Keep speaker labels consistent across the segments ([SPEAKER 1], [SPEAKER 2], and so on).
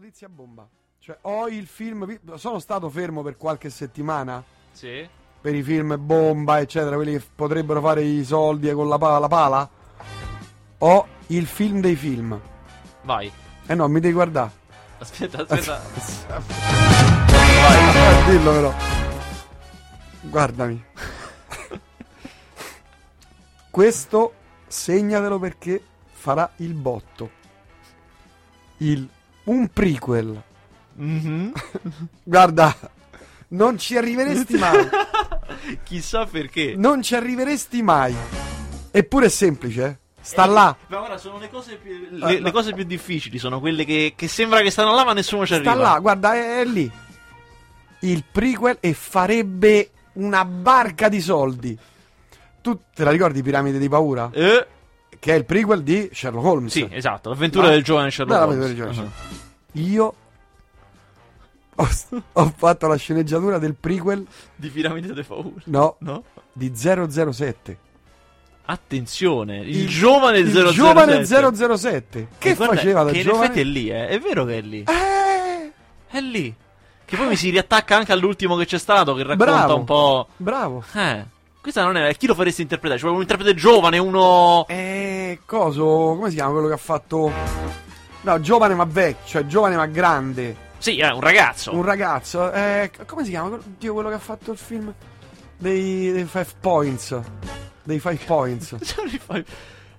[SPEAKER 1] notizia bomba. Cioè, ho il film. Sono stato fermo per qualche settimana.
[SPEAKER 2] Sì.
[SPEAKER 1] Per i film bomba, eccetera, quelli che potrebbero fare i soldi con la pala. La pala. Ho il film dei film.
[SPEAKER 2] Vai.
[SPEAKER 1] Eh no, mi devi guardare.
[SPEAKER 2] Aspetta, aspetta.
[SPEAKER 1] Vai, dillo però. Guardami. Questo segnatelo perché farà il botto. Il un prequel.
[SPEAKER 2] Mhm.
[SPEAKER 1] Guarda, non ci arriveresti mai.
[SPEAKER 2] Chissà perché.
[SPEAKER 1] Non ci arriveresti mai. Eppure è semplice, eh. Sta là.
[SPEAKER 2] Ma guarda, sono le cose più. Le, le cose più difficili sono quelle che, che sembra che stanno là, ma nessuno ci
[SPEAKER 1] Sta
[SPEAKER 2] arriva.
[SPEAKER 1] là, guarda, è, è lì. Il prequel e farebbe una barca di soldi. Tu te la ricordi Piramide di paura?
[SPEAKER 2] Eh,
[SPEAKER 1] Che è il prequel di Sherlock Holmes.
[SPEAKER 2] sì, esatto. L'avventura
[SPEAKER 1] Ma-
[SPEAKER 2] del giovane Sherlock Holmes.
[SPEAKER 1] del giovane
[SPEAKER 2] Ah.
[SPEAKER 1] Io ho, ho fatto la sceneggiatura del prequel,
[SPEAKER 2] Di Piramide delle Paure.
[SPEAKER 1] no,
[SPEAKER 2] No?
[SPEAKER 1] di 007.
[SPEAKER 2] Attenzione, il, giovane
[SPEAKER 1] il
[SPEAKER 2] 007.
[SPEAKER 1] giovane 007. Che
[SPEAKER 2] guarda
[SPEAKER 1] faceva da
[SPEAKER 2] che in
[SPEAKER 1] giovane?
[SPEAKER 2] effetti è lì, eh. È vero che è lì.
[SPEAKER 1] Eh,
[SPEAKER 2] È lì. Che poi mi si riattacca anche all'ultimo che c'è stato, che racconta
[SPEAKER 1] Bravo.
[SPEAKER 2] un po'.
[SPEAKER 1] bravo.
[SPEAKER 2] Eh. Questa non è. Chi lo faresti interpretare? Cioè, un interprete giovane, uno.
[SPEAKER 1] Eh, coso, come si chiama quello che ha fatto... No, giovane ma vecchio, cioè giovane ma grande.
[SPEAKER 2] Sì, è un ragazzo.
[SPEAKER 1] Un ragazzo. Eh, come si chiama? Dio, quello che ha fatto il film dei, dei Five Points. Dei Five Points.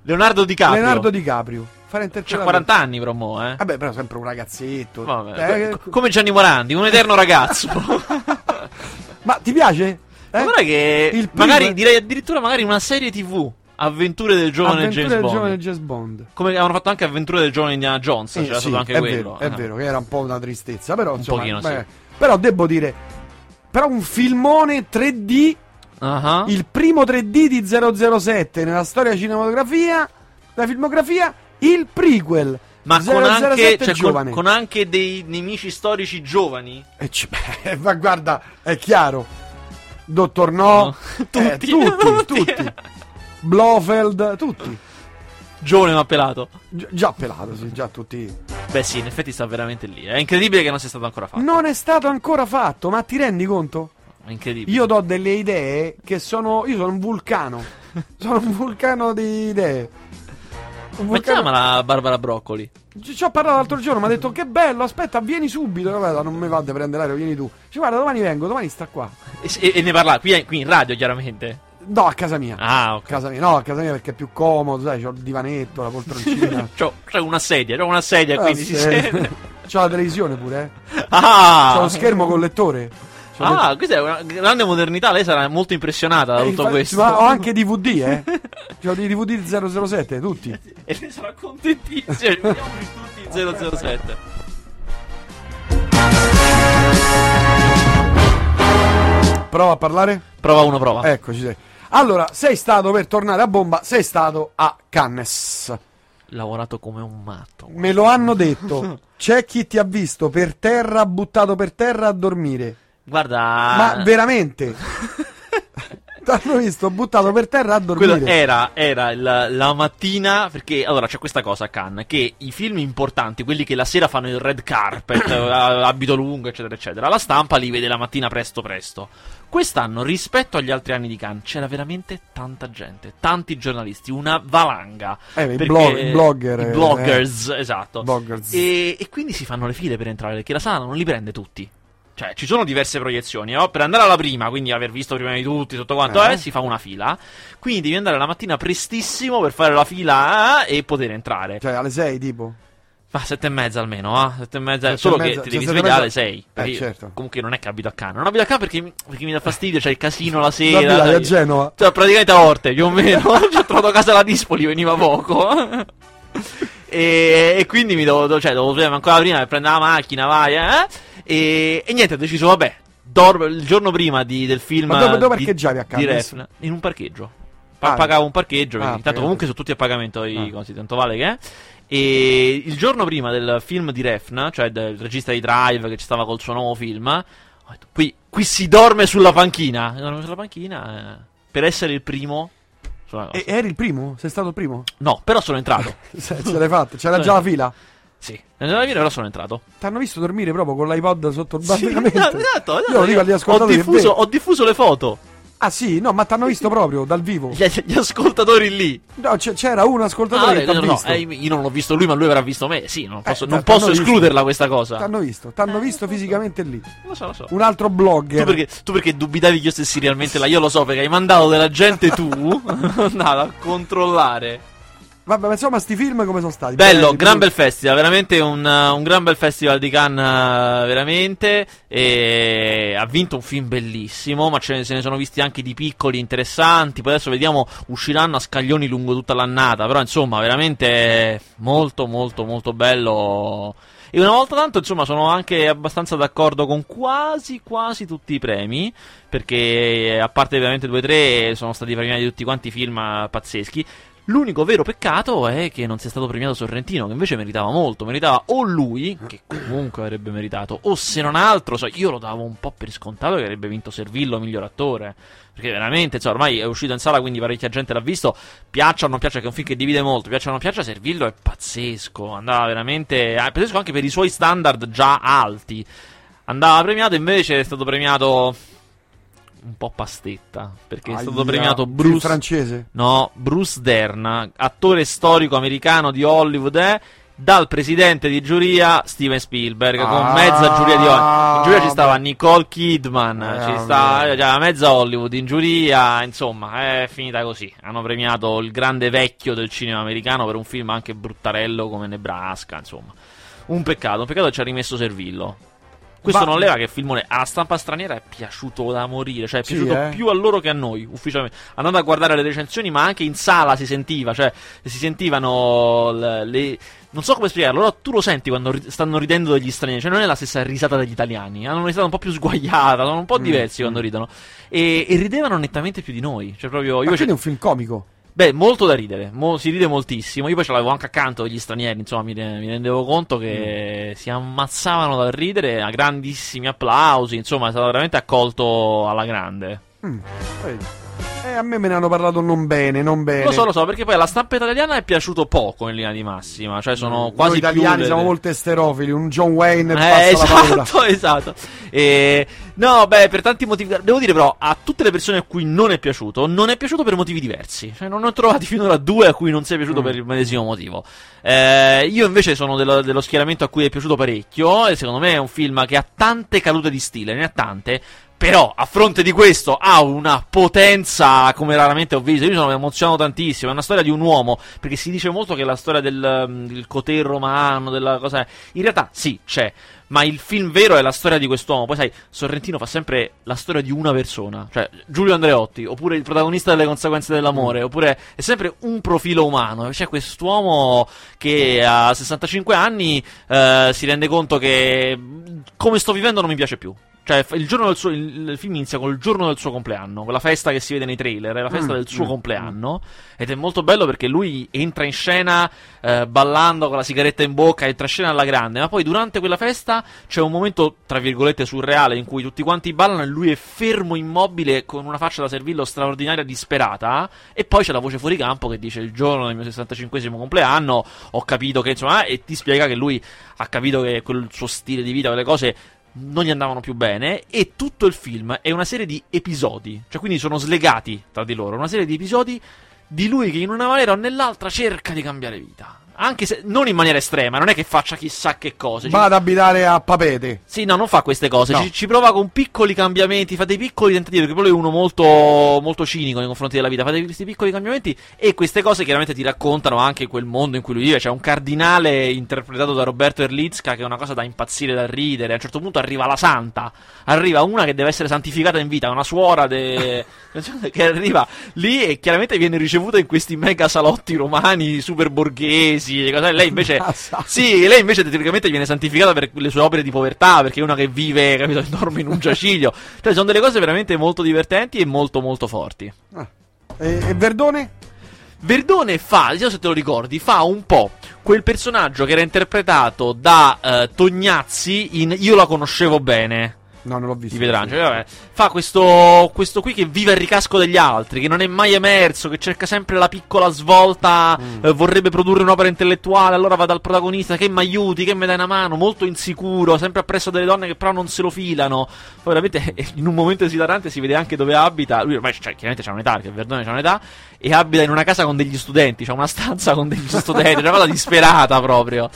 [SPEAKER 2] Leonardo DiCaprio.
[SPEAKER 1] Leonardo DiCaprio. Fare
[SPEAKER 2] C'ha
[SPEAKER 1] interpretare
[SPEAKER 2] 40 anni, però, mo, eh.
[SPEAKER 1] Vabbè, però sempre un ragazzetto.
[SPEAKER 2] Vabbè.
[SPEAKER 1] Eh,
[SPEAKER 2] Co- come Gianni Morandi, un eterno ragazzo.
[SPEAKER 1] ma ti piace? Eh?
[SPEAKER 2] Guarda che. Magari, direi addirittura magari una serie TV. Avventure del giovane
[SPEAKER 1] Avventure
[SPEAKER 2] James
[SPEAKER 1] del
[SPEAKER 2] Bond.
[SPEAKER 1] giovane James Bond.
[SPEAKER 2] Come avevano fatto anche Avventure del giovane Indiana Jones.
[SPEAKER 1] Eh,
[SPEAKER 2] c'era
[SPEAKER 1] sì,
[SPEAKER 2] stato anche
[SPEAKER 1] è
[SPEAKER 2] quello.
[SPEAKER 1] vero, è
[SPEAKER 2] Eh.
[SPEAKER 1] vero, che era un po' una tristezza, però insomma,
[SPEAKER 2] pochino,
[SPEAKER 1] beh,
[SPEAKER 2] sì.
[SPEAKER 1] però devo dire però un filmone 3D,
[SPEAKER 2] Ah.
[SPEAKER 1] il primo 3D di 007 nella storia cinematografia, la filmografia, il prequel.
[SPEAKER 2] Ma con
[SPEAKER 1] 007
[SPEAKER 2] anche, cioè, con, con anche dei nemici storici giovani?
[SPEAKER 1] E c- ma guarda, è chiaro. Dottor No,
[SPEAKER 2] No.
[SPEAKER 1] eh,
[SPEAKER 2] Tutti.
[SPEAKER 1] tutti,
[SPEAKER 2] Tutti.
[SPEAKER 1] Blofeld, tutti.
[SPEAKER 2] Giovane ma pelato.
[SPEAKER 1] Gi- già pelato, sì, già tutti.
[SPEAKER 2] Beh, sì, in effetti sta veramente lì. È incredibile che non sia stato ancora fatto.
[SPEAKER 1] Non è stato ancora fatto, ma ti rendi conto?
[SPEAKER 2] È incredibile.
[SPEAKER 1] Io do delle idee che sono. Io sono un vulcano. sono un vulcano di idee. Un
[SPEAKER 2] Ma
[SPEAKER 1] vulcano.
[SPEAKER 2] chiamala Barbara Broccoli.
[SPEAKER 1] Ci ho parlato l'altro giorno, mi ha detto che bello, aspetta, vieni subito. Vabbè, non mi va di prendere l'aereo, vieni tu. Dice, guarda, domani vengo, domani sta qua.
[SPEAKER 2] E, e- ne parla qui, qui in radio, chiaramente.
[SPEAKER 1] No, a casa mia.
[SPEAKER 2] Ah,
[SPEAKER 1] A
[SPEAKER 2] ok.
[SPEAKER 1] casa mia, no, a casa mia perché è più comodo, sai, c'ho il divanetto, la poltroncina.
[SPEAKER 2] C'ho, c'ho una sedia, c'ho una sedia,
[SPEAKER 1] Ah,
[SPEAKER 2] quindi si
[SPEAKER 1] sì.
[SPEAKER 2] sente.
[SPEAKER 1] C'ho la televisione pure, eh.
[SPEAKER 2] Ah!
[SPEAKER 1] C'ho lo schermo con lettore.
[SPEAKER 2] Ah, questa è una grande modernità. Lei sarà molto impressionata da
[SPEAKER 1] Eh,
[SPEAKER 2] tutto
[SPEAKER 1] infatti-
[SPEAKER 2] questo.
[SPEAKER 1] Ma ho anche DVD, eh. C'ho dei DVD di 007, tutti.
[SPEAKER 2] E lei sarà contentissima. Vediamoci tutti in 007.
[SPEAKER 1] Prova a parlare?
[SPEAKER 2] Prova uno, prova.
[SPEAKER 1] Eccoci sei. Allora, sei stato per tornare a bomba, sei stato a Cannes.
[SPEAKER 2] Lavorato come un matto.
[SPEAKER 1] Me lo hanno detto. C'è chi ti ha visto per terra, buttato per terra a dormire.
[SPEAKER 2] Guarda.
[SPEAKER 1] Ma veramente? Ti hanno visto buttato per terra a dormire.
[SPEAKER 2] Quello era, era la, la mattina, perché allora c'è questa cosa a Cannes, che i film importanti, quelli che la sera fanno il red carpet, eh, abito lungo, eccetera, eccetera, la stampa li vede la mattina presto presto. Quest'anno, rispetto agli altri anni di Cannes, c'era veramente tanta gente, tanti giornalisti, una valanga.
[SPEAKER 1] Eh, i blog- i blogger,
[SPEAKER 2] I
[SPEAKER 1] eh,
[SPEAKER 2] bloggers, esatto.
[SPEAKER 1] Bloggers.
[SPEAKER 2] E, e quindi si fanno le file per entrare, perché la sala non li prende tutti. Cioè, ci sono diverse proiezioni, no? Per andare alla prima, quindi aver visto prima di tutti, tutto quanto
[SPEAKER 1] Eh.
[SPEAKER 2] è, si fa una fila. Quindi devi andare la mattina prestissimo per fare la fila eh, e poter entrare.
[SPEAKER 1] Cioè, alle 6 tipo.
[SPEAKER 2] Ma sette e mezza almeno, ah? Sette e mezza.
[SPEAKER 1] Sette
[SPEAKER 2] Solo
[SPEAKER 1] e
[SPEAKER 2] che
[SPEAKER 1] mezza-
[SPEAKER 2] ti
[SPEAKER 1] cioè,
[SPEAKER 2] devi svegliare alle
[SPEAKER 1] mezza-
[SPEAKER 2] sei.
[SPEAKER 1] Eh, certo.
[SPEAKER 2] Comunque non è che abito a Cannes. Non abito a Cannes perché, mi- perché mi dà fastidio, c'è il casino la sera. Sai.
[SPEAKER 1] a Genova.
[SPEAKER 2] Cioè, praticamente a Orte, più o meno. Ci ho trovato a casa la Dispoli, veniva poco. e, e quindi mi dovevo, cioè, dovevo prendere ancora prima per prendere la macchina, vai, eh. E, e niente, ho deciso, vabbè, dormo il giorno prima di- del film.
[SPEAKER 1] Ma dove- dove
[SPEAKER 2] di-
[SPEAKER 1] parcheggiavi a?
[SPEAKER 2] Refn, in un parcheggio. Pa-
[SPEAKER 1] Ah.
[SPEAKER 2] pagavo un parcheggio,
[SPEAKER 1] Ah,
[SPEAKER 2] tanto comunque sono tutti a pagamento i
[SPEAKER 1] Ah.
[SPEAKER 2] cosi, tanto vale che è. E il giorno prima del film di Refn, cioè del regista di Drive che ci stava col suo nuovo film, ho detto, qui, qui si dorme sulla panchina. Dorme sulla panchina eh, per essere il primo. Sulla cosa.
[SPEAKER 1] E eri il primo? Sei stato il primo?
[SPEAKER 2] No, però sono entrato.
[SPEAKER 1] Ce l'hai fatta? C'era già la fila?
[SPEAKER 2] Sì, nella mia però sono entrato.
[SPEAKER 1] T'hanno visto dormire proprio con l'iPod sotto il
[SPEAKER 2] Sì, esatto, esatto.
[SPEAKER 1] Io lo dico agli
[SPEAKER 2] ho,
[SPEAKER 1] ascoltatori. è
[SPEAKER 2] diffuso, ho diffuso le foto.
[SPEAKER 1] Ah sì, no, ma t'hanno visto proprio dal vivo.
[SPEAKER 2] Gli, gli ascoltatori lì.
[SPEAKER 1] No, c- c'era un
[SPEAKER 2] Ah,
[SPEAKER 1] ascoltatore che
[SPEAKER 2] vabbè,
[SPEAKER 1] t'ha
[SPEAKER 2] no, no,
[SPEAKER 1] visto.
[SPEAKER 2] eh, io non l'ho visto lui, ma lui avrà visto me. Sì, non posso,
[SPEAKER 1] Eh,
[SPEAKER 2] non posso
[SPEAKER 1] visto.
[SPEAKER 2] escluderla questa cosa.
[SPEAKER 1] T'hanno visto, t'hanno visto fisicamente lì.
[SPEAKER 2] Lo so, lo so.
[SPEAKER 1] Un altro blogger.
[SPEAKER 2] Tu perché, tu perché dubitavi che io stessi realmente là? Io lo so perché hai mandato della gente tu andava a controllare.
[SPEAKER 1] Vabbè, ma insomma, sti film come sono stati?
[SPEAKER 2] Bello,
[SPEAKER 1] Belli,
[SPEAKER 2] gran bel festival, veramente un, uh, un gran bel festival di Cannes, uh, veramente. E ha vinto un film bellissimo, ma ce ne, se ne sono visti anche di piccoli interessanti. Poi adesso vediamo, usciranno a scaglioni lungo tutta l'annata. Però insomma, veramente molto, molto, molto bello. E una volta tanto, insomma, sono anche abbastanza d'accordo con quasi, quasi tutti i premi. Perché, a parte ovviamente due o tre, sono stati premiati tutti quanti i film pazzeschi. L'unico vero peccato è che non sia stato premiato Sorrentino, che invece meritava molto. Meritava o lui, che comunque avrebbe meritato, o se non altro, so, io lo davo un po' per scontato che avrebbe vinto Servillo miglior attore. Perché veramente, insomma, ormai è uscito in sala, quindi parecchia gente l'ha visto. Piaccia o non piaccia, che è un film che divide molto. Piaccia o non piaccia, Servillo è pazzesco. Andava veramente. È pazzesco anche per i suoi standard già alti. Andava premiato, invece è stato premiato. Un po' pastetta. Perché è stato
[SPEAKER 1] Aia,
[SPEAKER 2] premiato Bruce.
[SPEAKER 1] francese.
[SPEAKER 2] No, Bruce Dern, attore storico americano di Hollywood, è dal presidente di giuria Steven Spielberg, con
[SPEAKER 1] Ah,
[SPEAKER 2] mezza giuria di Hollywood. In giuria ci stava. Nicole Kidman,
[SPEAKER 1] Eh,
[SPEAKER 2] ci
[SPEAKER 1] vabbè.
[SPEAKER 2] sta già mezza Hollywood in giuria, insomma, è finita così. Hanno premiato il grande vecchio del cinema americano per un film anche bruttarello come Nebraska, insomma. Un peccato, un peccato che ci ha rimesso Servillo. Questo
[SPEAKER 1] Ma-
[SPEAKER 2] non leva che il filmone alla stampa straniera è piaciuto da morire, cioè è
[SPEAKER 1] Sì,
[SPEAKER 2] piaciuto
[SPEAKER 1] eh.
[SPEAKER 2] più a loro che a noi, ufficialmente. Andando a guardare le recensioni, ma anche in sala si sentiva, cioè si sentivano le... le- non so come spiegarlo, però tu lo senti quando ri- stanno ridendo degli stranieri, cioè non è la stessa risata degli italiani, hanno una risata un po' più sguaiata, sono un po'
[SPEAKER 1] Mm,
[SPEAKER 2] diversi quando
[SPEAKER 1] mm.
[SPEAKER 2] ridono. E, e ridevano nettamente più di noi, cioè proprio... Io
[SPEAKER 1] Ma quindi è un film comico.
[SPEAKER 2] Beh, molto da ridere, mo- si ride moltissimo. Io poi ce l'avevo anche accanto gli stranieri, insomma, mi, re- mi rendevo conto
[SPEAKER 1] Mm.
[SPEAKER 2] che si ammazzavano dal ridere, a grandissimi applausi, insomma, è stato veramente accolto alla grande.
[SPEAKER 1] Mm. Eh, a me me ne hanno parlato non bene, non bene.
[SPEAKER 2] Lo so, lo so, perché poi alla stampa italiana è piaciuto poco in linea di massima, cioè sono quasi
[SPEAKER 1] Noi italiani
[SPEAKER 2] delle-
[SPEAKER 1] siamo molto esterofili. Un John Wayne
[SPEAKER 2] Eh,
[SPEAKER 1] passa la parola.
[SPEAKER 2] esatto, esatto. E, no, beh, per tanti motivi. Devo dire, però, a tutte le persone a cui non è piaciuto, non è piaciuto per motivi diversi. Cioè, non ne ho trovati finora due a cui non sia piaciuto
[SPEAKER 1] Mm.
[SPEAKER 2] per il medesimo motivo. Eh, io invece sono dello, dello schieramento a cui è piaciuto parecchio. E secondo me è un film che ha tante cadute di stile, ne ha tante. Però, a fronte di questo, ha una potenza come raramente ho visto. Io sono emozionato tantissimo. È una storia di un uomo. Perché si dice molto che è la storia del, um, del coter romano, della cosa. In realtà, sì, c'è. Ma il film vero è la storia di quest'uomo. Poi, sai, Sorrentino fa sempre la storia di una persona. Cioè, Giulio Andreotti, oppure il protagonista delle conseguenze dell'amore. Oppure è sempre un profilo umano. C'è quest'uomo che a 65 anni eh, si rende conto che mh, come sto vivendo non mi piace più. Cioè, il, giorno del suo, il, il film inizia col giorno del suo compleanno, quella festa che si vede nei trailer, è la festa
[SPEAKER 1] Mm,
[SPEAKER 2] del suo
[SPEAKER 1] mm,
[SPEAKER 2] compleanno. Ed è molto bello perché lui entra in scena eh, ballando con la sigaretta in bocca, entra in scena alla grande. Ma poi durante quella festa c'è un momento, tra virgolette, surreale in cui tutti quanti ballano e lui è fermo, immobile, con una faccia da servillo straordinaria, disperata. E poi c'è la voce fuori campo che dice: Il giorno del mio 65 compleanno ho capito che insomma, e ti spiega che lui ha capito che quel suo stile di vita, quelle cose non gli andavano più bene e tutto il film è una serie di episodi, cioè quindi sono slegati tra di loro, una serie di episodi di lui che in una maniera o nell'altra cerca di cambiare vita. Anche se non in maniera estrema, non è che faccia chissà che cose.
[SPEAKER 1] Va ad abitare a Papete.
[SPEAKER 2] sì, no, non fa queste cose.
[SPEAKER 1] No.
[SPEAKER 2] Ci, ci prova con piccoli cambiamenti, fa dei piccoli tentativi. Perché poi lui è uno molto, molto cinico nei confronti della vita. Fa dei- questi piccoli cambiamenti e queste cose chiaramente ti raccontano anche quel mondo in cui lui vive. C'è un cardinale interpretato da Roberto Erlitzka che è una cosa da impazzire, da ridere. A un certo punto arriva la santa, arriva una che deve essere santificata in vita, una suora de- che arriva lì e chiaramente viene ricevuta in questi mega salotti romani super borghesi. E cose. Lei invece. Sì, lei invece teoricamente viene santificata per le sue opere di povertà, perché è una che vive, capito, dorme in un giaciglio. Cioè, sono delle cose veramente molto divertenti e molto molto forti.
[SPEAKER 1] Ah. E, e Verdone?
[SPEAKER 2] Verdone fa, non so se te lo ricordi, fa un po' quel personaggio che era interpretato da eh, Tognazzi in Io la conoscevo bene.
[SPEAKER 1] No, non l'ho visto.
[SPEAKER 2] Di Petrangelo, vabbè. Fa questo, questo qui che vive il ricasco degli altri, che non è mai emerso, che cerca sempre la piccola svolta,
[SPEAKER 1] Mm.
[SPEAKER 2] eh, vorrebbe produrre un'opera intellettuale, allora va dal protagonista che mi aiuti, che mi dai una mano, molto insicuro, sempre appresso delle donne che però non se lo filano. Poi veramente in un momento esilarante si vede anche dove abita. Lui ormai cioè, chiaramente c'ha un'età, perché Verdone c'ha un'età, e abita in una casa con degli studenti, c'ha una stanza con degli studenti, una cosa disperata proprio.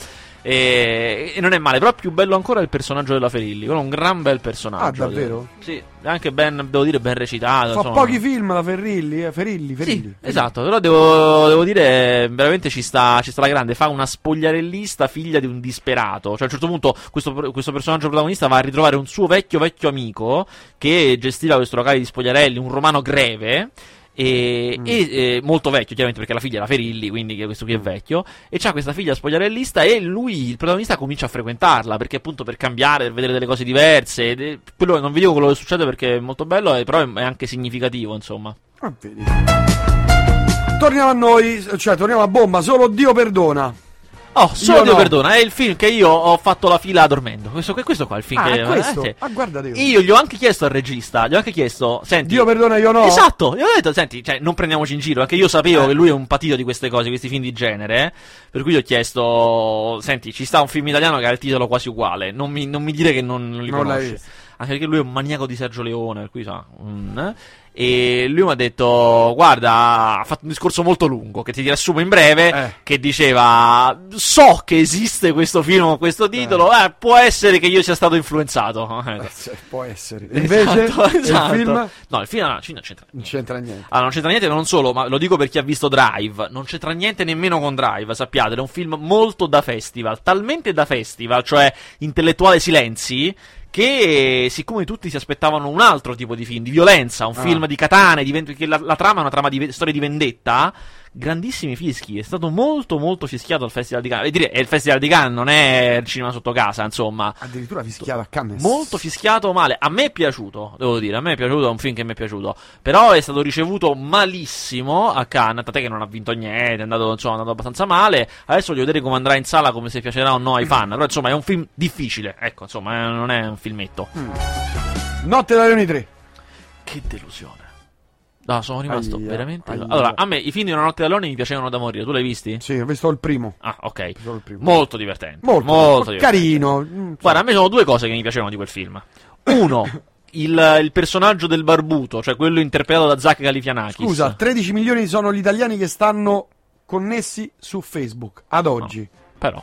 [SPEAKER 2] E, e non è male, però più bello ancora è il personaggio della Ferilli. Quello è un gran bel personaggio.
[SPEAKER 1] Ah, davvero?
[SPEAKER 2] Sì, anche ben, devo dire, ben recitato.
[SPEAKER 1] Fa
[SPEAKER 2] insomma.
[SPEAKER 1] pochi film la Ferrilli, eh, Ferilli, Ferilli.
[SPEAKER 2] Sì, esatto, però devo, devo dire, veramente ci sta, ci sta la grande. Fa una spogliarellista figlia di un disperato. Cioè, a un certo punto, questo, questo personaggio protagonista va a ritrovare un suo vecchio, vecchio amico che gestiva questo locale di spogliarelli, un romano greve. E,
[SPEAKER 1] Mm.
[SPEAKER 2] e, eh, molto vecchio, chiaramente perché la figlia la Ferilli, quindi questo qui è vecchio. E c'ha questa figlia spogliarellista. E lui, il protagonista, comincia a frequentarla perché, appunto, per cambiare, per vedere delle cose diverse. Ed quello, non vi dico quello che succede perché è molto bello, eh, però è, è anche significativo, insomma.
[SPEAKER 1] Ah, vedi. Torniamo a noi, cioè torniamo a bomba, solo Dio perdona.
[SPEAKER 2] Oh, solo
[SPEAKER 1] Io
[SPEAKER 2] Dio
[SPEAKER 1] no.
[SPEAKER 2] perdona, è il film che io ho fatto la fila dormendo. Questo, questo qua è il film
[SPEAKER 1] Ah,
[SPEAKER 2] che
[SPEAKER 1] è questo?
[SPEAKER 2] eh.
[SPEAKER 1] Ah, guarda Dio.
[SPEAKER 2] Io gli ho anche chiesto al regista, gli ho anche chiesto, senti,
[SPEAKER 1] Dio perdona, io no.
[SPEAKER 2] Esatto, io ho detto, senti, cioè, non prendiamoci in giro, anche io sapevo
[SPEAKER 1] Eh.
[SPEAKER 2] che lui è un patito di queste cose, questi film di genere, eh, per cui gli ho chiesto, senti, ci sta un film italiano che ha il titolo quasi uguale, non mi, non mi dire che non, non li
[SPEAKER 1] Non
[SPEAKER 2] conosci. Anche perché lui è un maniaco di Sergio Leone, per cui sa. mm, eh. E lui mi ha detto: Guarda, ha fatto un discorso molto lungo che ti riassumo in breve.
[SPEAKER 1] Eh.
[SPEAKER 2] Che diceva: So che esiste questo film con questo titolo. Eh, può essere che io sia stato influenzato.
[SPEAKER 1] Eh, sì, può essere. Invece,
[SPEAKER 2] Esatto,
[SPEAKER 1] il
[SPEAKER 2] esatto.
[SPEAKER 1] film
[SPEAKER 2] No, il film no, il film non c'entra.
[SPEAKER 1] non c'entra niente.
[SPEAKER 2] Allora, non c'entra niente, non solo, ma lo dico per chi ha visto Drive. Non c'entra niente nemmeno con Drive, sappiate. È un film molto da festival. Talmente da festival, cioè intellettuale silenzi. Che siccome tutti si aspettavano un altro tipo di film, di violenza, un
[SPEAKER 1] Ah.
[SPEAKER 2] film di katane, di la, la trama è una trama di storia di vendetta, grandissimi fischi. È stato molto, molto fischiato al Festival di Cannes. E dire, è il Festival di Cannes, non è il cinema sotto casa, insomma.
[SPEAKER 1] Addirittura fischiato a Cannes.
[SPEAKER 2] Molto fischiato male. A me è piaciuto, devo dire. A me è piaciuto, è un film che mi è piaciuto. Però è stato ricevuto malissimo a Cannes. Tant'è che non ha vinto niente. È andato, insomma, è andato abbastanza male. Adesso voglio vedere come andrà in sala, come se piacerà o no ai fan. Però, insomma, è un film difficile. Ecco, insomma, eh, non è un filmetto.
[SPEAKER 1] Notte da Leoni 3.
[SPEAKER 2] Che delusione. No, sono rimasto
[SPEAKER 1] Aia,
[SPEAKER 2] veramente.
[SPEAKER 1] aia.
[SPEAKER 2] Allora, a me i film di Una notte da leone mi piacevano da morire. Tu l'hai visti?
[SPEAKER 1] Sì, ho visto il primo.
[SPEAKER 2] Ah, ok.
[SPEAKER 1] Il primo.
[SPEAKER 2] Molto divertente.
[SPEAKER 1] Molto,
[SPEAKER 2] molto divertente.
[SPEAKER 1] carino. Mm.
[SPEAKER 2] Guarda, a me sono due cose che mi piacevano di quel film. Uno, il, il personaggio del barbuto, cioè quello interpretato da Zach Galifianakis.
[SPEAKER 1] Scusa, 13 milioni sono gli italiani che stanno connessi su Facebook ad oggi.
[SPEAKER 2] Però.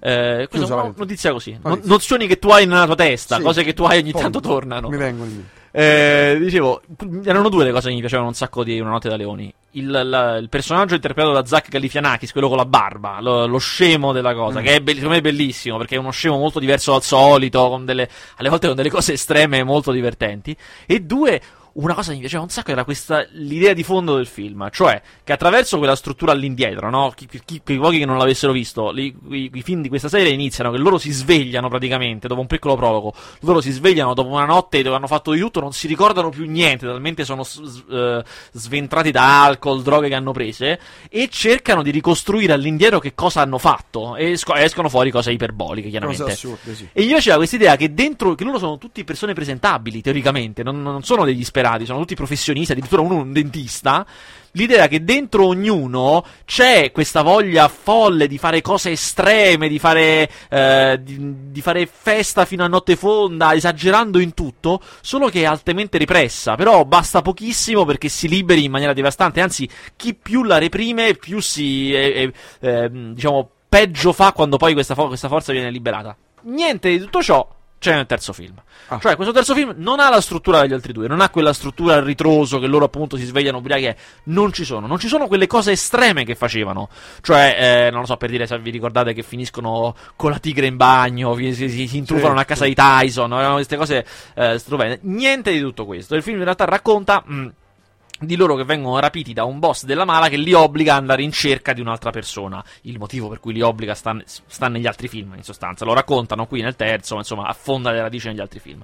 [SPEAKER 2] Eh, questa è una notizia così. No-
[SPEAKER 1] Valentino.
[SPEAKER 2] nozioni che tu hai nella tua testa,
[SPEAKER 1] Sì.
[SPEAKER 2] cose che tu hai ogni
[SPEAKER 1] Poi
[SPEAKER 2] tanto tornano.
[SPEAKER 1] Mi vengono in mente.
[SPEAKER 2] Eh, dicevo, erano due le cose che mi piacevano un sacco di Una notte da leoni. Il, la- il personaggio interpretato da Zach Galifianakis, quello con la barba, lo, lo scemo della cosa,
[SPEAKER 1] Mm.
[SPEAKER 2] che è be- secondo me è bellissimo perché è uno scemo molto diverso dal solito, con delle, alle volte con delle cose estreme molto divertenti. E due, una cosa che mi piaceva un sacco era questa l'idea di fondo del film, cioè che attraverso quella struttura all'indietro, no? Chi, chi- chi- quei pochi che non l'avessero visto, li- i, i film di questa serie iniziano che loro si svegliano praticamente dopo un piccolo prologo. Loro si svegliano dopo una notte dove hanno fatto di tutto, non si ricordano più niente, talmente sono s- eh, sventrati da alcol, droghe che hanno prese e cercano di ricostruire all'indietro che cosa hanno fatto e esco- escono fuori cose iperboliche, chiaramente.
[SPEAKER 1] Cose assurde, sì.
[SPEAKER 2] E gli piaceva questa idea che dentro, che loro sono tutti persone presentabili, teoricamente, non, non sono degli sperati, sono tutti professionisti, addirittura uno un dentista. L'idea che dentro ognuno c'è questa voglia folle di fare cose estreme, di fare, eh, di, di fare festa fino a notte fonda, esagerando in tutto, solo che è altamente repressa. Però basta pochissimo perché si liberi in maniera devastante. Anzi, chi più la reprime, più si, eh, eh, ehm, diciamo, peggio fa quando poi questa, fo- questa forza viene liberata. Niente di tutto ciò c'è nel terzo film.
[SPEAKER 1] Ah.
[SPEAKER 2] Cioè, questo terzo film non ha la struttura degli altri due, non ha quella struttura a ritroso che loro appunto si svegliano ubriachi. eh. Non ci sono, non ci sono quelle cose estreme che facevano. Cioè, eh, non lo so, per dire, se vi ricordate che finiscono con la tigre in bagno, si, si, si intrufano
[SPEAKER 1] Sì,
[SPEAKER 2] a casa di Tyson, erano queste cose eh, stupende. Niente di tutto questo. Il film in realtà racconta. mh, di loro che vengono rapiti da un boss della mala che li obbliga ad andare in cerca di un'altra persona. Il motivo per cui li obbliga sta, sta negli altri film, in sostanza. Lo raccontano qui nel terzo, ma insomma, affonda le radici negli altri film.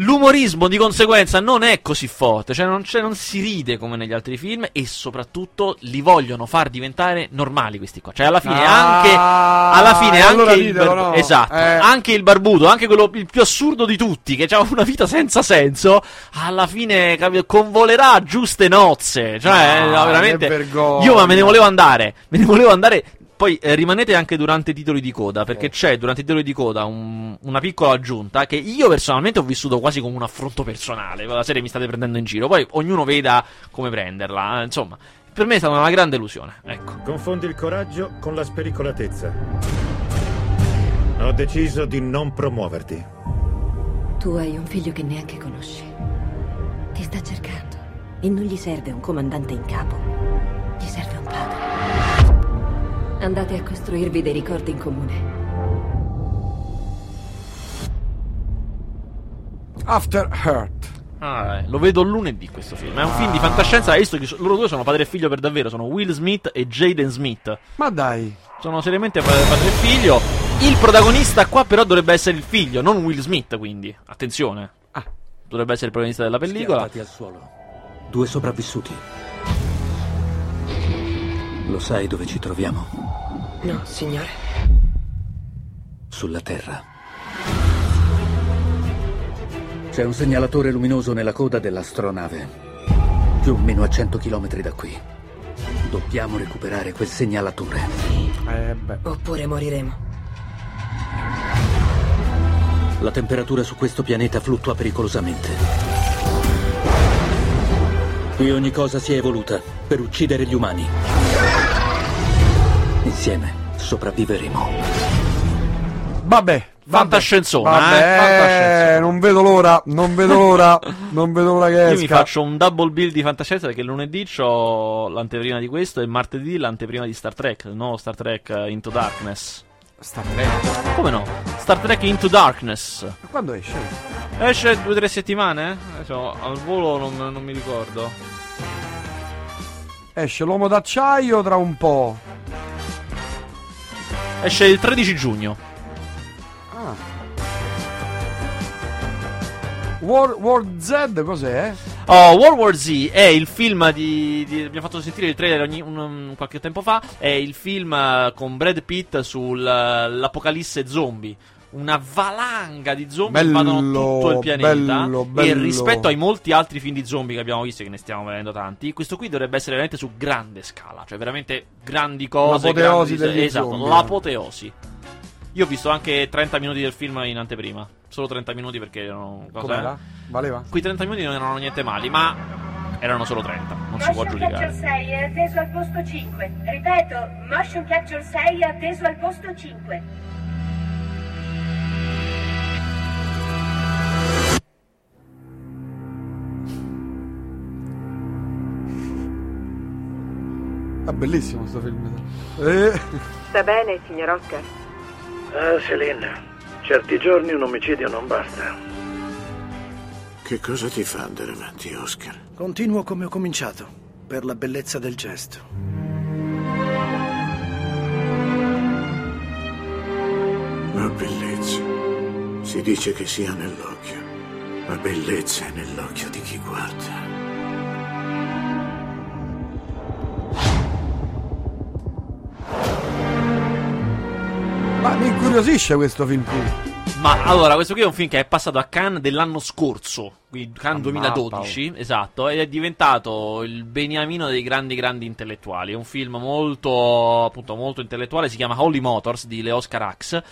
[SPEAKER 2] L'umorismo di conseguenza non è così forte, cioè non, c'è- non si ride come negli altri film e soprattutto li vogliono far diventare normali questi qua. Cioè alla fine
[SPEAKER 1] Ah,
[SPEAKER 2] anche alla fine anche
[SPEAKER 1] allora
[SPEAKER 2] il barbu-
[SPEAKER 1] no?
[SPEAKER 2] esatto,
[SPEAKER 1] Eh.
[SPEAKER 2] anche il barbuto, anche quello il più assurdo di tutti che ha una vita senza senso, alla fine capi- convolerà giuste nozze, cioè
[SPEAKER 1] Ah,
[SPEAKER 2] veramente. Io ma me ne volevo andare, me ne volevo andare poi eh, rimanete anche durante i titoli di coda, perché c'è durante i titoli di coda un- una piccola aggiunta che io personalmente ho vissuto quasi come un affronto personale. La serie mi state prendendo in giro, poi ognuno veda come prenderla. eh, Insomma, per me è stata una grande illusione. Ecco.
[SPEAKER 3] Confondi il coraggio con la spericolatezza. Ho deciso di non promuoverti.
[SPEAKER 4] Tu hai un figlio che neanche conosci. Ti sta cercando. E non gli serve un comandante in capo. Andate a costruirvi dei ricordi in comune.
[SPEAKER 1] After Hurt.
[SPEAKER 2] Ah, eh, lo vedo lunedì questo film. È un film di fantascienza. Hai visto che loro due sono padre e figlio per davvero. Sono Will Smith e Jaden Smith.
[SPEAKER 1] Ma dai.
[SPEAKER 2] Sono seriamente pa- padre e figlio. Il protagonista qua, però, dovrebbe essere il figlio, non Will Smith. Quindi, attenzione.
[SPEAKER 1] Ah.
[SPEAKER 2] Dovrebbe essere il protagonista della pellicola.
[SPEAKER 5] Schiantati al suolo. Due sopravvissuti. Lo sai dove ci troviamo?
[SPEAKER 6] No, signore.
[SPEAKER 5] Sulla Terra. C'è un segnalatore luminoso nella coda dell'astronave. Più o meno a 100 km da qui. Dobbiamo recuperare quel segnalatore.
[SPEAKER 1] Eh beh.
[SPEAKER 6] Oppure moriremo.
[SPEAKER 5] La temperatura su questo pianeta fluttua pericolosamente. Qui ogni cosa si è evoluta per uccidere gli umani. Insieme sopravviveremo.
[SPEAKER 1] Vabbè.
[SPEAKER 2] Fantascienzona,
[SPEAKER 1] Vabbè,
[SPEAKER 2] eh, fantascienzona.
[SPEAKER 1] non vedo l'ora, non vedo l'ora, non vedo l'ora che esca.
[SPEAKER 2] Io mi faccio un double bill di fantascienza perché lunedì c'ho l'anteprima di questo e martedì l'anteprima di Star Trek, il nuovo Star Trek eh, Into Darkness.
[SPEAKER 1] Sta Trek.
[SPEAKER 2] Come no? Star Trek Into Darkness.
[SPEAKER 1] Ma quando esce?
[SPEAKER 2] Esce due o tre settimane? Adesso al volo non, non mi ricordo.
[SPEAKER 1] Esce l'uomo d'acciaio tra un po'.
[SPEAKER 2] Esce il 13 giugno.
[SPEAKER 1] Ah. War, Z cos'è?
[SPEAKER 2] Oh, World War Z è il film di, di- Abbiamo fatto sentire il trailer ogni- un- un- qualche tempo fa. È il film eh, con Brad Pitt sull'apocalisse zombie. Una valanga di zombie che
[SPEAKER 1] Bello,
[SPEAKER 2] invadono tutto il pianeta.
[SPEAKER 1] bello,
[SPEAKER 2] E
[SPEAKER 1] bello.
[SPEAKER 2] rispetto ai molti altri film di zombie che abbiamo visto, che ne stiamo vedendo tanti, questo qui dovrebbe essere veramente su grande scala. Cioè, veramente grandi cose.
[SPEAKER 1] L'apoteosi
[SPEAKER 2] grandi-
[SPEAKER 1] degli
[SPEAKER 2] Esatto,
[SPEAKER 1] zombie.
[SPEAKER 2] l'apoteosi. Io ho visto anche 30 minuti del film in anteprima. Solo 30 minuti perché erano. cosa,
[SPEAKER 1] Com'era?
[SPEAKER 2] eh?
[SPEAKER 1] Valeva?
[SPEAKER 2] Quei 30 minuti non erano niente mali, ma erano solo 30, non si può
[SPEAKER 7] Motion Capture
[SPEAKER 2] giudicare.
[SPEAKER 7] 6 è atteso al posto 5. Ripeto, Motion Capture 6 è atteso al posto 5.
[SPEAKER 1] È bellissimo sto film. Eh.
[SPEAKER 6] Sta bene, signor Oscar?
[SPEAKER 8] Ah, Celine, certi giorni un omicidio non basta.
[SPEAKER 9] Che cosa ti fa andare avanti, Oscar?
[SPEAKER 8] Continuo come ho cominciato, per la bellezza del gesto.
[SPEAKER 9] La bellezza. Si dice che sia nell'occhio. La bellezza è nell'occhio di chi guarda.
[SPEAKER 1] Mi incuriosisce questo film qui.
[SPEAKER 2] Ma allora, questo qui è un film che è passato a Cannes dell'anno scorso, quindi Cannes
[SPEAKER 1] Ah,
[SPEAKER 2] 2012, esatto, ed è diventato il beniamino dei grandi grandi intellettuali. È un film molto, appunto, molto intellettuale, si chiama Holy Motors di Leos Carax.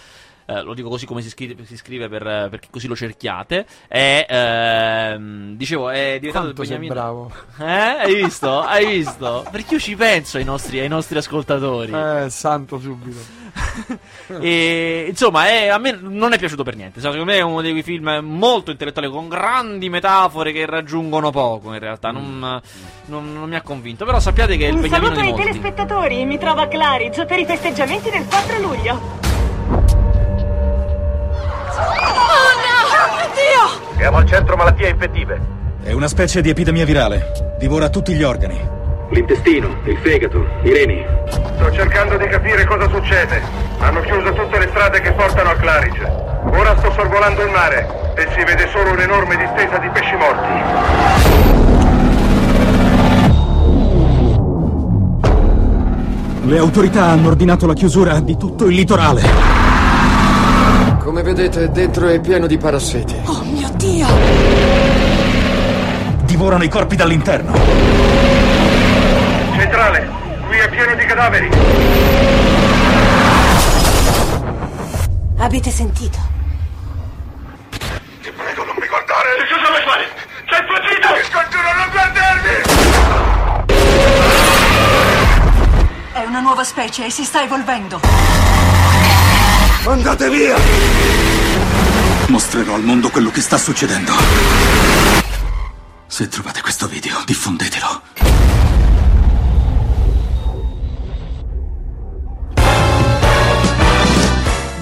[SPEAKER 2] Eh, lo dico così come si scrive, si scrive per, eh, perché così lo cerchiate. È, ehm, dicevo, è diventato
[SPEAKER 1] Quanto
[SPEAKER 2] beniamino.
[SPEAKER 1] bravo.
[SPEAKER 2] Eh? Hai visto? Hai visto? Perché io ci penso ai nostri, ai nostri ascoltatori.
[SPEAKER 1] Eh, santo subito.
[SPEAKER 2] E insomma, è- a me non è piaciuto per niente. Secondo me è uno di quei film molto intellettuali con grandi metafore che raggiungono poco. In realtà, non, non- non mi ha convinto. Però sappiate che è il
[SPEAKER 7] Un
[SPEAKER 2] beniamino
[SPEAKER 7] saluto ai telespettatori, mi trovo a Claridge per i festeggiamenti del 4 luglio.
[SPEAKER 3] Siamo al centro malattie infettive.
[SPEAKER 10] È una specie di epidemia virale. Divora tutti gli organi.
[SPEAKER 5] L'intestino, il fegato, i reni.
[SPEAKER 3] Sto cercando di capire cosa succede. Hanno chiuso tutte le strade che portano a Claridge.
[SPEAKER 11] Ora sto sorvolando il mare e si vede solo un'enorme distesa di pesci morti.
[SPEAKER 10] Le autorità hanno ordinato la chiusura di tutto il litorale.
[SPEAKER 12] Come vedete, dentro è pieno di parassiti.
[SPEAKER 13] Oh mio Dio!
[SPEAKER 10] Divorano i corpi dall'interno.
[SPEAKER 11] Centrale, qui è pieno di cadaveri.
[SPEAKER 13] Avete sentito?
[SPEAKER 11] Ti prego, non mi guardare! Che cosa vuoi fare? Sei impazzito! Ti scongiuro, non guardarmi!
[SPEAKER 13] È una nuova specie e si sta evolvendo.
[SPEAKER 11] Andate via!
[SPEAKER 10] Mostrerò al mondo quello che sta succedendo. Se trovate questo video, diffondetelo.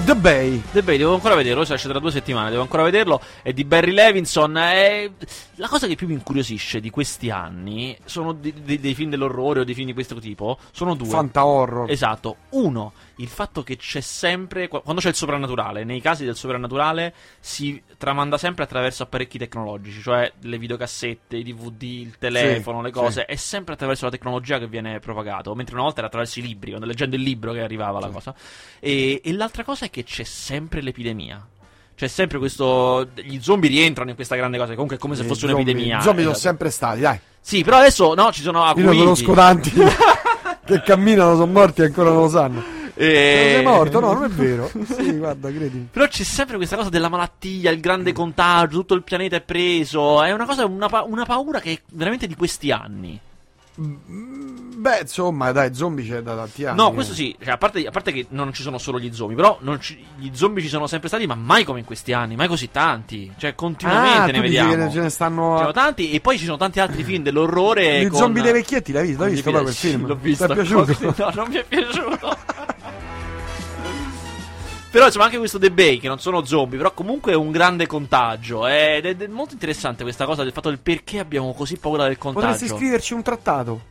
[SPEAKER 1] The Bay.
[SPEAKER 2] The Bay, devo ancora vederlo, si esce tra due settimane, devo ancora vederlo. È di Barry Levinson. È... La cosa che più mi incuriosisce di questi anni sono di- di- dei film dell'orrore o dei film di questo tipo. Sono due.
[SPEAKER 1] Fanta horror.
[SPEAKER 2] Esatto. Uno, il fatto che c'è sempre. qu- Quando c'è il soprannaturale, nei casi del soprannaturale si tramanda sempre attraverso apparecchi tecnologici, cioè le videocassette, i DVD, il telefono, le cose. È sempre attraverso la tecnologia che viene propagato. Mentre una volta era attraverso i libri, quando leggendo il libro che arrivava la cosa. E, e l'altra cosa è che c'è sempre l'epidemia. C'è sempre questo. Gli zombie rientrano in questa grande cosa. Comunque è come se fosse
[SPEAKER 1] zombie-
[SPEAKER 2] un'epidemia.
[SPEAKER 1] I zombie sono
[SPEAKER 2] Esatto.
[SPEAKER 1] sempre stati, dai.
[SPEAKER 2] Sì, però adesso no, ci sono
[SPEAKER 1] Io
[SPEAKER 2] acuiti.
[SPEAKER 1] non conosco tanti che camminano, sono morti e ancora non lo sanno.
[SPEAKER 2] E-
[SPEAKER 1] Non sei morto? No, non è vero. Sì, guarda, credimi.
[SPEAKER 2] Però c'è sempre questa cosa della malattia, il grande contagio, tutto il pianeta è preso. È una cosa, una, pa- una paura che è veramente di questi anni.
[SPEAKER 1] Beh, insomma, dai, zombie c'è da tanti anni.
[SPEAKER 2] No,
[SPEAKER 1] eh.
[SPEAKER 2] questo sì, cioè, a, parte, a parte che non ci sono solo gli zombie, però ci- gli zombie ci sono sempre stati, ma mai come in questi anni, mai così tanti. Cioè, continuamente
[SPEAKER 1] Ah,
[SPEAKER 2] ne vediamo.
[SPEAKER 1] ce ne stanno-
[SPEAKER 2] Ce ne sono tanti, e poi ci sono tanti altri film dell'orrore.
[SPEAKER 1] Gli
[SPEAKER 2] con-
[SPEAKER 1] zombie dei vecchietti, l'hai visto? L'hai visto poi quel film?
[SPEAKER 2] L'ho visto.
[SPEAKER 1] Ti è piaciuto?
[SPEAKER 2] No, non mi è piaciuto. Però insomma anche questo The Bay, che non sono zombie, però comunque è un grande contagio. Ed è, ed è molto interessante questa cosa del fatto del perché abbiamo così paura del contagio.
[SPEAKER 1] Potresti scriverci un trattato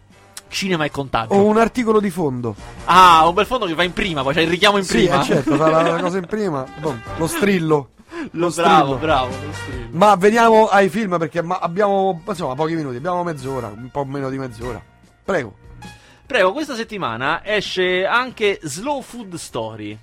[SPEAKER 2] Cinema e contagio.
[SPEAKER 1] o un articolo di fondo.
[SPEAKER 2] Ah, un bel fondo che va in prima, poi c'è il richiamo in
[SPEAKER 1] Sì,
[SPEAKER 2] prima.
[SPEAKER 1] eh, certo, fa la, la cosa in prima. Boh, lo strillo.
[SPEAKER 2] Lo
[SPEAKER 1] strillo.
[SPEAKER 2] bravo, bravo. lo strillo.
[SPEAKER 1] Ma veniamo ai film perché abbiamo insomma pochi minuti, abbiamo mezz'ora, un po' meno di mezz'ora. Prego.
[SPEAKER 2] Prego, questa settimana esce anche Slow Food Story.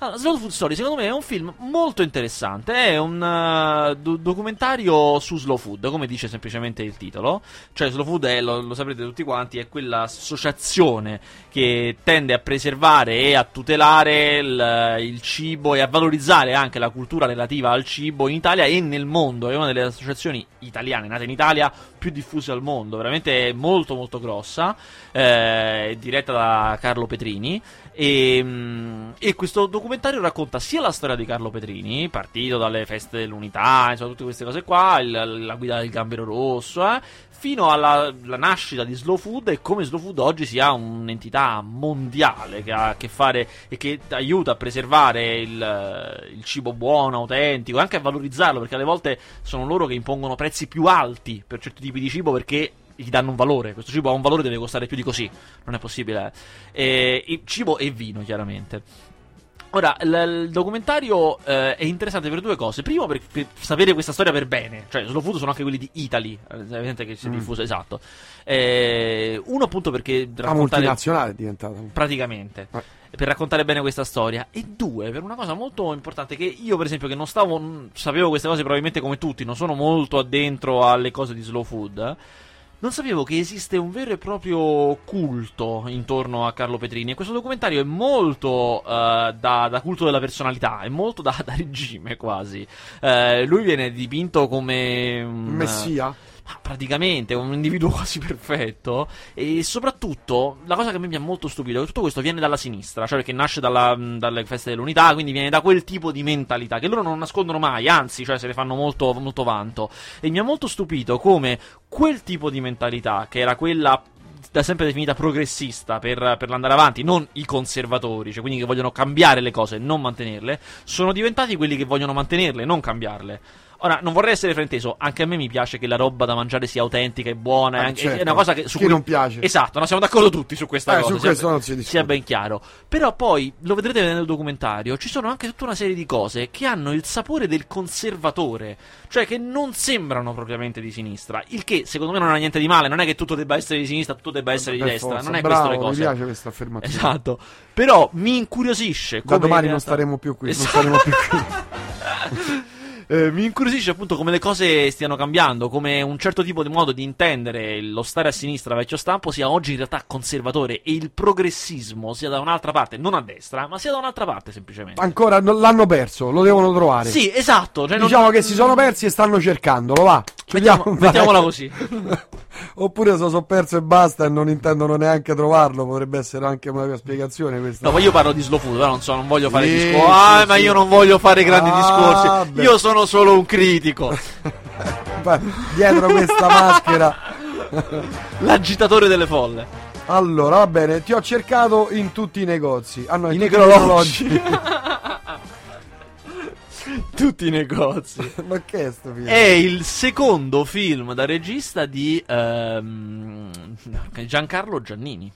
[SPEAKER 2] Allora, Slow Food Story secondo me è un film molto interessante, è un eh, do- documentario su slow food, come dice semplicemente il titolo. Cioè slow food è, lo, lo saprete tutti quanti, è quell'associazione che tende a preservare e a tutelare il, il cibo e a valorizzare anche la cultura relativa al cibo in Italia e nel mondo. È una delle associazioni italiane, nate in Italia, più diffuse al mondo, veramente molto molto grossa, eh, diretta da Carlo Petrini. E, mm, e questo documentario racconta sia la storia di Carlo Petrini, partito dalle feste dell'unità, insomma, tutte queste cose qua, il- la guida del gambero rosso, eh, fino alla la nascita di Slow Food e come Slow Food oggi sia un'entità mondiale che ha a che fare e che aiuta a preservare il, il cibo buono, autentico, e anche a valorizzarlo, perché alle volte sono loro che impongono prezzi più alti per certi tipi di cibo perché gli danno un valore. Questo cibo ha un valore, deve costare più di così. Non è possibile. eh. Cibo e vino, chiaramente. Ora, l- il documentario eh, è interessante per due cose. Primo, per, per sapere questa storia per bene. Cioè, Slow Food sono anche quelli di Italy. eh, evidente che si è
[SPEAKER 1] Mm.
[SPEAKER 2] diffuso, esatto. Eh, uno, appunto, perché
[SPEAKER 1] La multinazionale è diventata.
[SPEAKER 2] Praticamente.
[SPEAKER 1] Eh.
[SPEAKER 2] Per raccontare bene questa storia. E due, per una cosa molto importante. Che io, per esempio, che non stavo. sapevo queste cose probabilmente come tutti. Non sono molto addentro alle cose di slow food. Non sapevo che esiste un vero e proprio culto intorno a Carlo Petrini. E questo documentario è molto eh, da, da culto della personalità, è molto da, da regime quasi. Eh, lui viene dipinto come un
[SPEAKER 1] Messia?
[SPEAKER 2] Praticamente un individuo quasi perfetto. E soprattutto, la cosa che a me mi ha molto stupito è che tutto questo viene dalla sinistra, cioè perché nasce dalla- dalle feste dell'unità, quindi viene da quel tipo di mentalità che loro non nascondono mai, anzi, cioè se ne fanno molto, molto vanto. E mi ha molto stupito come quel tipo di mentalità, che era quella da sempre definita progressista per, per l'andare avanti, non i conservatori, cioè quindi che vogliono cambiare le cose non mantenerle, sono diventati quelli che vogliono mantenerle, non cambiarle. Ora, non vorrei essere frainteso, anche a me mi piace che la roba da mangiare sia autentica e buona. È anche-
[SPEAKER 1] certo.
[SPEAKER 2] È una cosa che su
[SPEAKER 1] Chi
[SPEAKER 2] cui-
[SPEAKER 1] non piace?
[SPEAKER 2] Esatto, no, siamo d'accordo tutti su questa
[SPEAKER 1] Eh,
[SPEAKER 2] cosa.
[SPEAKER 1] su
[SPEAKER 2] sia,
[SPEAKER 1] questo non si discute.
[SPEAKER 2] sia ben chiaro. Però poi, lo vedrete il documentario, ci sono anche tutta una serie di cose che hanno il sapore del conservatore. Cioè che non sembrano propriamente di sinistra. Il che, secondo me, non ha niente di male. Non è che tutto debba essere di sinistra, tutto debba essere di
[SPEAKER 1] Per
[SPEAKER 2] destra.
[SPEAKER 1] forza.
[SPEAKER 2] Non è
[SPEAKER 1] Bravo,
[SPEAKER 2] questo le cose.
[SPEAKER 1] Mi piace questa affermazione.
[SPEAKER 2] Esatto. Però mi incuriosisce.
[SPEAKER 1] Da
[SPEAKER 2] come
[SPEAKER 1] domani
[SPEAKER 2] in
[SPEAKER 1] non
[SPEAKER 2] realtà-
[SPEAKER 1] staremo più qui.
[SPEAKER 2] Esatto.
[SPEAKER 1] Non staremo più qui.
[SPEAKER 2] Eh, mi incuriosisce appunto come le cose stiano cambiando, come un certo tipo di modo di intendere lo stare a sinistra vecchio stampo sia oggi in realtà conservatore e il progressismo sia da un'altra parte, non a destra, ma sia da un'altra parte semplicemente.
[SPEAKER 1] Ancora non- l'hanno perso, lo devono trovare.
[SPEAKER 2] Sì, esatto. Cioè non-
[SPEAKER 1] Diciamo che si sono persi e stanno cercandolo, va.
[SPEAKER 2] Mettiamo- mettiamola così.
[SPEAKER 1] Oppure se sono perso e basta e non intendono neanche trovarlo, potrebbe essere anche una spiegazione questa.
[SPEAKER 2] No, ma io parlo di slow food, però non so, non voglio fare
[SPEAKER 1] Sì,
[SPEAKER 2] discorsi.
[SPEAKER 1] sì,
[SPEAKER 2] Ah,
[SPEAKER 1] sì.
[SPEAKER 2] ma io non voglio fare grandi
[SPEAKER 1] Ah,
[SPEAKER 2] discorsi.
[SPEAKER 1] beh.
[SPEAKER 2] Io sono solo un critico.
[SPEAKER 1] Dietro questa maschera.
[SPEAKER 2] L'agitatore delle folle.
[SPEAKER 1] Allora, va bene, ti ho cercato in tutti i negozi. Ah, no,
[SPEAKER 2] I necrologi. Tutti i negozi.
[SPEAKER 1] ma che è sto film?
[SPEAKER 2] È il secondo film da regista di ehm, Giancarlo Giannini.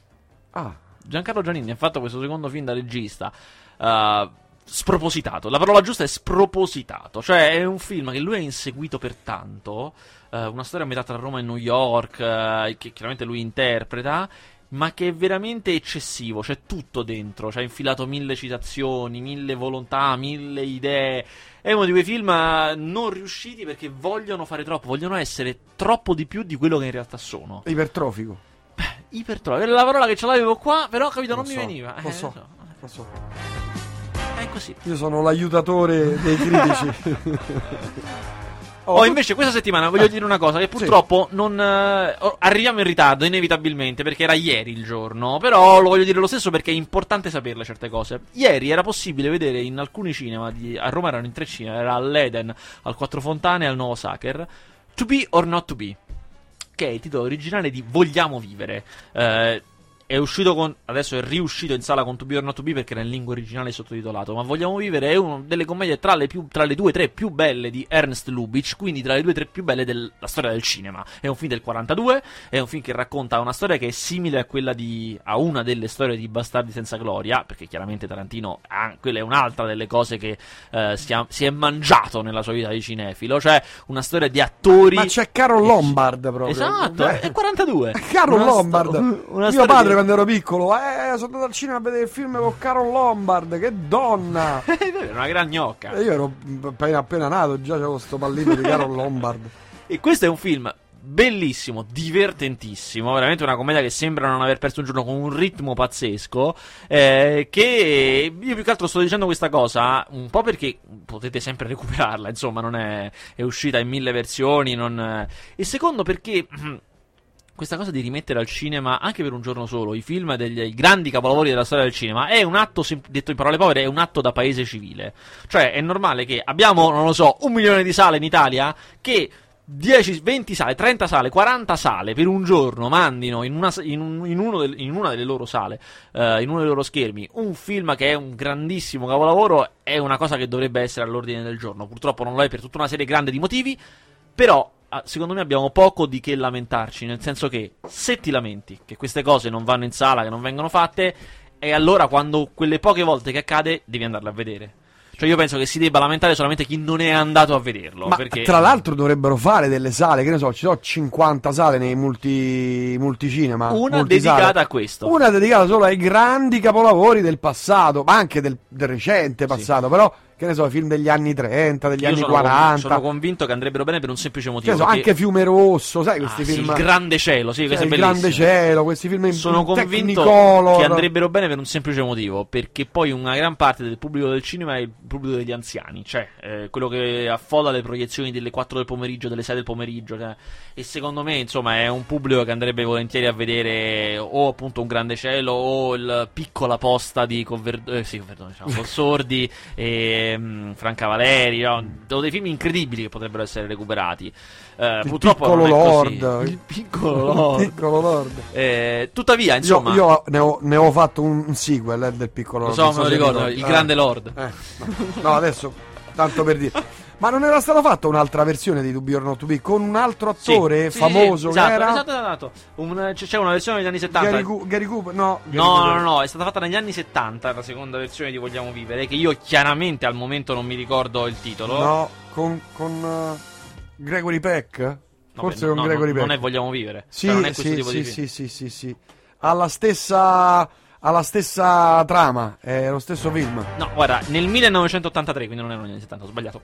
[SPEAKER 1] Ah,
[SPEAKER 2] Giancarlo Giannini ha fatto questo secondo film da regista. eh, spropositato. La parola giusta è spropositato. Cioè, è un film che lui ha inseguito per tanto. eh, una storia a metà tra Roma e New York. eh, che chiaramente lui interpreta. Ma che è veramente eccessivo. C'è tutto dentro. C'ha infilato mille citazioni, mille volontà, mille idee. È uno di quei film eh, non riusciti perché vogliono fare troppo. Vogliono essere troppo di più di quello che in realtà sono.
[SPEAKER 1] ipertrofico.
[SPEAKER 2] Ipertrofia. Era la parola che ce l'avevo qua, però capito, non mi
[SPEAKER 1] so,
[SPEAKER 2] veniva.
[SPEAKER 1] Lo
[SPEAKER 2] Eh,
[SPEAKER 1] so,
[SPEAKER 2] lo
[SPEAKER 1] lo so.
[SPEAKER 2] È così.
[SPEAKER 1] Io sono l'aiutatore dei critici.
[SPEAKER 2] Oh, invece questa settimana voglio dire una cosa che purtroppo non eh, arriviamo in ritardo inevitabilmente perché era ieri il giorno, però lo voglio dire lo stesso perché è importante saperle certe cose. Ieri era possibile vedere in alcuni cinema di, a Roma erano in tre cinema, era all'Eden, al Quattro Fontane e al Nuovo Sacher, To Be or Not To Be, che è il titolo originale di Vogliamo vivere. Eh, è uscito con. Adesso è riuscito in sala con To Be or Not To Be perché era in lingua originale sottotitolato. Ma Vogliamo vivere è una delle commedie tra le, più, tra le due o tre più belle di Ernst Lubitsch. Quindi tra le due o tre più belle della storia del cinema. È un film del 42. È un film che racconta una storia che è simile a quella di. a una delle storie di Bastardi senza gloria. Perché chiaramente Tarantino. ah, quella è un'altra delle cose che eh, si, ha- si è mangiato nella sua vita di cinefilo. Cioè una storia di attori.
[SPEAKER 1] Ma c'è Carol Lombard proprio.
[SPEAKER 2] Esatto,
[SPEAKER 1] Eh,
[SPEAKER 2] è 42.
[SPEAKER 1] Carol
[SPEAKER 2] Una sto-
[SPEAKER 1] Lombard.
[SPEAKER 2] una
[SPEAKER 1] Mio padre quando ero piccolo, eh, sono andato al cinema a vedere il film con Carol Lombard, che donna!
[SPEAKER 2] È una gran gnocca.
[SPEAKER 1] E io ero appena, appena nato, già c'avevo sto pallino di Carol Lombard.
[SPEAKER 2] E questo è un film bellissimo, divertentissimo, veramente una commedia che sembra non aver perso un giorno con un ritmo pazzesco, eh, che io più che altro sto dicendo questa cosa un po' perché potete sempre recuperarla, insomma, non è, è uscita in mille versioni, non- e secondo perché... Questa cosa di rimettere al cinema, anche per un giorno solo, i film degli i grandi capolavori della storia del cinema, è un atto, detto in parole povere, è un atto da paese civile. Cioè, è normale che abbiamo, non lo so, un milione di sale in Italia che 10, 20 sale, 30 sale, 40 sale per un giorno mandino in una, in in del- in una delle loro sale, eh, in uno dei loro schermi, un film che è un grandissimo capolavoro, è una cosa che dovrebbe essere all'ordine del giorno. Purtroppo non lo è per tutta una serie grande di motivi, però secondo me abbiamo poco di che lamentarci, nel senso che se ti lamenti che queste cose non vanno in sala, che non vengono fatte, e allora quando quelle poche volte che accade devi andarle a vedere. Cioè io penso che si debba lamentare solamente chi non è andato a vederlo.
[SPEAKER 1] Ma
[SPEAKER 2] perché...
[SPEAKER 1] tra l'altro dovrebbero fare delle sale, che ne so, ci sono 50 sale nei multi, multicinema.
[SPEAKER 2] Una
[SPEAKER 1] multisale.
[SPEAKER 2] dedicata a questo.
[SPEAKER 1] Una dedicata solo ai grandi capolavori del passato, ma anche del, del recente passato, però che ne so, film degli anni 30, degli
[SPEAKER 2] Io
[SPEAKER 1] anni
[SPEAKER 2] sono,
[SPEAKER 1] 40.
[SPEAKER 2] conv- sono convinto che andrebbero bene per un semplice
[SPEAKER 1] che
[SPEAKER 2] motivo.
[SPEAKER 1] ne so, anche Fiume Rosso, sai questi
[SPEAKER 2] Ah, sì,
[SPEAKER 1] film.
[SPEAKER 2] il grande cielo, sì,
[SPEAKER 1] Cioè,
[SPEAKER 2] questo è
[SPEAKER 1] il grande cielo, questi film in
[SPEAKER 2] Sono
[SPEAKER 1] in
[SPEAKER 2] convinto
[SPEAKER 1] Technicolor.
[SPEAKER 2] che andrebbero bene per un semplice motivo, perché poi una gran parte del pubblico del cinema è il pubblico degli anziani, cioè eh, quello che affolla le proiezioni delle 4 del pomeriggio, delle 6 del pomeriggio, cioè, e secondo me insomma è un pubblico che andrebbe volentieri a vedere o appunto un grande cielo o il piccola posta di Conver- eh, sì, Converdone, diciamo, Sordi e mm, Franca Valeri, no? sono dei film incredibili che potrebbero essere recuperati. Eh,
[SPEAKER 1] Il
[SPEAKER 2] purtroppo
[SPEAKER 1] piccolo. Lord.
[SPEAKER 2] Il piccolo Lord.
[SPEAKER 1] Il piccolo Lord.
[SPEAKER 2] Eh, tuttavia, insomma,
[SPEAKER 1] io, io ne, ho, ne ho fatto un, un sequel eh, del piccolo
[SPEAKER 2] Lo
[SPEAKER 1] Lord.
[SPEAKER 2] so,
[SPEAKER 1] non
[SPEAKER 2] me lo ricordo, il grande Lord.
[SPEAKER 1] Eh, no. No, adesso, tanto per dire. Ma non era stata fatta un'altra versione di To Be or Not To Be con un altro
[SPEAKER 2] Sì,
[SPEAKER 1] attore
[SPEAKER 2] sì,
[SPEAKER 1] famoso
[SPEAKER 2] sì,
[SPEAKER 1] che
[SPEAKER 2] esatto,
[SPEAKER 1] era
[SPEAKER 2] esatto, esatto. Un- c'è una versione degli anni 70.
[SPEAKER 1] Gary, Cu- Gary Cooper? No, Gary
[SPEAKER 2] No,
[SPEAKER 1] Cooper.
[SPEAKER 2] no, no, è stata fatta negli anni 70 la seconda versione di Vogliamo Vivere, che io chiaramente al momento non mi ricordo il titolo.
[SPEAKER 1] No, con, con eh, Gregory Peck?
[SPEAKER 2] No,
[SPEAKER 1] Forse
[SPEAKER 2] beh,
[SPEAKER 1] con
[SPEAKER 2] no,
[SPEAKER 1] Gregory
[SPEAKER 2] non,
[SPEAKER 1] Peck.
[SPEAKER 2] non è Vogliamo Vivere.
[SPEAKER 1] Sì,
[SPEAKER 2] Cioè, non è questo
[SPEAKER 1] sì,
[SPEAKER 2] tipo
[SPEAKER 1] sì,
[SPEAKER 2] di film.
[SPEAKER 1] sì, sì, sì, sì. Ha la stessa ha la stessa trama, è lo stesso film.
[SPEAKER 2] No, guarda, nel 1983, quindi non erano negli anni 70, ho sbagliato.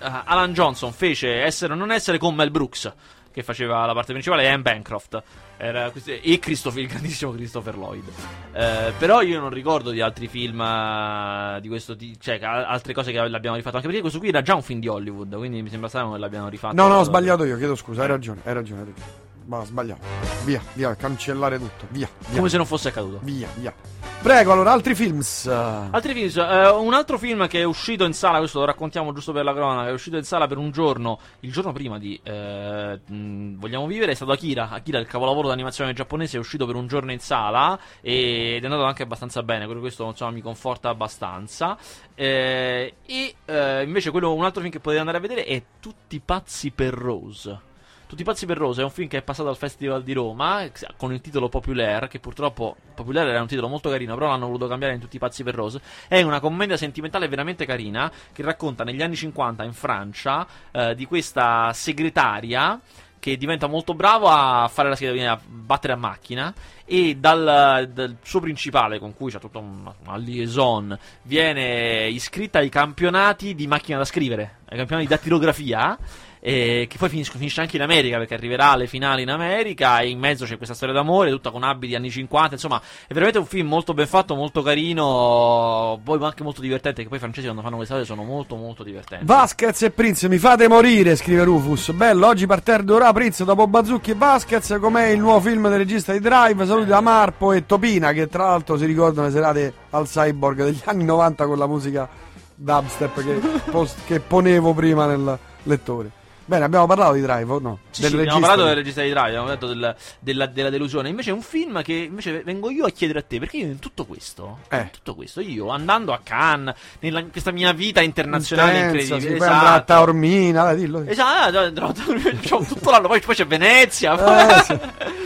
[SPEAKER 2] Ah, Alan Johnson fece Essere o non essere con Mel Brooks, che faceva la parte principale, e Anne Bancroft. Era e Christopher, il grandissimo Christopher Lloyd. Eh, però io non ricordo di altri film eh, di questo tipo, cioè altre cose che l'abbiamo rifatto. Anche perché questo qui era già un film di Hollywood, quindi mi sembra strano che l'abbiano rifatto.
[SPEAKER 1] No, no, ho sbagliato io, chiedo scusa, hai ragione, hai ragione. hai ragione. Ma sbagliato. Via, via, cancellare tutto. Via, via.
[SPEAKER 2] Come se non fosse accaduto.
[SPEAKER 1] Via, via. Prego, allora, altri films.
[SPEAKER 2] Altri film, eh, un altro film che è uscito in sala, questo lo raccontiamo giusto per la cronaca, è uscito in sala per un giorno, il giorno prima di eh, Vogliamo Vivere, è stato Akira. Akira, il capolavoro d'animazione giapponese, è uscito per un giorno in sala ed è andato anche abbastanza bene, questo insomma, mi conforta abbastanza. Eh, e eh, invece quello, un altro film che potete andare a vedere è Tutti pazzi per Rose. Tutti pazzi per Rose è un film che è passato al Festival di Roma con il titolo Populaire, che purtroppo Populaire era un titolo molto carino, però l'hanno voluto cambiare in Tutti pazzi per Rose. È una commedia sentimentale veramente carina che racconta negli anni 50 in Francia eh, di questa segretaria che diventa molto bravo a fare la scheda, a battere a macchina e dal, dal suo principale con cui c'è tutta una, una liaison viene iscritta ai campionati di macchina da scrivere, ai campionati di dattilografia eh, che poi finisce, finisce anche in America perché arriverà alle finali in America e in mezzo c'è questa storia d'amore tutta con abiti anni 50 insomma è veramente un film molto ben fatto molto carino poi anche molto divertente che poi i francesi quando fanno queste cose sono molto molto divertenti
[SPEAKER 1] Vasquez e Prince, mi fate morire, scrive Rufus. Bello, oggi parterre d'ora Prince dopo Bazzucchi e Vasquez, com'è il nuovo film del regista di Drive. Saluti da Marpo e Topina, che tra l'altro si ricordano le serate al Cyborg degli anni 90 con la musica dubstep che, pos- che ponevo prima nel lettore. Bene, abbiamo parlato di Drive o no?
[SPEAKER 2] Sì, sì, abbiamo parlato del regista di Drive, abbiamo detto del- della, della delusione. Invece è un film che invece vengo io a chiedere a te, perché io in tutto questo,
[SPEAKER 1] Eh.
[SPEAKER 2] in tutto questo, io andando a Cannes, nella in questa mia vita internazionale
[SPEAKER 1] Intensa,
[SPEAKER 2] incredibile,
[SPEAKER 1] sì, andrà a
[SPEAKER 2] esatto.
[SPEAKER 1] Taormina, dai, dillo.
[SPEAKER 2] Esatto, andrò- c'ho tutto l'anno, poi, poi c'è Venezia.
[SPEAKER 1] Eh, sì.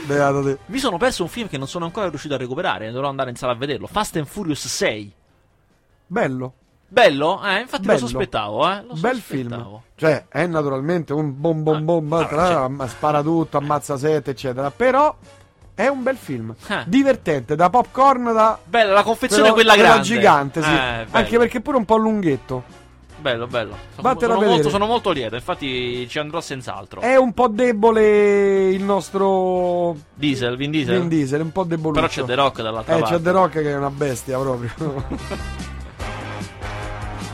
[SPEAKER 1] Beato te.
[SPEAKER 2] Mi sono perso un film che non sono ancora riuscito a recuperare, dovrò andare in sala a vederlo. Fast and Furious 6.
[SPEAKER 1] Bello.
[SPEAKER 2] Bello? Eh, infatti
[SPEAKER 1] Bello.
[SPEAKER 2] lo sospettavo, eh. Lo
[SPEAKER 1] Bel
[SPEAKER 2] sospettavo.
[SPEAKER 1] film. Cioè, è naturalmente un bom bom bom,
[SPEAKER 2] Ah,
[SPEAKER 1] tra-
[SPEAKER 2] cioè-
[SPEAKER 1] spara tutto, ammazza sette, eccetera. Però è un bel film.
[SPEAKER 2] Eh.
[SPEAKER 1] Divertente, da popcorn, da...
[SPEAKER 2] Bella, la confezione
[SPEAKER 1] però-
[SPEAKER 2] quella grande.
[SPEAKER 1] gigante, sì.
[SPEAKER 2] Eh.
[SPEAKER 1] Anche perché è pure un po' lunghetto.
[SPEAKER 2] Bello, bello. Sono, sono molto, sono molto lieto, infatti ci andrò senz'altro.
[SPEAKER 1] È un po' debole il nostro...
[SPEAKER 2] Diesel, Vin Diesel.
[SPEAKER 1] Vin Diesel, è un po' deboluccio.
[SPEAKER 2] Però c'è The Rock dall'altra
[SPEAKER 1] Eh,
[SPEAKER 2] parte.
[SPEAKER 1] c'è The Rock che è una bestia proprio.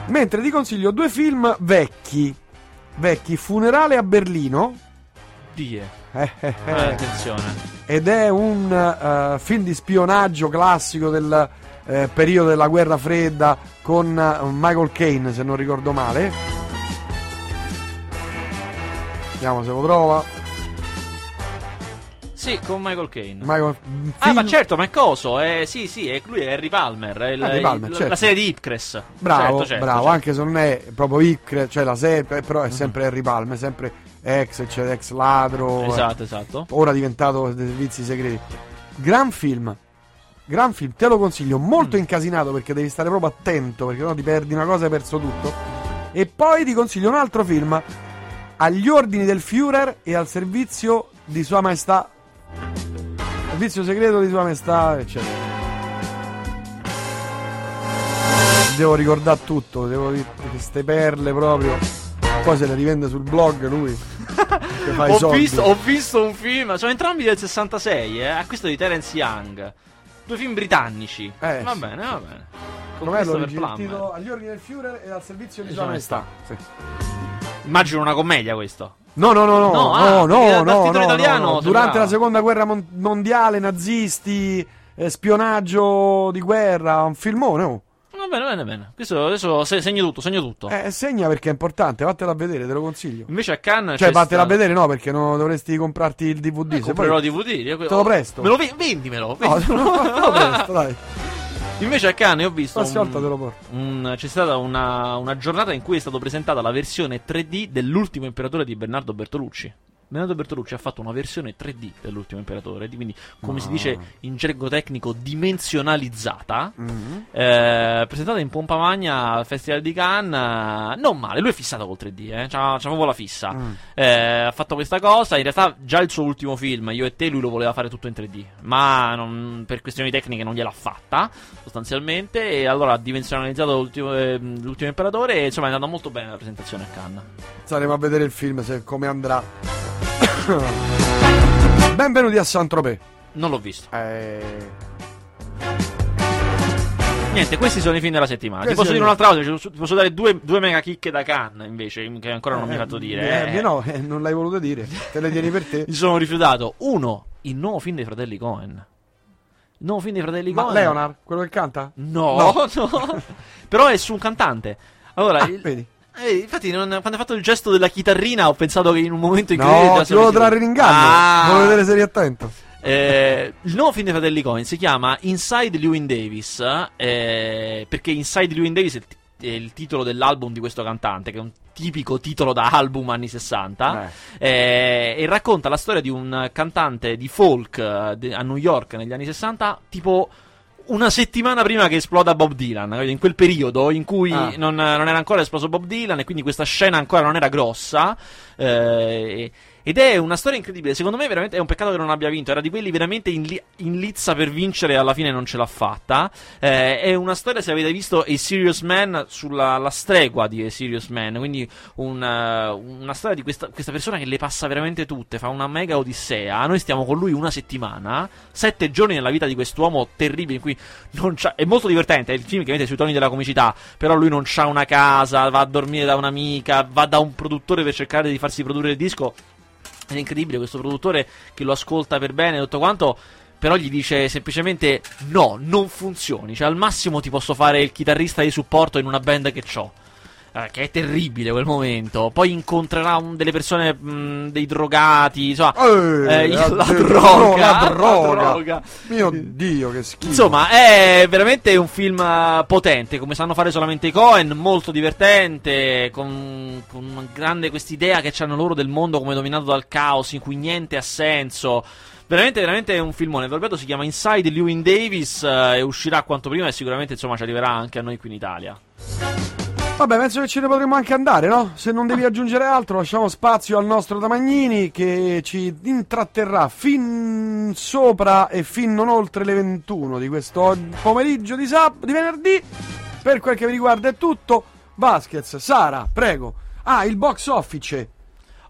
[SPEAKER 1] Mentre ti consiglio due film vecchi. Vecchi, Funerale a Berlino.
[SPEAKER 2] Die.
[SPEAKER 1] Eh, eh,
[SPEAKER 2] Eh,
[SPEAKER 1] eh.
[SPEAKER 2] attenzione.
[SPEAKER 1] Ed è un eh, film di spionaggio classico del eh, periodo della guerra fredda con eh, Michael Caine, se non ricordo male. Vediamo se lo trova.
[SPEAKER 2] Sì, con Michael Caine.
[SPEAKER 1] Michael,
[SPEAKER 2] Ah,
[SPEAKER 1] film-
[SPEAKER 2] ma certo, ma è coso? Eh, sì, sì, è lui è Harry Palmer. È il-
[SPEAKER 1] Harry Palmer,
[SPEAKER 2] il-
[SPEAKER 1] certo.
[SPEAKER 2] La serie di Ipcress.
[SPEAKER 1] Bravo,
[SPEAKER 2] Certo, certo,
[SPEAKER 1] bravo,
[SPEAKER 2] certo.
[SPEAKER 1] anche se non è proprio Icre, cioè la serie, però
[SPEAKER 2] Mhm.
[SPEAKER 1] è sempre Harry Palmer, sempre ex, cioè ex ladro.
[SPEAKER 2] Esatto,
[SPEAKER 1] eh,
[SPEAKER 2] esatto.
[SPEAKER 1] Ora diventato dei servizi segreti. Gran film. Gran film, te lo consiglio, molto
[SPEAKER 2] Mm.
[SPEAKER 1] incasinato perché devi stare proprio attento, perché no ti perdi una cosa e hai perso tutto. E poi ti consiglio un altro film, agli ordini del Führer e al servizio di Sua Maestà. Servizio segreto di Sua Maestà, eccetera. Devo ricordare tutto, devo dire queste perle proprio. Poi se le rivende sul blog lui.
[SPEAKER 2] Ho visto, ho visto un film, sono entrambi del 66, eh, a questo di Terence Young. Due film britannici.
[SPEAKER 1] Eh,
[SPEAKER 2] va
[SPEAKER 1] sì.
[SPEAKER 2] bene, va bene. Con
[SPEAKER 1] l'origine? Il
[SPEAKER 2] Plummer.
[SPEAKER 1] titolo agli ordini del Führer e al servizio di Sua
[SPEAKER 2] Sua
[SPEAKER 1] Maestà.
[SPEAKER 2] Immagino una commedia questo.
[SPEAKER 1] No, no, no, no,
[SPEAKER 2] No,
[SPEAKER 1] no,
[SPEAKER 2] ah,
[SPEAKER 1] no, no, no,
[SPEAKER 2] italiano
[SPEAKER 1] no. Durante la seconda guerra mon- mondiale, nazisti, eh, spionaggio di guerra, un filmone. Oh.
[SPEAKER 2] Va bene, bene, bene. Questo adesso se- segno tutto, segno tutto.
[SPEAKER 1] Eh, segna perché è importante, vattela a vedere, te lo consiglio.
[SPEAKER 2] Invece a Cannes
[SPEAKER 1] Cioè, vattela
[SPEAKER 2] stato-
[SPEAKER 1] a vedere, no, perché non dovresti comprarti il DVD.
[SPEAKER 2] Eh, comprerò
[SPEAKER 1] poi-
[SPEAKER 2] DVD.
[SPEAKER 1] Te lo presto.
[SPEAKER 2] Me lo ve- vendimelo.
[SPEAKER 1] No,
[SPEAKER 2] vendimelo.
[SPEAKER 1] te lo presto, dai.
[SPEAKER 2] Invece a Cannes ho visto.
[SPEAKER 1] Prossima volta te lo porto.
[SPEAKER 2] un- c'è stata una, una giornata in cui è stata presentata la versione 3D dell'ultimo imperatore di Bernardo Bertolucci. Bernardo Bertolucci ha fatto una versione 3D dell'ultimo imperatore, di- quindi come si
[SPEAKER 1] Ah.
[SPEAKER 2] dice in gergo tecnico dimensionalizzata,
[SPEAKER 1] Mhm.
[SPEAKER 2] eh, presentata in pompa magna al Festival di Cannes. eh, non male, lui è fissato col 3D, eh, c'ha, c'ha proprio la fissa.
[SPEAKER 1] Mm.
[SPEAKER 2] Eh, ha fatto questa cosa. In realtà, già il suo ultimo film, Io e te, lui lo voleva fare tutto in 3D. Ma non- per questioni tecniche non gliel'ha fatta, sostanzialmente. E allora ha dimensionalizzato l'ultimo, eh, l'ultimo imperatore. E insomma, è andata molto bene la presentazione a Cannes.
[SPEAKER 1] Saremo a vedere il film se come andrà. Benvenuti a Saint-Tropez.
[SPEAKER 2] Non l'ho visto.
[SPEAKER 1] Eh,
[SPEAKER 2] Niente, questi sono i film della settimana. Ti
[SPEAKER 1] Questi
[SPEAKER 2] posso dire un'altra cosa? Ti posso dare due, due mega chicche da Cannes, invece, che ancora non mi hai fatto dire.
[SPEAKER 1] eh,
[SPEAKER 2] eh.
[SPEAKER 1] no, eh, non l'hai voluto dire. Te le tieni per te.
[SPEAKER 2] Mi sono rifiutato. Uno, il nuovo film dei fratelli Cohen. Il nuovo film dei fratelli
[SPEAKER 1] Ma
[SPEAKER 2] Cohen.
[SPEAKER 1] Leonard, quello che canta?
[SPEAKER 2] No, no. Però è su un cantante. Allora, il-
[SPEAKER 1] Vedi?
[SPEAKER 2] Eh, infatti, non- quando hai fatto il gesto della chitarrina, ho pensato che in un momento in cui.
[SPEAKER 1] No, ti volevo trarre in inganno.
[SPEAKER 2] Ah.
[SPEAKER 1] Volevo vedere se eri attento.
[SPEAKER 2] Eh, il nuovo film dei fratelli Cohen si chiama Inside Lewin Davis. eh, perché Inside Lewin Davis è il, ti- è il titolo dell'album di questo cantante, che è un tipico titolo da album anni 60. eh, e racconta la storia di un cantante di folk eh, de- a New York negli anni 60, tipo una settimana prima che esploda Bob Dylan, in quel periodo in cui
[SPEAKER 1] Ah.
[SPEAKER 2] non, non era ancora esploso Bob Dylan e quindi questa scena ancora non era grossa. eh, ed è una storia incredibile. Secondo me, veramente è un peccato che non abbia vinto. Era di quelli veramente in, li- in lizza per vincere e alla fine non ce l'ha fatta. Eh, è una storia, se avete visto, A Serious Man sulla la stregua di A Serious Man. Quindi un, eh, una storia di questa, questa persona che le passa veramente tutte. Fa una mega odissea. Noi stiamo con lui una settimana. Sette giorni nella vita di quest'uomo terribile. In cui non c'ha, è molto divertente. È il film che mette sui toni della comicità. Però lui non c'ha una casa. Va a dormire da un'amica. Va da un produttore per cercare di farsi produrre il disco. È incredibile questo produttore che lo ascolta per bene e tutto quanto. Però gli dice semplicemente: No, non funzioni. Cioè, al massimo ti posso fare il chitarrista di supporto in una band che ho. Eh, che è terribile quel momento. Poi incontrerà un- delle persone, mh, dei drogati. Insomma,
[SPEAKER 1] Eh,
[SPEAKER 2] eh,
[SPEAKER 1] la
[SPEAKER 2] la, droga,
[SPEAKER 1] la droga.
[SPEAKER 2] la droga.
[SPEAKER 1] Mio Dio, che schifo.
[SPEAKER 2] Insomma, è veramente un film eh, potente, come sanno fare solamente i Cohen, molto divertente, con, con grande quest'idea che hanno loro del mondo come dominato dal caos, in cui niente ha senso. Veramente, veramente è un filmone. Vi ripeto, si chiama Inside Lewin Davis eh, e uscirà quanto prima e sicuramente insomma ci arriverà anche a noi qui in Italia.
[SPEAKER 1] Vabbè, penso che ce ne potremmo anche andare, no? Se non devi aggiungere altro, lasciamo spazio al nostro Damagnini che ci intratterrà fin sopra e fin non oltre le 21 di questo pomeriggio di, sab- di venerdì. Per quel che mi riguarda è tutto. Vasquez, Sara, prego. Ah, il box office.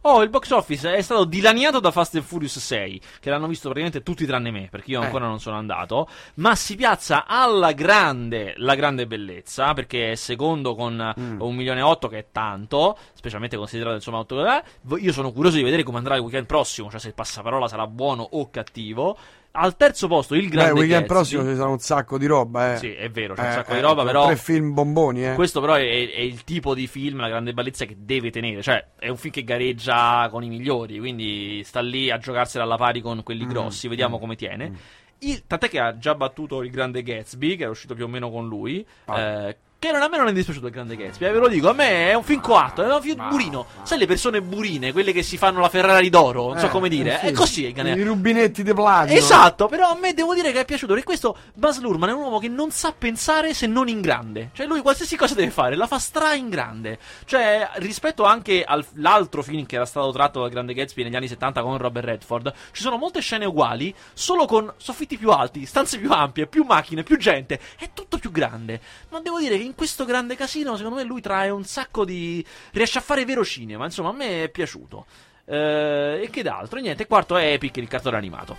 [SPEAKER 2] Oh, il box office è stato dilaniato da Fast and Furious 6, che l'hanno visto praticamente tutti tranne me, perché io
[SPEAKER 1] Eh.
[SPEAKER 2] ancora non sono andato, ma si piazza alla grande la grande bellezza, perché è secondo con
[SPEAKER 1] Mm.
[SPEAKER 2] un milione e otto, che è tanto, specialmente considerato insomma auto- eh, Io sono curioso di vedere come andrà il weekend prossimo, cioè se il passaparola sarà buono o cattivo. Al terzo posto il
[SPEAKER 1] Beh,
[SPEAKER 2] grande
[SPEAKER 1] il weekend
[SPEAKER 2] Gatsby.
[SPEAKER 1] prossimo ci sarà un sacco di roba, eh.
[SPEAKER 2] Sì, è vero, c'è un
[SPEAKER 1] Eh,
[SPEAKER 2] sacco
[SPEAKER 1] eh,
[SPEAKER 2] di roba, però
[SPEAKER 1] Tre film bomboni, eh.
[SPEAKER 2] questo però è, è il tipo di film, la grande bellezza che deve tenere, cioè è un film che gareggia con i migliori, quindi sta lì a giocarsela alla pari con quelli
[SPEAKER 1] Mm,
[SPEAKER 2] grossi, vediamo come tiene. Il- tant'è che ha già battuto il grande Gatsby, che era uscito più o meno con lui.
[SPEAKER 1] Ah.
[SPEAKER 2] eh, che non, a me non è dispiaciuto il grande Gatsby, eh, ve lo dico, a me è un film coatto, è un film burino. Sai le persone burine, quelle che si fanno la Ferrari d'oro, non so
[SPEAKER 1] Eh,
[SPEAKER 2] come dire,
[SPEAKER 1] sì.
[SPEAKER 2] è così il grande
[SPEAKER 1] I rubinetti di platino.
[SPEAKER 2] Esatto, però a me devo dire che è piaciuto perché questo Buzz Lurman è un uomo che non sa pensare se non in grande. Cioè lui qualsiasi cosa deve fare la fa stra in grande. Cioè rispetto anche all'altro film che era stato tratto dal Grande Gatsby negli anni 70 con Robert Redford, ci sono molte scene uguali, solo con soffitti più alti, stanze più ampie, più macchine, più gente. È tutto più grande. Ma devo dire che in questo grande casino secondo me lui trae un sacco di... riesce a fare vero cinema. Insomma a me è piaciuto. Eh, e che d'altro? Niente, quarto è Epic, il cartone animato.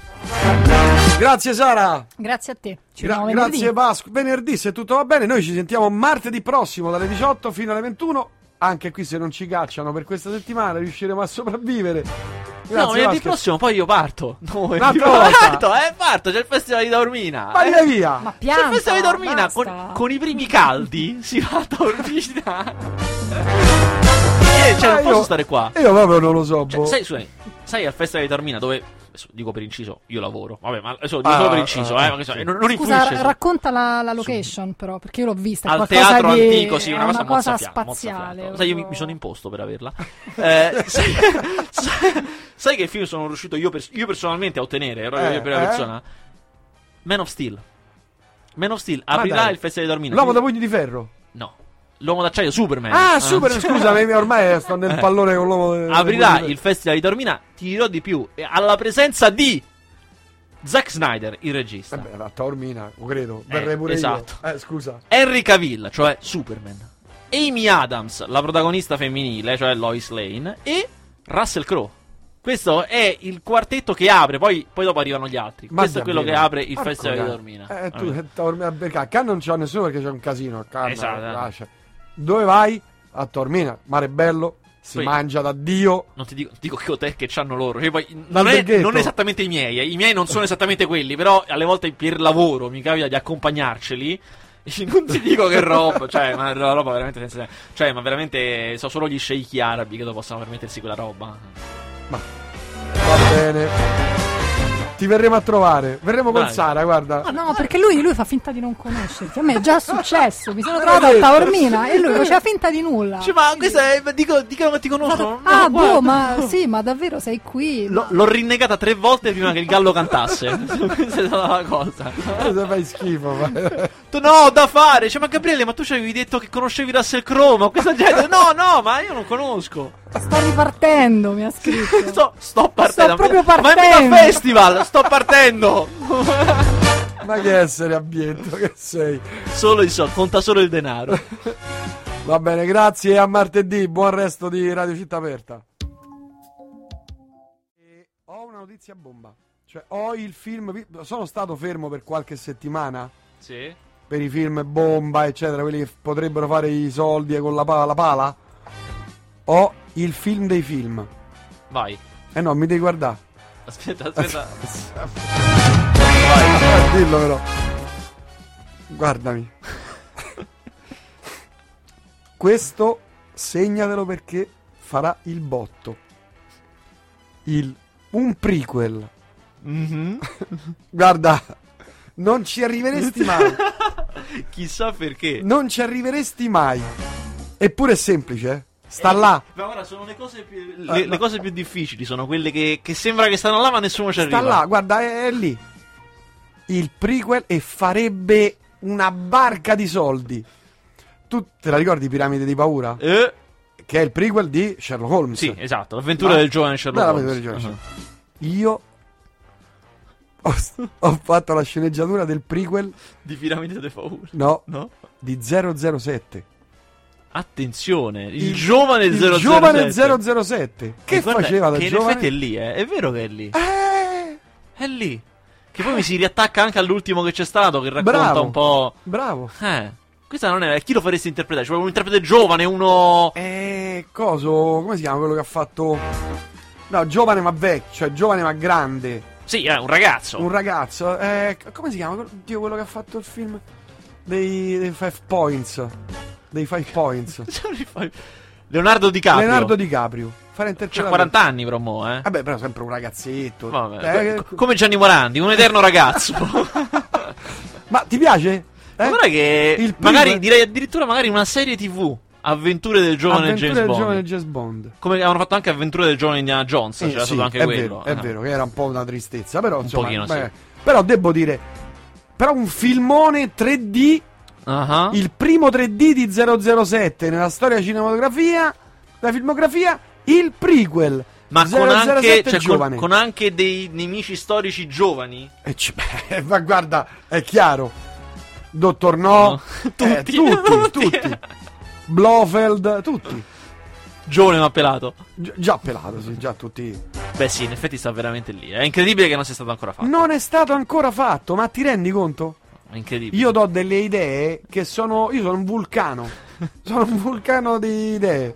[SPEAKER 1] Grazie Sara.
[SPEAKER 14] Grazie a te. Ci
[SPEAKER 1] Gra- grazie Vasco. Venerdì, se tutto va bene, noi ci sentiamo martedì prossimo dalle 18 fino alle 21. Anche qui se non ci cacciano per questa settimana riusciremo a sopravvivere.
[SPEAKER 2] No,
[SPEAKER 1] Grazie
[SPEAKER 2] venerdì prossimo poi io parto. No, venerdì- parto, eh, parto, c'è il festival di Taormina.
[SPEAKER 1] Vai
[SPEAKER 2] eh.
[SPEAKER 1] via.
[SPEAKER 14] Ma
[SPEAKER 2] C'è il festival di Taormina con, con i primi caldi. Si va a Taormina. eh, cioè,
[SPEAKER 1] Ah,
[SPEAKER 2] non posso
[SPEAKER 1] io-
[SPEAKER 2] stare qua.
[SPEAKER 1] Io proprio non lo so.
[SPEAKER 2] Cioè,
[SPEAKER 1] boh.
[SPEAKER 2] sai, scusami, sai al festival di Taormina dove dico per inciso, io lavoro. Vabbè, ma adesso dico
[SPEAKER 1] Ah,
[SPEAKER 2] solo per inciso,
[SPEAKER 1] ah,
[SPEAKER 2] eh, so,
[SPEAKER 1] sì.
[SPEAKER 2] non, non
[SPEAKER 14] Scusa,
[SPEAKER 2] su-
[SPEAKER 14] racconta la, la location però, perché io l'ho vista.
[SPEAKER 2] al teatro
[SPEAKER 14] di-
[SPEAKER 2] antico, sì,
[SPEAKER 14] è
[SPEAKER 2] una cosa, mozzafiato,
[SPEAKER 14] spaziale.
[SPEAKER 2] mozzafiato. Sai, io mi, mi sono imposto per averla. Eh, sai, sai- sai che film sono riuscito io, pers- io personalmente a ottenere? Ero
[SPEAKER 1] Eh,
[SPEAKER 2] io per la
[SPEAKER 1] eh?
[SPEAKER 2] persona. Man of Steel. Man of Steel aprirà il Festival di Dormina.
[SPEAKER 1] L'uomo da pugni di ferro.
[SPEAKER 2] L'uomo d'acciaio Superman.
[SPEAKER 1] Ah, super, scusami, ormai sto nel
[SPEAKER 2] Eh.
[SPEAKER 1] pallone con l'uomo.
[SPEAKER 2] Aprirà il Festival di Dormina, ti dirò di più, alla presenza di Zack Snyder, il regista.
[SPEAKER 1] Vabbè, la Taormina, lo credo.
[SPEAKER 2] Eh,
[SPEAKER 1] Verrei pure
[SPEAKER 2] esatto.
[SPEAKER 1] io. Eh, scusa.
[SPEAKER 2] Henry Cavill, cioè Superman. Amy Adams, la protagonista femminile, cioè Lois Lane. E Russell Crowe. Questo è il quartetto che apre, poi, poi dopo arrivano gli altri.
[SPEAKER 1] Ma
[SPEAKER 2] Questo è quello che
[SPEAKER 1] davvero?
[SPEAKER 2] apre il
[SPEAKER 1] Porco
[SPEAKER 2] Festival di
[SPEAKER 1] cane.
[SPEAKER 2] Dormina.
[SPEAKER 1] Eh, tu, eh, Taormina, perché a Cannes non c'è nessuno perché c'è un casino. A Cannes,
[SPEAKER 2] Esatto,
[SPEAKER 1] eh,
[SPEAKER 2] eh.
[SPEAKER 1] Dove vai? A Taormina, mare bello, si
[SPEAKER 2] Poi-
[SPEAKER 1] mangia da Dio.
[SPEAKER 2] Non ti dico, dico che hotel che c'hanno loro. Cioè, non, è, non esattamente i miei, eh. i miei non sono esattamente quelli, però alle volte per lavoro mi capita di accompagnarceli. Non ti dico che roba, cioè, ma roba veramente senza Cioè, ma veramente so solo gli sceicchi arabi che possono permettersi quella roba.
[SPEAKER 1] Va bene. Ti verremo a trovare. Verremo con
[SPEAKER 2] Dai.
[SPEAKER 1] Sara, guarda.
[SPEAKER 14] Ah, no, perché lui, lui fa finta di non conoscerti. A me è già successo. Mi sono trovata a. Taormina e lui faceva finta di nulla.
[SPEAKER 2] Cioè, ma questa è. Dico, dicono che ti conoscono.
[SPEAKER 14] ah,
[SPEAKER 2] No, guarda.
[SPEAKER 14] boh, ma sì, ma davvero sei qui?
[SPEAKER 2] L'ho, l'ho rinnegata tre volte prima che il gallo cantasse. Questa è stata la cosa.
[SPEAKER 1] Cosa fai schifo? ma-
[SPEAKER 2] Tu, no, da fare. Cioè, ma Gabriele, ma tu ci avevi detto che conoscevi Russell Crowe, ma questa gente. No, no, ma io non conosco.
[SPEAKER 14] Sto ripartendo, mi ha scritto.
[SPEAKER 2] Sto, sto partendo.
[SPEAKER 14] Sto proprio
[SPEAKER 2] Ma è
[SPEAKER 14] partendo.
[SPEAKER 2] Mega Festival, sto partendo.
[SPEAKER 1] Ma che essere abbietto che sei.
[SPEAKER 2] Solo i soldi, conta solo il denaro.
[SPEAKER 1] Va bene, grazie a martedì. Buon resto di Radio Città Aperta. E ho una notizia bomba. Cioè, ho il film. Sono stato fermo per qualche settimana.
[SPEAKER 2] Sì.
[SPEAKER 1] Per i film bomba, eccetera, quelli che potrebbero fare i soldi con la pala, la pala. Ho il film dei film.
[SPEAKER 2] Vai.
[SPEAKER 1] Eh no, mi devi guardare.
[SPEAKER 2] Aspetta, aspetta.
[SPEAKER 1] Vai, dillo però. Guardami. Questo segnatelo perché farà il botto. Il un prequel.
[SPEAKER 2] Mhm.
[SPEAKER 1] Guarda, non ci arriveresti mai.
[SPEAKER 2] Chissà perché.
[SPEAKER 1] Non ci arriveresti mai. Eppure è semplice, eh. Sta là.
[SPEAKER 2] Ma guarda, sono le cose più. Le, le cose più difficili sono quelle che, che sembra che stanno là, ma nessuno ci
[SPEAKER 1] Sta
[SPEAKER 2] arriva.
[SPEAKER 1] là, guarda, è, è lì. Il prequel e farebbe una barca di soldi. Tu te la ricordi Piramide di Paura?
[SPEAKER 2] Eh?
[SPEAKER 1] Che è il prequel di Sherlock Holmes.
[SPEAKER 2] Sì, esatto. L'avventura
[SPEAKER 1] No?
[SPEAKER 2] del giovane Sherlock
[SPEAKER 1] No,
[SPEAKER 2] Holmes.
[SPEAKER 1] giovane
[SPEAKER 2] Uh-huh.
[SPEAKER 1] Io ho, ho fatto la sceneggiatura del prequel,
[SPEAKER 2] Di Piramide delle Paure.
[SPEAKER 1] no,
[SPEAKER 2] No?
[SPEAKER 1] di 007.
[SPEAKER 2] Attenzione, il, giovane
[SPEAKER 1] il
[SPEAKER 2] 007.
[SPEAKER 1] giovane 007. Che
[SPEAKER 2] guarda
[SPEAKER 1] faceva da
[SPEAKER 2] che in
[SPEAKER 1] giovane?
[SPEAKER 2] effetti è lì, eh. È vero che è lì.
[SPEAKER 1] Eh,
[SPEAKER 2] È lì. Che poi mi si riattacca anche all'ultimo che c'è stato, che racconta
[SPEAKER 1] Bravo.
[SPEAKER 2] un po'.
[SPEAKER 1] bravo.
[SPEAKER 2] Eh. Questa non è. Chi lo faresti interpretare? Cioè, un interprete giovane, uno.
[SPEAKER 1] Eh, coso, come si chiama quello che ha fatto... No, giovane ma vecchio, cioè giovane ma grande.
[SPEAKER 2] Sì, è un ragazzo.
[SPEAKER 1] Un ragazzo. Eh, come si chiama? Dio, quello che ha fatto il film dei, dei Five Points. Dei Five Points.
[SPEAKER 2] Leonardo DiCaprio.
[SPEAKER 1] Leonardo DiCaprio. Fare
[SPEAKER 2] C'ha
[SPEAKER 1] interpretare...
[SPEAKER 2] 40 anni, però, mo, eh.
[SPEAKER 1] Vabbè, però sempre un ragazzetto.
[SPEAKER 2] Vabbè,
[SPEAKER 1] Eh,
[SPEAKER 2] co- come Gianni Morandi, un eterno ragazzo.
[SPEAKER 1] ma ti piace? Eh?
[SPEAKER 2] guarda che.
[SPEAKER 1] Il primo-
[SPEAKER 2] magari direi addirittura magari una serie TV. Avventure del giovane
[SPEAKER 1] Avventure
[SPEAKER 2] James
[SPEAKER 1] del
[SPEAKER 2] Bond.
[SPEAKER 1] giovane James Bond.
[SPEAKER 2] Come avevano fatto anche Avventure del giovane Indiana Jones.
[SPEAKER 1] Eh,
[SPEAKER 2] c'era
[SPEAKER 1] sì,
[SPEAKER 2] stato anche
[SPEAKER 1] è
[SPEAKER 2] quello.
[SPEAKER 1] vero, è
[SPEAKER 2] eh.
[SPEAKER 1] vero, che era un po' una tristezza, però insomma,
[SPEAKER 2] pochino,
[SPEAKER 1] beh,
[SPEAKER 2] sì.
[SPEAKER 1] però devo dire però un filmone 3D,
[SPEAKER 2] Ah.
[SPEAKER 1] il primo 3D di 007 nella storia cinematografia, la filmografia, il prequel.
[SPEAKER 2] Ma con
[SPEAKER 1] 007
[SPEAKER 2] anche, cioè, con, con anche dei nemici storici giovani.
[SPEAKER 1] E c- beh, ma guarda, è chiaro. Dottor No,
[SPEAKER 2] No.
[SPEAKER 1] eh,
[SPEAKER 2] Tutti.
[SPEAKER 1] tutti, tutti. Blofeld, tutti.
[SPEAKER 2] Giovane ma pelato.
[SPEAKER 1] Gi- già pelato, sì, già tutti.
[SPEAKER 2] Beh, sì, in effetti sta veramente lì. È incredibile che non sia stato ancora fatto.
[SPEAKER 1] Non è stato ancora fatto, ma ti rendi conto?
[SPEAKER 2] Incredibile.
[SPEAKER 1] Io do delle idee che sono. Io sono un vulcano. sono un vulcano di idee.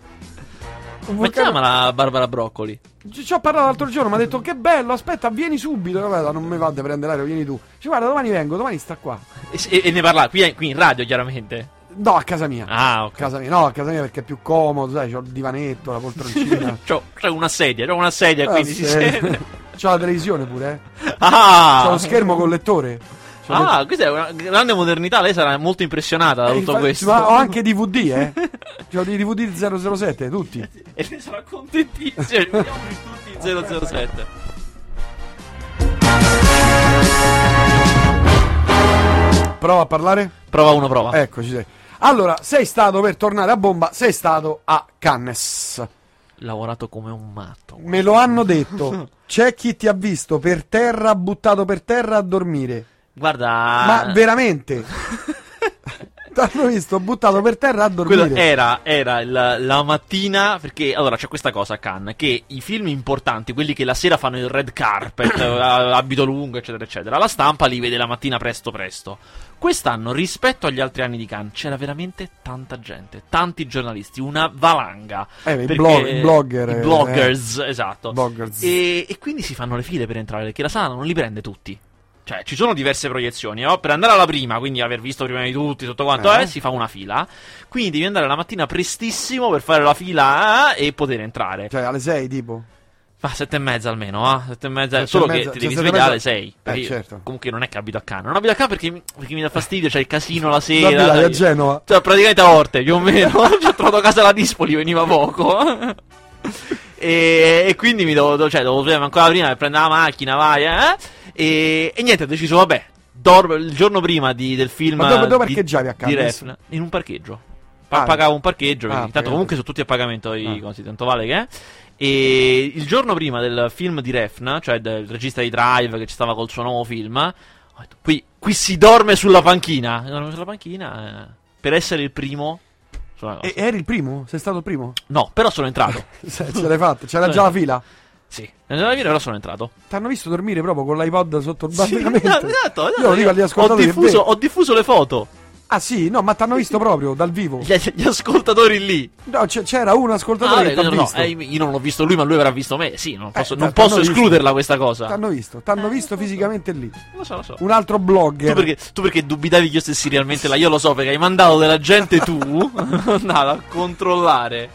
[SPEAKER 1] Un
[SPEAKER 2] Ma
[SPEAKER 1] vulcano-
[SPEAKER 2] chiamala Barbara Broccoli.
[SPEAKER 1] Ci ho parlato l'altro giorno, mi ha detto che bello, aspetta, vieni subito. Vabbè, non mi va di prendere l'aereo, vieni tu. Ci guarda, domani vengo, domani sta qua.
[SPEAKER 2] E, e- ne parla qui, qui in radio, chiaramente.
[SPEAKER 1] No, a casa mia.
[SPEAKER 2] Ah, ok.
[SPEAKER 1] A casa mia, no, a casa mia perché è più comodo, sai, c'ho il divanetto, la poltroncina.
[SPEAKER 2] C'ho, c'ho una sedia, c'ho una sedia,
[SPEAKER 1] Ah,
[SPEAKER 2] quindi si
[SPEAKER 1] sì.
[SPEAKER 2] sente.
[SPEAKER 1] C'ha la televisione pure, eh.
[SPEAKER 2] Ah!
[SPEAKER 1] C'ha lo schermo con lettore.
[SPEAKER 2] Ah, questa è una grande modernità. Lei sarà molto impressionata da
[SPEAKER 1] Eh,
[SPEAKER 2] tutto
[SPEAKER 1] infa-
[SPEAKER 2] questo.
[SPEAKER 1] Ma ho anche DVD, eh. C'ho i DVD 007, tutti.
[SPEAKER 2] E ne sarà contentissimo. Tutti in 007.
[SPEAKER 1] Prova a parlare?
[SPEAKER 2] Prova uno, prova.
[SPEAKER 1] Eccoci. sei. Allora, sei stato per tornare a bomba, sei stato a Cannes.
[SPEAKER 2] Lavorato come un matto.
[SPEAKER 1] Me lo hanno detto. C'è chi ti ha visto per terra, buttato per terra a dormire.
[SPEAKER 2] Guarda.
[SPEAKER 1] Ma veramente? T'hanno visto buttato per terra a dormire.
[SPEAKER 2] Quello era, era il- la mattina, perché allora c'è questa cosa a Cannes, che i film importanti, quelli che la sera fanno il red carpet, eh, abito lungo, eccetera, eccetera, la stampa li vede la mattina presto presto. Quest'anno, rispetto agli altri anni di Cannes, c'era veramente tanta gente, tanti giornalisti, una valanga.
[SPEAKER 1] Eh, i blog- i blogger,
[SPEAKER 2] i
[SPEAKER 1] eh,
[SPEAKER 2] bloggers, esatto.
[SPEAKER 1] Bloggers.
[SPEAKER 2] E, e quindi si fanno le file per entrare, perché la sala non li prende tutti. Cioè, ci sono diverse proiezioni, no? Per andare alla prima, quindi aver visto prima di tutti, tutto quanto
[SPEAKER 1] Eh.
[SPEAKER 2] è, si fa una fila. Quindi devi andare la mattina prestissimo per fare la fila eh, e poter entrare.
[SPEAKER 1] Cioè, alle 6 tipo.
[SPEAKER 2] Ma sette e mezza almeno, ah, sette e mezza.
[SPEAKER 1] Sette
[SPEAKER 2] solo
[SPEAKER 1] e
[SPEAKER 2] che
[SPEAKER 1] mezza-
[SPEAKER 2] ti
[SPEAKER 1] cioè,
[SPEAKER 2] devi
[SPEAKER 1] e
[SPEAKER 2] svegliare alle
[SPEAKER 1] mezza-
[SPEAKER 2] sei.
[SPEAKER 1] Eh, certo.
[SPEAKER 2] Comunque non è che abito a Cannes. Non abito a Cannes perché mi, perché mi dà fastidio, c'è il casino la sera.
[SPEAKER 1] là,
[SPEAKER 2] sai.
[SPEAKER 1] a Genova.
[SPEAKER 2] Cioè, praticamente a Orte, più o meno. Ci ho trovato a casa la Dispoli, veniva poco. e, e quindi mi dovevo, cioè, dovevo svegliarmi ancora prima per prendere la macchina, vai, eh. E, e niente, ho deciso, vabbè, dormo il giorno prima di- del film.
[SPEAKER 1] Ma dove- dove
[SPEAKER 2] di-
[SPEAKER 1] parcheggiavi a
[SPEAKER 2] di
[SPEAKER 1] Cannes?
[SPEAKER 2] Refn, in un parcheggio. Pa-
[SPEAKER 1] Ah.
[SPEAKER 2] pagavo un parcheggio,
[SPEAKER 1] Ah,
[SPEAKER 2] tanto comunque sono tutti a pagamento i
[SPEAKER 1] Ah.
[SPEAKER 2] cosi, tanto vale che è. E il giorno prima del film di Refn, cioè del regista di Drive che ci stava col suo nuovo film, ho detto, qui, qui si dorme sulla panchina. Dorme sulla panchina eh, per essere il primo.
[SPEAKER 1] E eri il primo? Sei stato il primo?
[SPEAKER 2] No, però sono entrato.
[SPEAKER 1] Ce l'hai fatta? C'era già la fila?
[SPEAKER 2] Sì, nella vita però sono entrato.
[SPEAKER 1] T'hanno visto dormire proprio con l'iPod sotto il
[SPEAKER 2] Sì,
[SPEAKER 1] banco?
[SPEAKER 2] esatto, esatto,
[SPEAKER 1] Io lo dico agli
[SPEAKER 2] ho
[SPEAKER 1] ascoltatori. è
[SPEAKER 2] diffuso, ho diffuso le foto.
[SPEAKER 1] Ah sì, no, ma t'hanno visto proprio dal vivo.
[SPEAKER 2] Gli, gli ascoltatori lì.
[SPEAKER 1] No, c- c'era un
[SPEAKER 2] Ah,
[SPEAKER 1] ascoltatore che
[SPEAKER 2] vabbè,
[SPEAKER 1] t'ha
[SPEAKER 2] no, no,
[SPEAKER 1] visto.
[SPEAKER 2] eh, io non l'ho visto lui, ma lui avrà visto me. Sì, non posso,
[SPEAKER 1] Eh,
[SPEAKER 2] non posso
[SPEAKER 1] visto.
[SPEAKER 2] escluderla questa cosa.
[SPEAKER 1] T'hanno visto, t'hanno visto fisicamente lì.
[SPEAKER 2] Lo so, lo so.
[SPEAKER 1] Un altro blogger.
[SPEAKER 2] Tu perché, tu perché dubitavi che io stessi realmente là? Io lo so perché hai mandato della gente tu andava a controllare.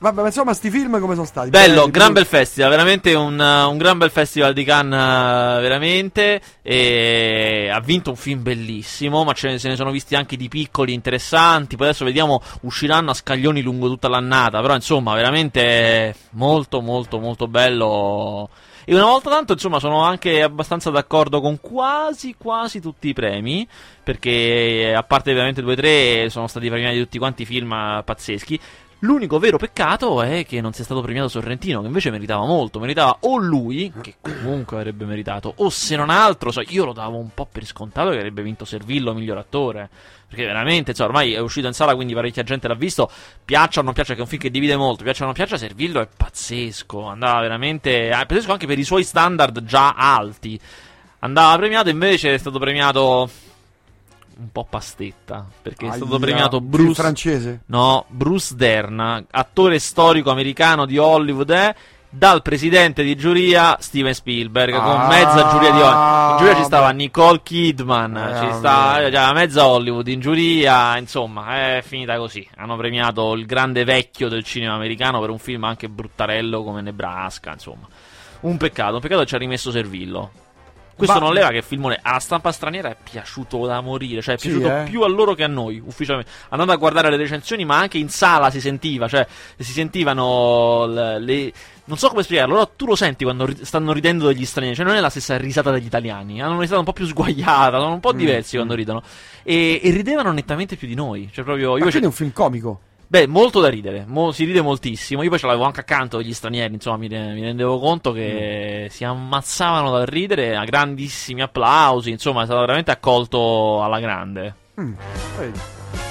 [SPEAKER 1] Vabbè, ma insomma, sti film come sono stati?
[SPEAKER 2] Bello,
[SPEAKER 1] Belli,
[SPEAKER 2] gran bel festival, veramente un, un gran bel festival di Cannes, uh, veramente. E ha vinto un film bellissimo, ma ce ne, se ne sono visti anche di piccoli interessanti. Poi adesso vediamo, usciranno a scaglioni lungo tutta l'annata. Però insomma, veramente molto, molto, molto bello. E una volta tanto, insomma, sono anche abbastanza d'accordo con quasi, quasi tutti i premi. Perché, a parte veramente due o tre, sono stati premiati tutti quanti film eh, pazzeschi. L'unico vero peccato è che non sia stato premiato Sorrentino, che invece meritava molto. Meritava o lui, che comunque avrebbe meritato, o se non altro, so, io lo davo un po' per scontato che avrebbe vinto Servillo miglior attore. Perché veramente, insomma, ormai è uscito in sala, quindi parecchia gente l'ha visto. Piaccia o non piaccia, che è un film che divide molto. Piaccia o non piaccia, Servillo è pazzesco. Andava veramente. È pazzesco anche per i suoi standard già alti. Andava premiato, invece è stato premiato. Un po' pastetta. Perché è stato
[SPEAKER 1] Aia,
[SPEAKER 2] premiato Bruce.
[SPEAKER 1] francese.
[SPEAKER 2] No, Bruce Dern, attore storico americano di Hollywood, eh, dal presidente di giuria Steven Spielberg, con
[SPEAKER 1] Ah,
[SPEAKER 2] mezza giuria di Hollywood. In giuria ci stava Nicole Kidman,
[SPEAKER 1] Eh,
[SPEAKER 2] ci
[SPEAKER 1] vabbè.
[SPEAKER 2] sta già mezza Hollywood in giuria, insomma, è finita così. Hanno premiato il grande vecchio del cinema americano per un film anche bruttarello come Nebraska, insomma. Un peccato, un peccato che ci ha rimesso Servillo. Questo
[SPEAKER 1] Ma-
[SPEAKER 2] non leva che il filmone alla stampa straniera è piaciuto da morire, cioè è
[SPEAKER 1] Sì,
[SPEAKER 2] piaciuto
[SPEAKER 1] eh.
[SPEAKER 2] più a loro che a noi, ufficialmente. Andando a guardare le recensioni, ma anche in sala si sentiva, cioè si sentivano le... le- non so come spiegarlo, però tu lo senti quando ri- stanno ridendo degli stranieri, cioè non è la stessa risata degli italiani, hanno una risata un po' più sguagliata, sono un po'
[SPEAKER 1] Mm,
[SPEAKER 2] diversi quando ridono. E, e ridevano nettamente più di noi, cioè proprio...
[SPEAKER 1] Ma
[SPEAKER 2] Io
[SPEAKER 1] quindi è un film comico.
[SPEAKER 2] Beh, molto da ridere, mo- si ride moltissimo. Io poi ce l'avevo anche accanto gli stranieri, insomma, mi, re- mi rendevo conto che
[SPEAKER 1] Mm.
[SPEAKER 2] si ammazzavano dal ridere, a grandissimi applausi, insomma, è stato veramente accolto alla grande.
[SPEAKER 1] Mm.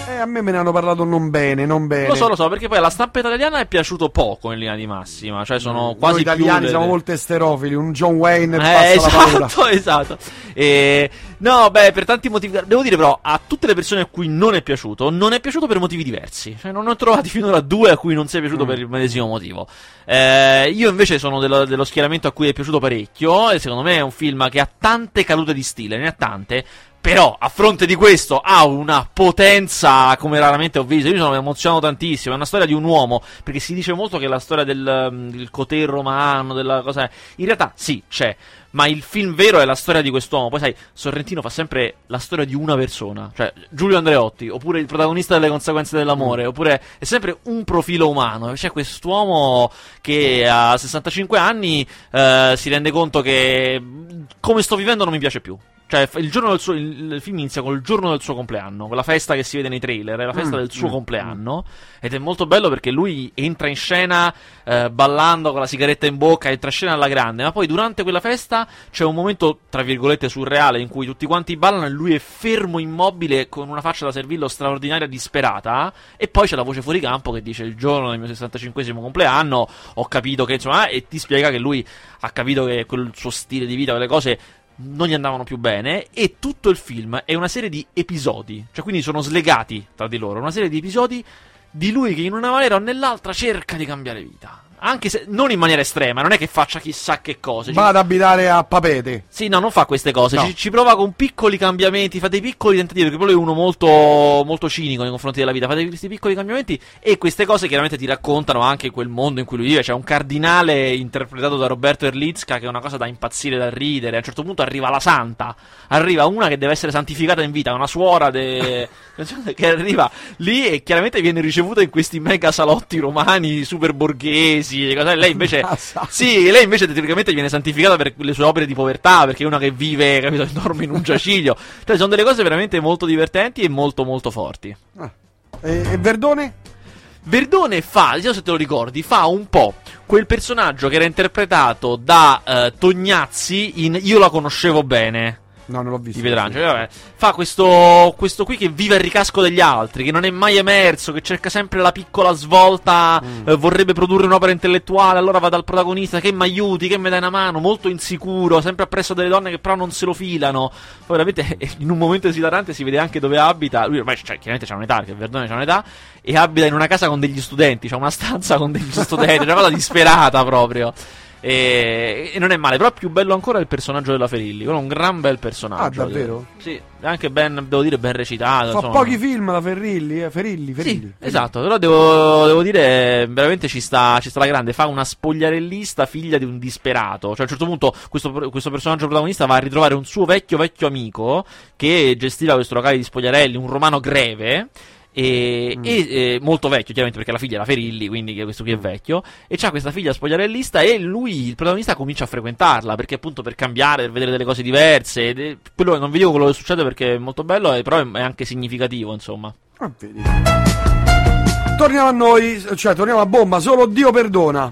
[SPEAKER 1] Eh, a me me ne hanno parlato non bene, non bene.
[SPEAKER 2] Lo so, lo so, perché poi alla stampa italiana è piaciuto poco in linea di massima, cioè sono quasi
[SPEAKER 1] Noi italiani
[SPEAKER 2] delle-
[SPEAKER 1] siamo molto esterofili, un John Wayne
[SPEAKER 2] Eh,
[SPEAKER 1] la paura.
[SPEAKER 2] esatto, esatto. E, no, beh, per tanti motivi. Devo dire, però, a tutte le persone a cui non è piaciuto, non è piaciuto per motivi diversi. Cioè, non ne ho trovati finora due a cui non sia piaciuto
[SPEAKER 1] Mm.
[SPEAKER 2] per il medesimo motivo. Eh, io invece sono dello, dello schieramento a cui è piaciuto parecchio. E secondo me è un film che ha tante cadute di stile, ne ha tante. Però, a fronte di questo, ha una potenza come raramente ho visto. Io sono emozionato tantissimo. È una storia di un uomo. Perché si dice molto che è la storia del, mm, del coter romano, della cosa. In realtà, sì, c'è. Ma il film vero è la storia di quest'uomo. Poi, sai, Sorrentino fa sempre la storia di una persona. Cioè, Giulio Andreotti, oppure il protagonista delle conseguenze dell'amore. Oppure è sempre un profilo umano. C'è quest'uomo che a 65 anni eh, si rende conto che mm, come sto vivendo non mi piace più. Cioè, il, giorno del suo, il, il film inizia col giorno del suo compleanno, quella festa che si vede nei trailer, è la festa
[SPEAKER 1] Mm,
[SPEAKER 2] del suo
[SPEAKER 1] mm,
[SPEAKER 2] compleanno. Ed è molto bello perché lui entra in scena eh, ballando con la sigaretta in bocca, entra in scena alla grande, ma poi durante quella festa c'è un momento, tra virgolette, surreale in cui tutti quanti ballano e lui è fermo, immobile, con una faccia da servillo straordinaria, disperata. E poi c'è la voce fuori campo che dice: Il giorno del mio 65 compleanno ho capito che insomma, e ti spiega che lui ha capito che quel suo stile di vita, quelle cose non gli andavano più bene e tutto il film è una serie di episodi, cioè quindi sono slegati tra di loro, una serie di episodi di lui che in una maniera o nell'altra cerca di cambiare vita. Anche se non in maniera estrema, non è che faccia chissà che cose.
[SPEAKER 1] Va ad abitare a Papete.
[SPEAKER 2] Sì, no, non fa queste cose.
[SPEAKER 1] No.
[SPEAKER 2] Ci, ci prova con piccoli cambiamenti, fa dei piccoli tentativi. Perché poi lui è uno molto, molto cinico nei confronti della vita. Fa dei- questi piccoli cambiamenti e queste cose chiaramente ti raccontano anche quel mondo in cui lui vive. C'è un cardinale interpretato da Roberto Erlitzka che è una cosa da impazzire, da ridere. A un certo punto arriva la santa, arriva una che deve essere santificata in vita, una suora de- che arriva lì e chiaramente viene ricevuta in questi mega salotti romani super borghesi. E cose- Lei invece, sì, lei invece teoricamente viene santificata per le sue opere di povertà, perché è una che vive, capito, dorme in un giaciglio. Cioè, sono delle cose veramente molto divertenti e molto, molto forti.
[SPEAKER 1] E, e Verdone?
[SPEAKER 2] Verdone fa, non so se te lo ricordi, fa un po' quel personaggio che era interpretato da eh, Tognazzi in Io la conoscevo bene.
[SPEAKER 1] No, non l'ho visto.
[SPEAKER 2] Di Petrangelo, vabbè. Fa questo, questo qui che vive al ricasco degli altri, che non è mai emerso, che cerca sempre la piccola svolta,
[SPEAKER 1] Mm.
[SPEAKER 2] eh, vorrebbe produrre un'opera intellettuale, allora va dal protagonista che mi aiuti, che mi dai una mano, molto insicuro, sempre appresso delle donne che però non se lo filano. Poi veramente in un momento esilarante si vede anche dove abita. Lui ormai cioè, chiaramente c'ha un'età, perché Verdone c'ha un'età, e abita in una casa con degli studenti, c'ha una stanza con degli studenti, una cosa disperata proprio. E, e non è male, però più bello ancora è il personaggio della Ferilli. Quello è un gran bel personaggio.
[SPEAKER 1] Ah, davvero?
[SPEAKER 2] Sì, è anche ben, devo dire, ben recitato.
[SPEAKER 1] Fa
[SPEAKER 2] insomma.
[SPEAKER 1] pochi film la Ferrilli, eh? Ferilli, Ferilli.
[SPEAKER 2] Sì, esatto, però devo, devo dire, veramente ci sta, ci sta la grande. Fa una spogliarellista figlia di un disperato. Cioè, a un certo punto, questo, questo personaggio protagonista va a ritrovare un suo vecchio, vecchio amico che gestiva questo locale di spogliarelli, un romano greve. E,
[SPEAKER 1] Mm.
[SPEAKER 2] e, eh, molto vecchio, chiaramente perché la figlia la Ferilli, quindi questo qui è vecchio. E c'ha questa figlia spogliarellista e lui, il protagonista, comincia a frequentarla perché, appunto, per cambiare, per vedere delle cose diverse. Ed quello non vi dico quello che succede perché è molto bello, eh, però è, anche significativo, insomma.
[SPEAKER 1] Ah. Torniamo a noi, cioè torniamo a bomba, solo Dio perdona.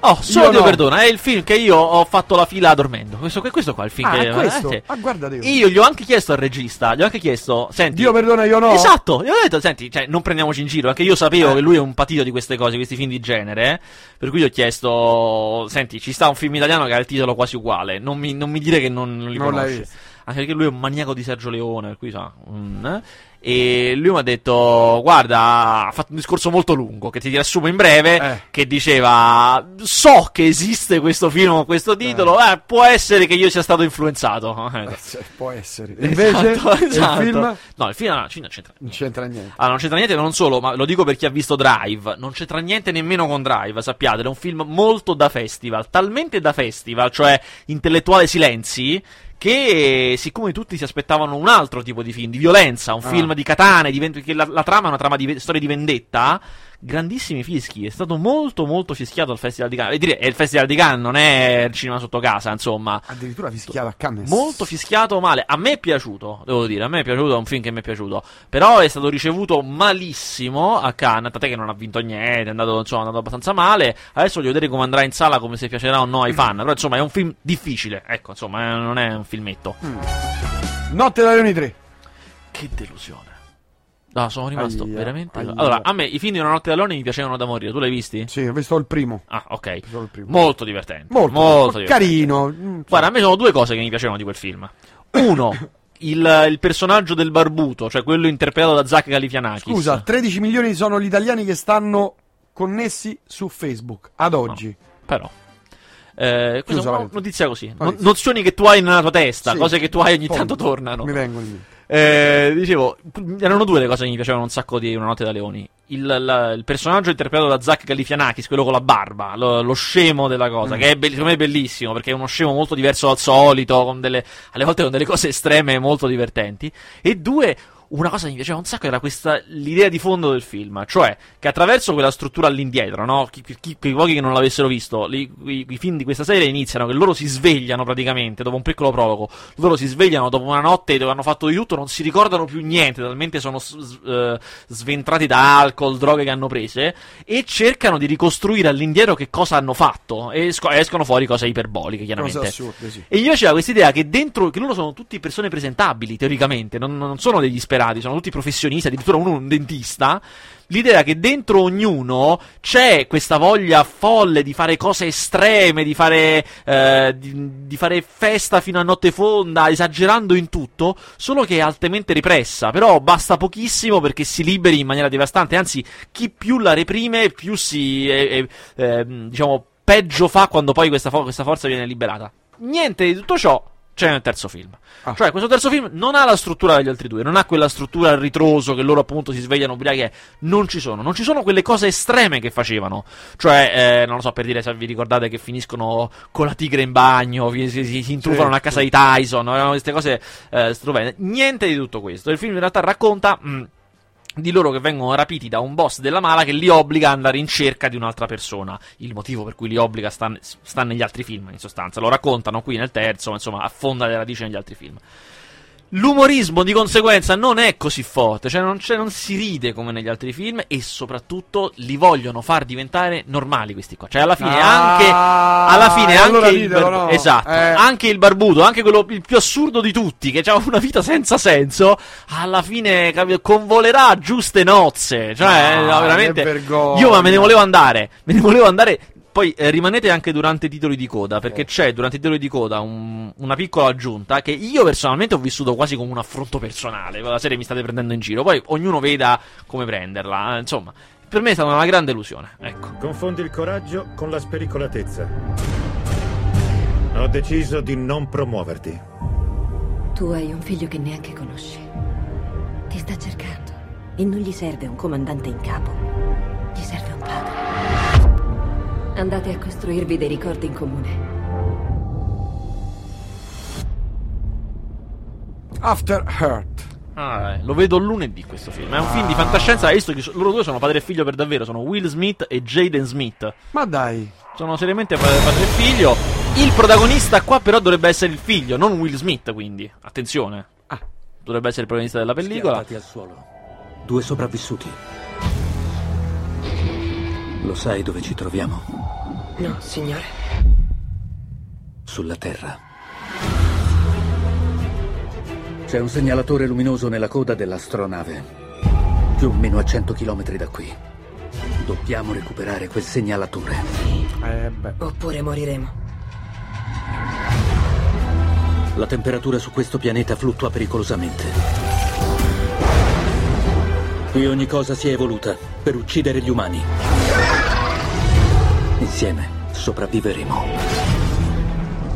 [SPEAKER 2] Oh, solo
[SPEAKER 1] Io
[SPEAKER 2] Dio
[SPEAKER 1] no.
[SPEAKER 2] perdona, è il film che io ho fatto la fila dormendo. Questo, questo qua è il film
[SPEAKER 1] Ah,
[SPEAKER 2] che
[SPEAKER 1] questo?
[SPEAKER 2] eh.
[SPEAKER 1] Ah, guarda Dio.
[SPEAKER 2] Io gli ho anche chiesto al regista, gli ho anche chiesto, senti,
[SPEAKER 1] Dio perdona, io no.
[SPEAKER 2] Esatto, io ho detto, senti, cioè, non prendiamoci in giro, anche io sapevo
[SPEAKER 1] Eh.
[SPEAKER 2] che lui è un patito di queste cose, questi film di genere, eh, per cui gli ho chiesto, senti, ci sta un film italiano che ha il titolo quasi uguale, non mi, non mi dire che non, non li
[SPEAKER 1] Non
[SPEAKER 2] conosci. Anche perché lui è un maniaco di Sergio Leone, per cui sa. mm, eh. E lui mi ha detto: Guarda, ha fatto un discorso molto lungo che ti riassumo in breve.
[SPEAKER 1] Eh.
[SPEAKER 2] Che diceva: So che esiste questo film con questo titolo. eh, può essere che io sia stato influenzato.
[SPEAKER 1] Eh, sì, può essere. Invece,
[SPEAKER 2] Esatto, esatto.
[SPEAKER 1] il film
[SPEAKER 2] No, il film no, non c'entra.
[SPEAKER 1] non c'entra niente.
[SPEAKER 2] Allora, non c'entra niente, non solo, ma lo dico per chi ha visto Drive. Non c'entra niente nemmeno con Drive, sappiate. È un film molto da festival. Talmente da festival, cioè intellettuale silenzi. Che siccome tutti si aspettavano un altro tipo di film, di violenza, un
[SPEAKER 1] Ah.
[SPEAKER 2] film di katane, di che la, la trama è una trama di storia di vendetta, grandissimi fischi. È stato molto, molto fischiato al Festival di Cannes. E dire, è il Festival di Cannes, non è il cinema sotto casa, insomma.
[SPEAKER 1] Addirittura fischiato a Cannes.
[SPEAKER 2] Molto fischiato male. A me è piaciuto, devo dire. A me è piaciuto, è un film che mi è piaciuto. Però è stato ricevuto malissimo a Cannes. Tant'è che non ha vinto niente. È andato, insomma, è andato abbastanza male. Adesso voglio vedere come andrà in sala, come se piacerà o no ai fan. Però, insomma, è un film difficile. Ecco, insomma, eh, non è un filmetto.
[SPEAKER 1] Notte da Leoni 3.
[SPEAKER 2] Che delusione. No, sono rimasto
[SPEAKER 1] Aia,
[SPEAKER 2] veramente.
[SPEAKER 1] aia.
[SPEAKER 2] Allora, a me i film di Una notte da leoni mi piacevano da morire. Tu l'hai visti?
[SPEAKER 1] Sì, ho visto il primo.
[SPEAKER 2] Ah, ok.
[SPEAKER 1] Il primo.
[SPEAKER 2] Molto divertente.
[SPEAKER 1] Molto,
[SPEAKER 2] molto divertente.
[SPEAKER 1] carino. Mm,
[SPEAKER 2] Guarda, a me sono due cose che mi piacevano di quel film. Uno, il, il personaggio del barbuto, cioè quello interpretato da Zach Galifianakis.
[SPEAKER 1] Scusa, 13 milioni sono gli italiani che stanno connessi su Facebook ad oggi.
[SPEAKER 2] Però. Eh, questa è una notizia così. No-
[SPEAKER 1] Notizia.
[SPEAKER 2] nozioni che tu hai nella tua testa,
[SPEAKER 1] Sì.
[SPEAKER 2] cose che tu hai ogni
[SPEAKER 1] Poi
[SPEAKER 2] tanto tornano.
[SPEAKER 1] Mi vengono in mente.
[SPEAKER 2] Eh, dicevo, erano due le cose che mi piacevano un sacco di Una notte da leoni. Il, la- il personaggio interpretato da Zach Galifianakis, quello con la barba, lo, lo scemo della cosa,
[SPEAKER 1] Mm.
[SPEAKER 2] che è, be- secondo me è bellissimo perché è uno scemo molto diverso dal solito, con delle, alle volte con delle cose estreme molto divertenti. E due, una cosa che mi piaceva un sacco era questa l'idea di fondo del film, cioè che attraverso quella struttura all'indietro, no? Chi, chi- chi- quei pochi che non l'avessero visto, li- i, i film di questa serie iniziano che loro si svegliano praticamente dopo un piccolo prologo. Loro si svegliano dopo una notte dove hanno fatto di tutto, non si ricordano più niente, talmente sono s- eh, sventrati da alcol, droghe che hanno prese e cercano di ricostruire all'indietro che cosa hanno fatto e esco- escono fuori cose iperboliche, chiaramente.
[SPEAKER 1] Cose assurde, sì.
[SPEAKER 2] E gli piaceva questa idea che dentro, che loro sono tutti persone presentabili, teoricamente, non, non sono degli sperati, sono tutti professionisti, addirittura uno un dentista. L'idea che dentro ognuno c'è questa voglia folle di fare cose estreme, di fare, eh, di, di fare festa fino a notte fonda, esagerando in tutto, solo che è altamente repressa. Però basta pochissimo perché si liberi in maniera devastante. Anzi, chi più la reprime, più si, eh, eh, ehm, diciamo, peggio fa quando poi questa, fo- questa forza viene liberata. Niente di tutto ciò c'è nel terzo film. Cioè, questo terzo film non ha la struttura degli altri due, non ha quella struttura al ritroso che loro appunto si svegliano ubriachi. e Non ci sono, non ci sono quelle cose estreme che facevano. Cioè, eh, non lo so, per dire se vi ricordate che finiscono con la tigre in bagno, si, si, si intrufano
[SPEAKER 1] Sì,
[SPEAKER 2] a casa
[SPEAKER 1] sì.
[SPEAKER 2] di Tyson, erano queste cose eh, stupende. Niente di tutto questo. Il film in realtà racconta. mm, di loro che vengono rapiti da un boss della mala che li obbliga ad andare in cerca di un'altra persona. Il motivo per cui li obbliga sta, sta negli altri film, in sostanza. Lo raccontano qui nel terzo, ma insomma, affonda le radici negli altri film. L'umorismo di conseguenza non è così forte, cioè non, c'è- non si ride come negli altri film e soprattutto li vogliono far diventare normali questi qua. Cioè alla fine
[SPEAKER 1] Ah,
[SPEAKER 2] anche alla fine anche
[SPEAKER 1] allora
[SPEAKER 2] il barbu-
[SPEAKER 1] no?
[SPEAKER 2] esatto,
[SPEAKER 1] Eh.
[SPEAKER 2] anche il barbuto, anche quello il più assurdo di tutti che ha una vita senza senso, alla fine capi- convolerà giuste nozze, cioè
[SPEAKER 1] Ah,
[SPEAKER 2] veramente io ma me ne volevo andare, me ne volevo andare poi eh, rimanete anche durante i titoli di coda, perché c'è durante i titoli di coda un- una piccola aggiunta che io personalmente ho vissuto quasi come un affronto personale. La serie mi state prendendo in giro, poi ognuno veda come prenderla. eh, Insomma, per me è stata una grande illusione. Ecco.
[SPEAKER 3] Confondi il coraggio con la spericolatezza. Ho deciso di non promuoverti.
[SPEAKER 4] Tu hai un figlio che neanche conosci. Ti sta cercando. E non gli serve un comandante in capo. Andate a costruirvi dei ricordi in comune.
[SPEAKER 1] After Hurt.
[SPEAKER 2] Ah, eh, lo vedo lunedì questo film. È un film di fantascienza. Hai visto che loro due sono padre e figlio per davvero. Sono Will Smith e Jaden Smith.
[SPEAKER 1] Ma dai.
[SPEAKER 2] Sono seriamente padre e figlio. Il protagonista qua, però, dovrebbe essere il figlio, non Will Smith. Quindi, attenzione. Dovrebbe essere il protagonista della pellicola.
[SPEAKER 5] Al suolo. Due sopravvissuti. Lo sai dove ci troviamo?
[SPEAKER 6] No, signore.
[SPEAKER 5] Sulla Terra. C'è un segnalatore luminoso nella coda dell'astronave. Più o meno a 100 km da qui. Dobbiamo recuperare quel segnalatore.
[SPEAKER 1] Eh beh.
[SPEAKER 6] Oppure moriremo.
[SPEAKER 5] La temperatura su questo pianeta fluttua pericolosamente. Qui ogni cosa si è evoluta per uccidere gli umani. Insieme sopravviveremo.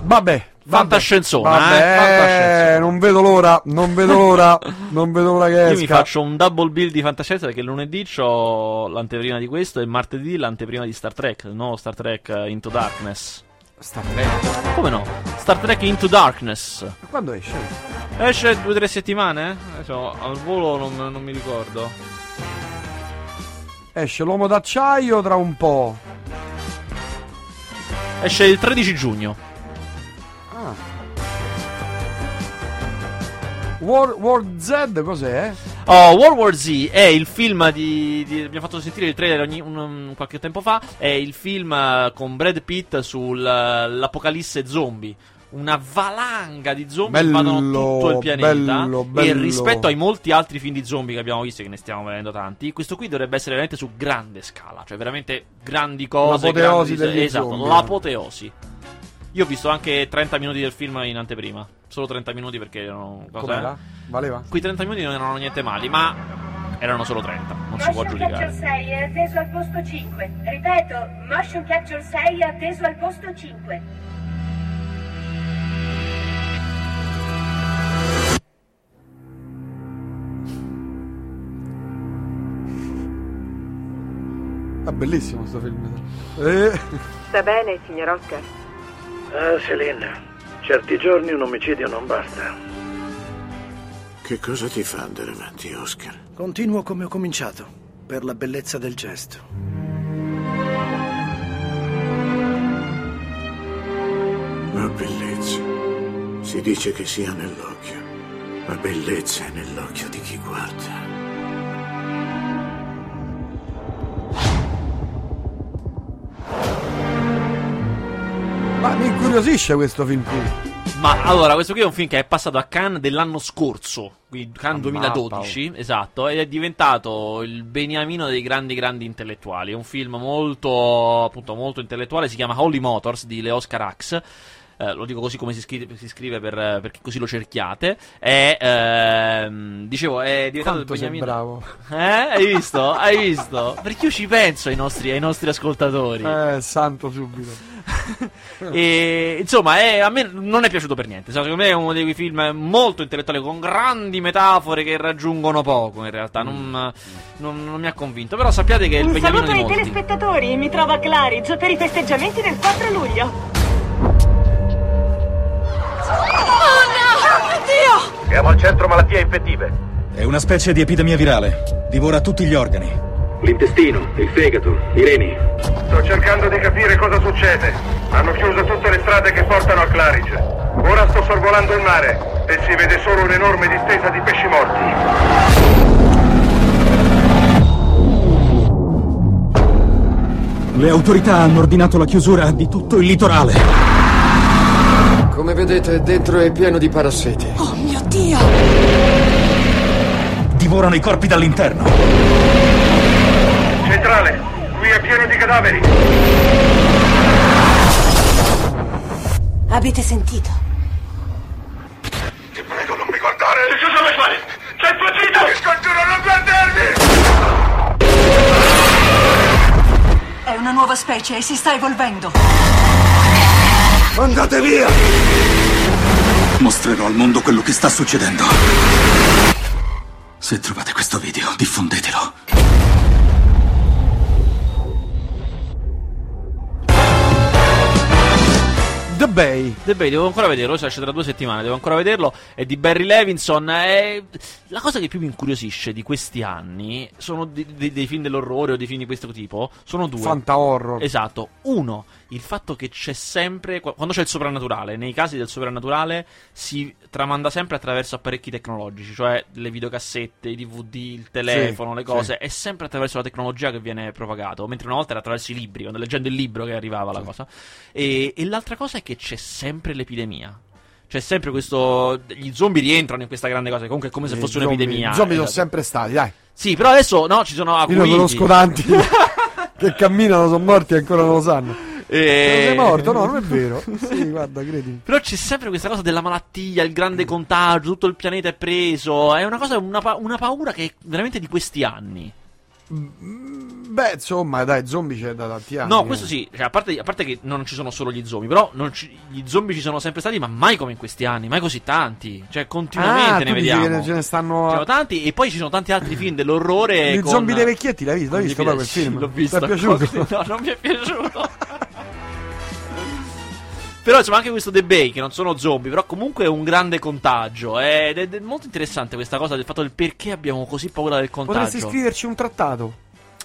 [SPEAKER 1] Vabbè.
[SPEAKER 2] Fantascienzona,
[SPEAKER 1] Vabbè,
[SPEAKER 2] eh, fantascienzona.
[SPEAKER 1] non vedo l'ora, non vedo l'ora, non vedo l'ora che
[SPEAKER 2] Io
[SPEAKER 1] esca.
[SPEAKER 2] mi faccio un double bill di fantascienza perché lunedì ho l'anteprima di questo e martedì l'anteprima di Star Trek, il nuovo Star Trek eh, Into Darkness.
[SPEAKER 1] Star Trek?
[SPEAKER 2] Come no? Star Trek Into Darkness.
[SPEAKER 1] Quando esce?
[SPEAKER 2] Esce due o tre settimane? Adesso al volo non, non mi ricordo.
[SPEAKER 1] Esce l'uomo d'acciaio tra un po'.
[SPEAKER 2] Esce il 13 giugno.
[SPEAKER 1] Ah. War, Z cos'è?
[SPEAKER 2] Oh, World War Z è il film di, di- Abbiamo fatto sentire il trailer ogni- un- un- qualche tempo fa. È il film eh, con Brad Pitt sull'apocalisse zombie. Una valanga di zombie
[SPEAKER 1] Bello,
[SPEAKER 2] invadono tutto il pianeta.
[SPEAKER 1] bello,
[SPEAKER 2] E
[SPEAKER 1] bello.
[SPEAKER 2] rispetto ai molti altri film di zombie che abbiamo visto, che ne stiamo vedendo tanti, questo qui dovrebbe essere veramente su grande scala. Cioè, veramente grandi cose.
[SPEAKER 1] L'apoteosi
[SPEAKER 2] grandi-
[SPEAKER 1] degli
[SPEAKER 2] Esatto,
[SPEAKER 1] zombie.
[SPEAKER 2] l'apoteosi. Io ho visto anche 30 minuti del film in anteprima. Solo 30 minuti perché erano.
[SPEAKER 1] Com'era? Valeva?
[SPEAKER 2] Quei 30 minuti non erano niente mali, ma erano solo 30, non si può
[SPEAKER 7] Motion Capture
[SPEAKER 2] giudicare.
[SPEAKER 7] 6 è atteso al posto 5. Ripeto, Motion Capture 6 è atteso al posto 5.
[SPEAKER 1] Ah, bellissimo sto film. Eh,
[SPEAKER 6] Sta bene, signor Oscar?
[SPEAKER 8] Ah, Selina, certi giorni un omicidio non basta.
[SPEAKER 9] Che cosa ti fa andare avanti, Oscar?
[SPEAKER 15] Continuo come ho cominciato, per la bellezza del gesto.
[SPEAKER 9] La bellezza. Si dice che sia nell'occhio. La bellezza è nell'occhio di chi guarda.
[SPEAKER 1] Incuriosisce questo film qui.
[SPEAKER 2] Ma allora, questo qui è un film che è passato a Cannes dell'anno scorso, quindi Cannes
[SPEAKER 1] A mappa,
[SPEAKER 2] 2012, esatto, ed è diventato il beniamino dei grandi grandi intellettuali. È un film molto, appunto, molto intellettuale, si chiama Holy Motors di Leo Carax. Eh, lo dico così come si scrive, si scrive per, perché così lo cerchiate. È, ehm, dicevo, è diventato
[SPEAKER 1] Quanto
[SPEAKER 2] il beniamino.
[SPEAKER 1] bravo.
[SPEAKER 2] Eh? Hai visto? Hai visto? Perché io ci penso ai nostri, ai nostri ascoltatori.
[SPEAKER 1] Eh, santo subito.
[SPEAKER 2] E insomma, è- a me non è piaciuto per niente. Secondo me è uno dei film molto intellettuali con grandi metafore che raggiungono poco. In realtà, non, non- non mi ha convinto. Però sappiate che è il
[SPEAKER 16] Un
[SPEAKER 2] beniamino
[SPEAKER 16] saluto ai
[SPEAKER 2] molti.
[SPEAKER 16] telespettatori, mi trovo a Claridge per i festeggiamenti del 4 luglio.
[SPEAKER 13] Oh no! Mio Dio!
[SPEAKER 11] Siamo al centro malattie infettive.
[SPEAKER 10] È una specie di epidemia virale. Divora tutti gli organi.
[SPEAKER 11] L'intestino, il fegato, i reni. Sto cercando di capire cosa succede. Hanno chiuso tutte le strade che portano a Claridge. Ora sto sorvolando il mare e si vede solo un'enorme distesa di pesci morti.
[SPEAKER 10] Le autorità hanno ordinato la chiusura di tutto il litorale.
[SPEAKER 12] Come vedete, dentro è pieno di parassiti.
[SPEAKER 13] Oh mio Dio!
[SPEAKER 10] Divorano i corpi dall'interno.
[SPEAKER 11] Centrale, qui è pieno di cadaveri.
[SPEAKER 13] Avete sentito?
[SPEAKER 11] Ti prego, non mi guardare. Che cosa vuoi fare? Sei fuggito! Ti scongiuro a non guardarmi!
[SPEAKER 13] È una nuova specie e si sta evolvendo.
[SPEAKER 9] Andate via!
[SPEAKER 10] Mostrerò al mondo quello che sta succedendo. Se trovate questo video, diffondetelo.
[SPEAKER 1] The Bay.
[SPEAKER 2] The Bay, devo ancora vederlo, si esce tra due settimane, devo ancora vederlo. È di Barry Levinson. È... La cosa che più mi incuriosisce di questi anni sono di- di- dei film dell'orrore o dei film di questo tipo. Sono due.
[SPEAKER 1] Fanta horror.
[SPEAKER 2] Esatto. Uno, il fatto che c'è sempre. qu- Quando c'è il soprannaturale, nei casi del soprannaturale si tramanda sempre attraverso apparecchi tecnologici, cioè le videocassette, i DVD, il telefono,
[SPEAKER 1] Sì,
[SPEAKER 2] le cose.
[SPEAKER 1] sì.
[SPEAKER 2] È sempre attraverso la tecnologia che viene propagato. Mentre una volta era attraverso i libri, quando leggendo il libro che arrivava la cosa. E, e l'altra cosa è che c'è sempre l'epidemia. C'è sempre questo. Gli zombie rientrano in questa grande cosa. Comunque è come se fosse
[SPEAKER 1] zombie-
[SPEAKER 2] un'epidemia.
[SPEAKER 1] I zombie sono
[SPEAKER 2] Esatto.
[SPEAKER 1] sempre stati, dai.
[SPEAKER 2] Sì, però adesso no, ci sono
[SPEAKER 1] Io
[SPEAKER 2] acuiti.
[SPEAKER 1] ne conosco tanti che camminano, sono morti e ancora non lo sanno.
[SPEAKER 2] E-
[SPEAKER 1] Non sei morto? No, non è vero. Sì, guarda, credimi.
[SPEAKER 2] Però c'è sempre questa cosa della malattia, il grande contagio, tutto il pianeta è preso. È una cosa, una, pa- una paura che è veramente di questi anni.
[SPEAKER 1] Beh, insomma, dai, zombie c'è da tanti anni.
[SPEAKER 2] No,
[SPEAKER 1] eh.
[SPEAKER 2] questo sì, cioè, a, parte, a parte che non ci sono solo gli zombie, però ci- gli zombie ci sono sempre stati, ma mai come in questi anni, mai così tanti. Cioè, continuamente
[SPEAKER 1] Ah,
[SPEAKER 2] ne vediamo.
[SPEAKER 1] ne- ce ne stanno-
[SPEAKER 2] Ce ne sono tanti, e poi ci sono tanti altri film dell'orrore.
[SPEAKER 1] Gli
[SPEAKER 2] con-
[SPEAKER 1] zombie dei vecchietti, l'hai visto? L'hai visto poi quel film?
[SPEAKER 2] L'ho visto.
[SPEAKER 1] Ti è piaciuto?
[SPEAKER 2] No, non mi è piaciuto. Però insomma anche questo The Bay, che non sono zombie, però comunque è un grande contagio. Ed è, ed è molto interessante questa cosa del fatto del perché abbiamo così paura del contagio.
[SPEAKER 1] Potresti scriverci un trattato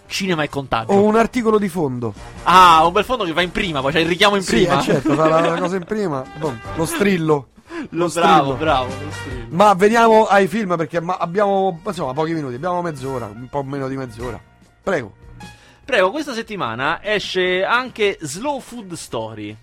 [SPEAKER 2] Cinema e contagio.
[SPEAKER 1] o un articolo di fondo.
[SPEAKER 2] Ah, un bel fondo che va in prima, poi c'è il richiamo in
[SPEAKER 1] Sì,
[SPEAKER 2] prima.
[SPEAKER 1] eh, certo, fa la, la cosa in prima. Boom, lo strillo.
[SPEAKER 2] Lo
[SPEAKER 1] strillo.
[SPEAKER 2] bravo, bravo. lo strillo.
[SPEAKER 1] Ma veniamo ai film perché abbiamo insomma pochi minuti, abbiamo mezz'ora, un po' meno di mezz'ora. Prego.
[SPEAKER 2] Prego, questa settimana esce anche Slow Food Story.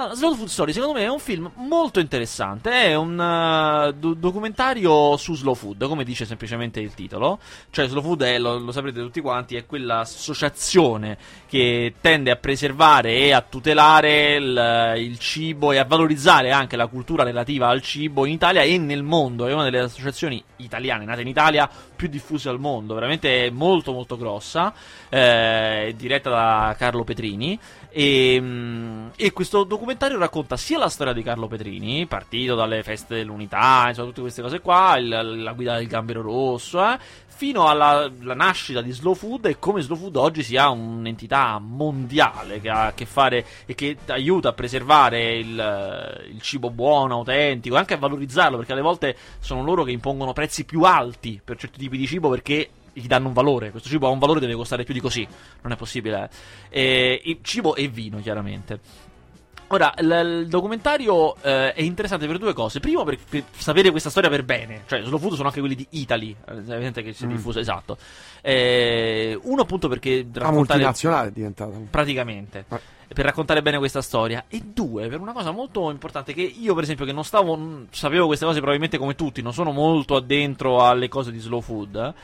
[SPEAKER 2] Allora, Slow Food Story, secondo me, è un film molto interessante. È un eh, do- documentario su slow food, come dice semplicemente il titolo. Cioè, slow food è, lo, lo saprete tutti quanti, è quell'associazione che tende a preservare e a tutelare il, il cibo e a valorizzare anche la cultura relativa al cibo in Italia e nel mondo. È una delle associazioni italiane nate in Italia più diffuse al mondo, veramente molto molto grossa, eh, diretta da Carlo Petrini. E, mm, e questo documentario racconta sia la storia di Carlo Petrini, partito dalle feste dell'unità, insomma, tutte queste cose qua, il- la guida del gambero rosso, eh, fino alla la nascita di Slow Food e come Slow Food oggi sia un'entità mondiale che ha a che fare e che aiuta a preservare il, il cibo buono, autentico, e anche a valorizzarlo, perché alle volte sono loro che impongono prezzi più alti per certi tipi di cibo perché gli danno un valore. Questo cibo ha un valore, deve costare più di così. Non è possibile. eh. E, cibo e vino, chiaramente. Ora, l- il documentario eh, è interessante per due cose. Primo, per, per sapere questa storia per bene. Cioè, Slow Food sono anche quelli di Italy. È evidente che si è
[SPEAKER 1] Mm.
[SPEAKER 2] diffuso, esatto. Eh, uno, appunto, perché
[SPEAKER 1] La multinazionale è diventata.
[SPEAKER 2] Praticamente. Per raccontare bene questa storia. E due, per una cosa molto importante. Che io, per esempio, che non stavo. sapevo queste cose probabilmente come tutti. Non sono molto addentro alle cose di slow food.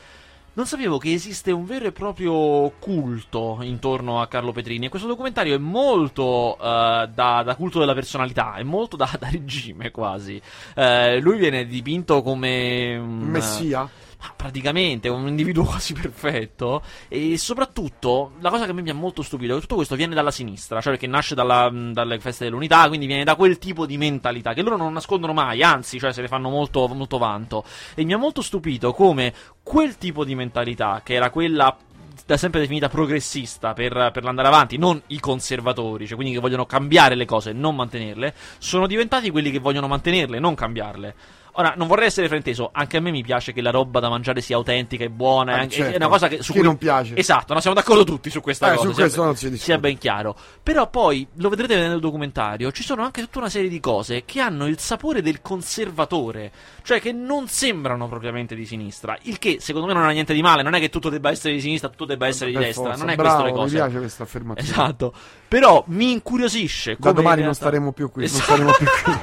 [SPEAKER 2] Non sapevo che esiste un vero e proprio culto intorno a Carlo Petrini. E questo documentario è molto eh, da, da culto della personalità, è molto da, da regime quasi. Eh, lui viene dipinto come un
[SPEAKER 1] Messia?
[SPEAKER 2] Ma praticamente un individuo quasi perfetto. E soprattutto la cosa che a me mi ha molto stupito è che tutto questo viene dalla sinistra, cioè che nasce dalla- dalle feste dell'unità, quindi viene da quel tipo di mentalità che loro non nascondono mai, anzi, cioè se ne fanno molto, molto vanto. E mi ha molto stupito come quel tipo di mentalità, che era quella da sempre definita progressista per, per l'andare avanti, non i conservatori, cioè quindi che vogliono cambiare le cose e non mantenerle, sono diventati quelli che vogliono mantenerle, non cambiarle. Ora, non vorrei essere frainteso, anche a me mi piace che la roba da mangiare sia autentica e buona,
[SPEAKER 1] Ah,
[SPEAKER 2] anche-
[SPEAKER 1] certo.
[SPEAKER 2] è una cosa che su
[SPEAKER 1] Chi
[SPEAKER 2] cui
[SPEAKER 1] non piace?
[SPEAKER 2] Esatto, no, siamo d'accordo tutti su questa
[SPEAKER 1] Eh,
[SPEAKER 2] cosa.
[SPEAKER 1] su
[SPEAKER 2] sia
[SPEAKER 1] questo
[SPEAKER 2] ben-
[SPEAKER 1] non si discute.
[SPEAKER 2] sia ben chiaro. Però poi, lo vedrete nel documentario, ci sono anche tutta una serie di cose che hanno il sapore del conservatore, cioè che non sembrano propriamente di sinistra, il che secondo me non ha niente di male, non è che tutto debba essere di sinistra, tutto debba essere di
[SPEAKER 1] Per
[SPEAKER 2] destra,
[SPEAKER 1] forza.
[SPEAKER 2] non è
[SPEAKER 1] Bravo,
[SPEAKER 2] questo le cose.
[SPEAKER 1] Mi piace questa affermazione.
[SPEAKER 2] Esatto. Però mi incuriosisce
[SPEAKER 1] Da domani
[SPEAKER 2] in
[SPEAKER 1] non
[SPEAKER 2] realtà-
[SPEAKER 1] staremo più qui.
[SPEAKER 2] Esatto.
[SPEAKER 1] Non staremo più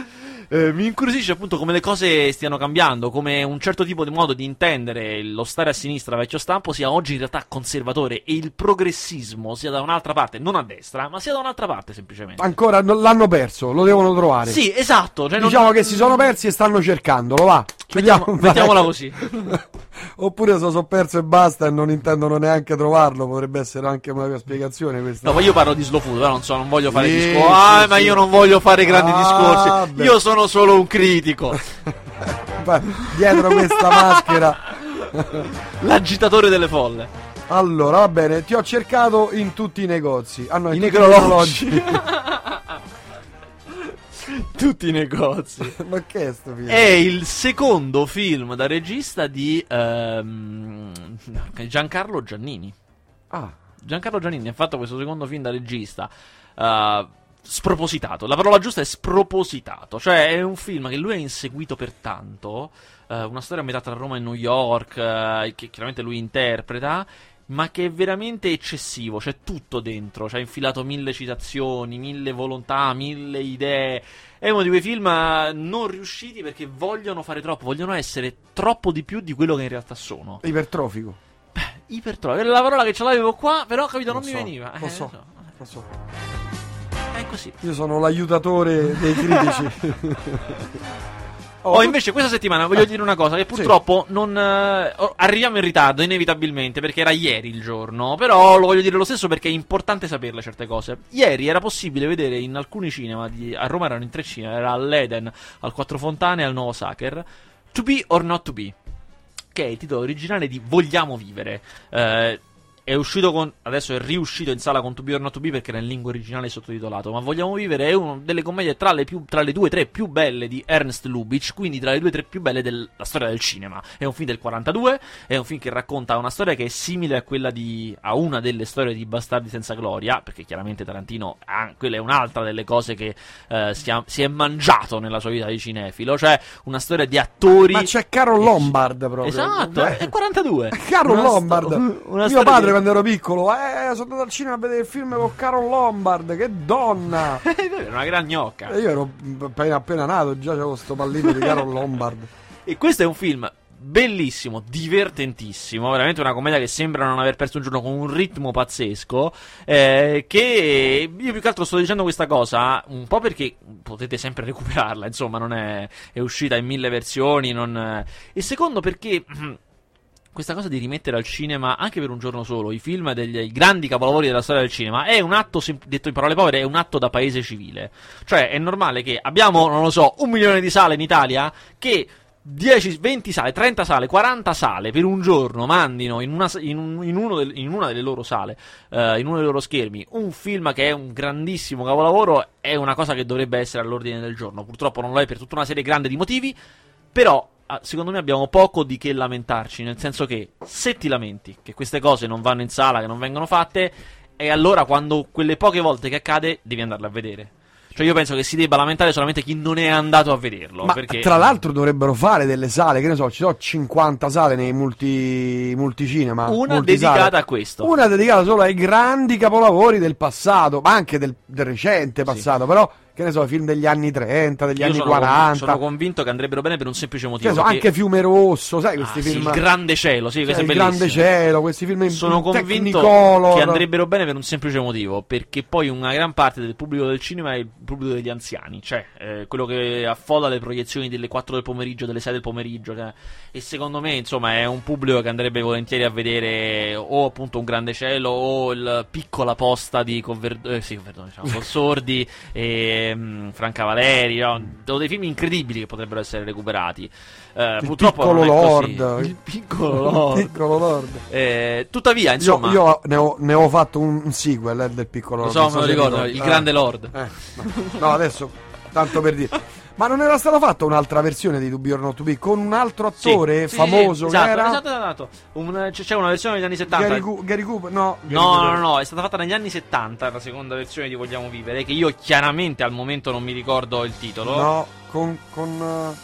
[SPEAKER 1] qui.
[SPEAKER 2] Eh, mi incuriosisce appunto come le cose stiano cambiando, come un certo tipo di modo di intendere lo stare a sinistra vecchio stampo sia oggi in realtà conservatore e il progressismo sia da un'altra parte, non a destra, ma sia da un'altra parte semplicemente.
[SPEAKER 1] Ancora non- l'hanno perso, lo devono trovare.
[SPEAKER 2] Sì, esatto. Cioè non-
[SPEAKER 1] Diciamo che si sono persi e stanno cercandolo, va.
[SPEAKER 2] Mettiamo- mettiamola così.
[SPEAKER 1] Oppure se sono perso e basta e non intendono neanche trovarlo, potrebbe essere anche una mia spiegazione questa.
[SPEAKER 2] No, ma io parlo di slow food, però non so, non voglio fare
[SPEAKER 1] Sì,
[SPEAKER 2] discorsi.
[SPEAKER 1] sì,
[SPEAKER 2] Ah, ma
[SPEAKER 1] sì.
[SPEAKER 2] io non voglio fare grandi
[SPEAKER 1] Ah,
[SPEAKER 2] discorsi.
[SPEAKER 1] beh.
[SPEAKER 2] Io sono solo un critico.
[SPEAKER 1] Dietro questa maschera.
[SPEAKER 2] L'agitatore delle folle.
[SPEAKER 1] Allora, va bene, ti ho cercato in tutti i negozi. Ah, no,
[SPEAKER 2] I necrologi. Tutti i negozi.
[SPEAKER 1] Ma che è sto film?
[SPEAKER 2] È il secondo film da regista di ehm, Giancarlo Giannini.
[SPEAKER 1] Ah.
[SPEAKER 2] Giancarlo Giannini ha fatto questo secondo film da regista. eh, spropositato. La parola giusta è spropositato. Cioè, è un film che lui ha inseguito per tanto. eh, una storia a metà tra Roma e New York. eh, che chiaramente lui interpreta. Ma che è veramente eccessivo. C'è tutto dentro. C'ha infilato mille citazioni, mille volontà, mille idee. È uno di quei film eh, non riusciti perché vogliono fare troppo. Vogliono essere troppo di più di quello che in realtà sono.
[SPEAKER 1] Ipertrofico.
[SPEAKER 2] Ipertrofio. Era la parola che ce l'avevo qua, però capito, non mi
[SPEAKER 1] so,
[SPEAKER 2] veniva.
[SPEAKER 1] Lo
[SPEAKER 2] Eh,
[SPEAKER 1] so,
[SPEAKER 2] lo
[SPEAKER 1] lo so.
[SPEAKER 2] Così.
[SPEAKER 1] Io sono l'aiutatore dei critici.
[SPEAKER 2] Oh, invece questa settimana voglio dire una cosa che purtroppo non eh, arriviamo in ritardo inevitabilmente perché era ieri il giorno, però lo voglio dire lo stesso perché è importante saperle certe cose. Ieri era possibile vedere in alcuni cinema di- a Roma erano in tre cinema, era all'Eden, al Quattro Fontane e al Nuovo Sacher, To Be or Not To Be, che è il titolo originale di Vogliamo vivere. Eh, è uscito con. Adesso è riuscito in sala con To Be or Not To Be perché era in lingua originale sottotitolato. Ma Vogliamo vivere è una delle commedie tra le, più, tra le due o tre più belle di Ernst Lubitsch. Quindi tra le due o tre più belle della storia del cinema. È un film del 42. È un film che racconta una storia che è simile a quella di. a una delle storie di Bastardi senza gloria. Perché chiaramente Tarantino. ah, quella è un'altra delle cose che eh, si, ha- si è mangiato nella sua vita di cinefilo. Cioè una storia di attori.
[SPEAKER 1] Ma c'è Carol Lombard proprio.
[SPEAKER 2] Esatto,
[SPEAKER 1] Eh.
[SPEAKER 2] è 42.
[SPEAKER 1] Carol
[SPEAKER 2] Una sto-
[SPEAKER 1] Lombard.
[SPEAKER 2] una
[SPEAKER 1] Mio padre quando ero piccolo, eh, sono andato al cinema a vedere il film con Carol Lombard, che donna!
[SPEAKER 2] È una gran gnocca.
[SPEAKER 1] E io ero appena, appena nato, già c'avevo sto pallino di Carol Lombard.
[SPEAKER 2] E questo è un film bellissimo, divertentissimo, veramente una commedia che sembra non aver perso un giorno con un ritmo pazzesco, eh, che io più che altro sto dicendo questa cosa un po' perché potete sempre recuperarla, insomma, non è, è uscita in mille versioni, non, e secondo perché questa cosa di rimettere al cinema anche per un giorno solo i film degli grandi capolavori della storia del cinema è un atto, detto in parole povere, è un atto da paese civile. Cioè è normale che abbiamo, non lo so, un milione di sale in Italia che 10, 20 sale, 30 sale, 40 sale per un giorno mandino in una, in in del, in una delle loro sale, uh, in uno dei loro schermi, un film che è un grandissimo capolavoro, è una cosa che dovrebbe essere all'ordine del giorno. Purtroppo non lo è per tutta una serie grande di motivi, però secondo me abbiamo poco di che lamentarci, nel senso che se ti lamenti che queste cose non vanno in sala, che non vengono fatte, e allora quando quelle poche volte che accade devi andarle a vedere. Cioè io penso che si debba lamentare solamente chi non è andato a vederlo.
[SPEAKER 1] Ma
[SPEAKER 2] perché...
[SPEAKER 1] tra l'altro dovrebbero fare delle sale, che ne so, ci sono 50 sale nei multi, multicinema.
[SPEAKER 2] Una dedicata a questo.
[SPEAKER 1] Una dedicata solo ai grandi capolavori del passato, ma anche del, del recente passato, sì. però che ne so, film degli anni 30, degli
[SPEAKER 2] Io
[SPEAKER 1] anni
[SPEAKER 2] sono
[SPEAKER 1] 40.
[SPEAKER 2] Conv- sono convinto che andrebbero bene per un semplice motivo.
[SPEAKER 1] Che so, anche Fiume Rosso, sai questi
[SPEAKER 2] ah,
[SPEAKER 1] film.
[SPEAKER 2] Sì, il Grande Cielo, sì,
[SPEAKER 1] cioè, il Grande Cielo, questi film in
[SPEAKER 2] Sono convinto
[SPEAKER 1] Technicolor.
[SPEAKER 2] che andrebbero bene per un semplice motivo, perché poi una gran parte del pubblico del cinema è il pubblico degli anziani, cioè eh, quello che affolla le proiezioni delle 4 del pomeriggio, delle 6 del pomeriggio, cioè, e secondo me, insomma, è un pubblico che andrebbe volentieri a vedere o appunto un Grande Cielo o il Piccola Posta di Converdone, eh, sì, Converdone, diciamo, con Sordi e um, Franca Cavaleri, no? sono dei film incredibili che potrebbero essere recuperati. Eh,
[SPEAKER 1] il
[SPEAKER 2] purtroppo
[SPEAKER 1] piccolo Lord.
[SPEAKER 2] Il piccolo Lord.
[SPEAKER 1] piccolo Lord.
[SPEAKER 2] Eh, tuttavia, insomma,
[SPEAKER 1] io, io ne, ho, ne, ho, fatto un, sequel eh, del piccolo
[SPEAKER 2] Lord.
[SPEAKER 1] Lo
[SPEAKER 2] so, me lo ricordo, il grande Lord.
[SPEAKER 1] Eh, no, adesso tanto per dire. Ma non era stata fatta un'altra versione di To Be or Not To Be? Con un altro attore
[SPEAKER 2] sì,
[SPEAKER 1] famoso
[SPEAKER 2] sì, sì, esatto,
[SPEAKER 1] era...
[SPEAKER 2] esatto, esatto. Un, c'è una versione negli anni 70
[SPEAKER 1] Gary, Gu- Gary Cooper? No, Gary
[SPEAKER 2] no,
[SPEAKER 1] Cooper.
[SPEAKER 2] no, no, è stata fatta negli anni 70 la seconda versione di Vogliamo Vivere che io chiaramente al momento non mi ricordo il titolo.
[SPEAKER 1] No, con, con uh,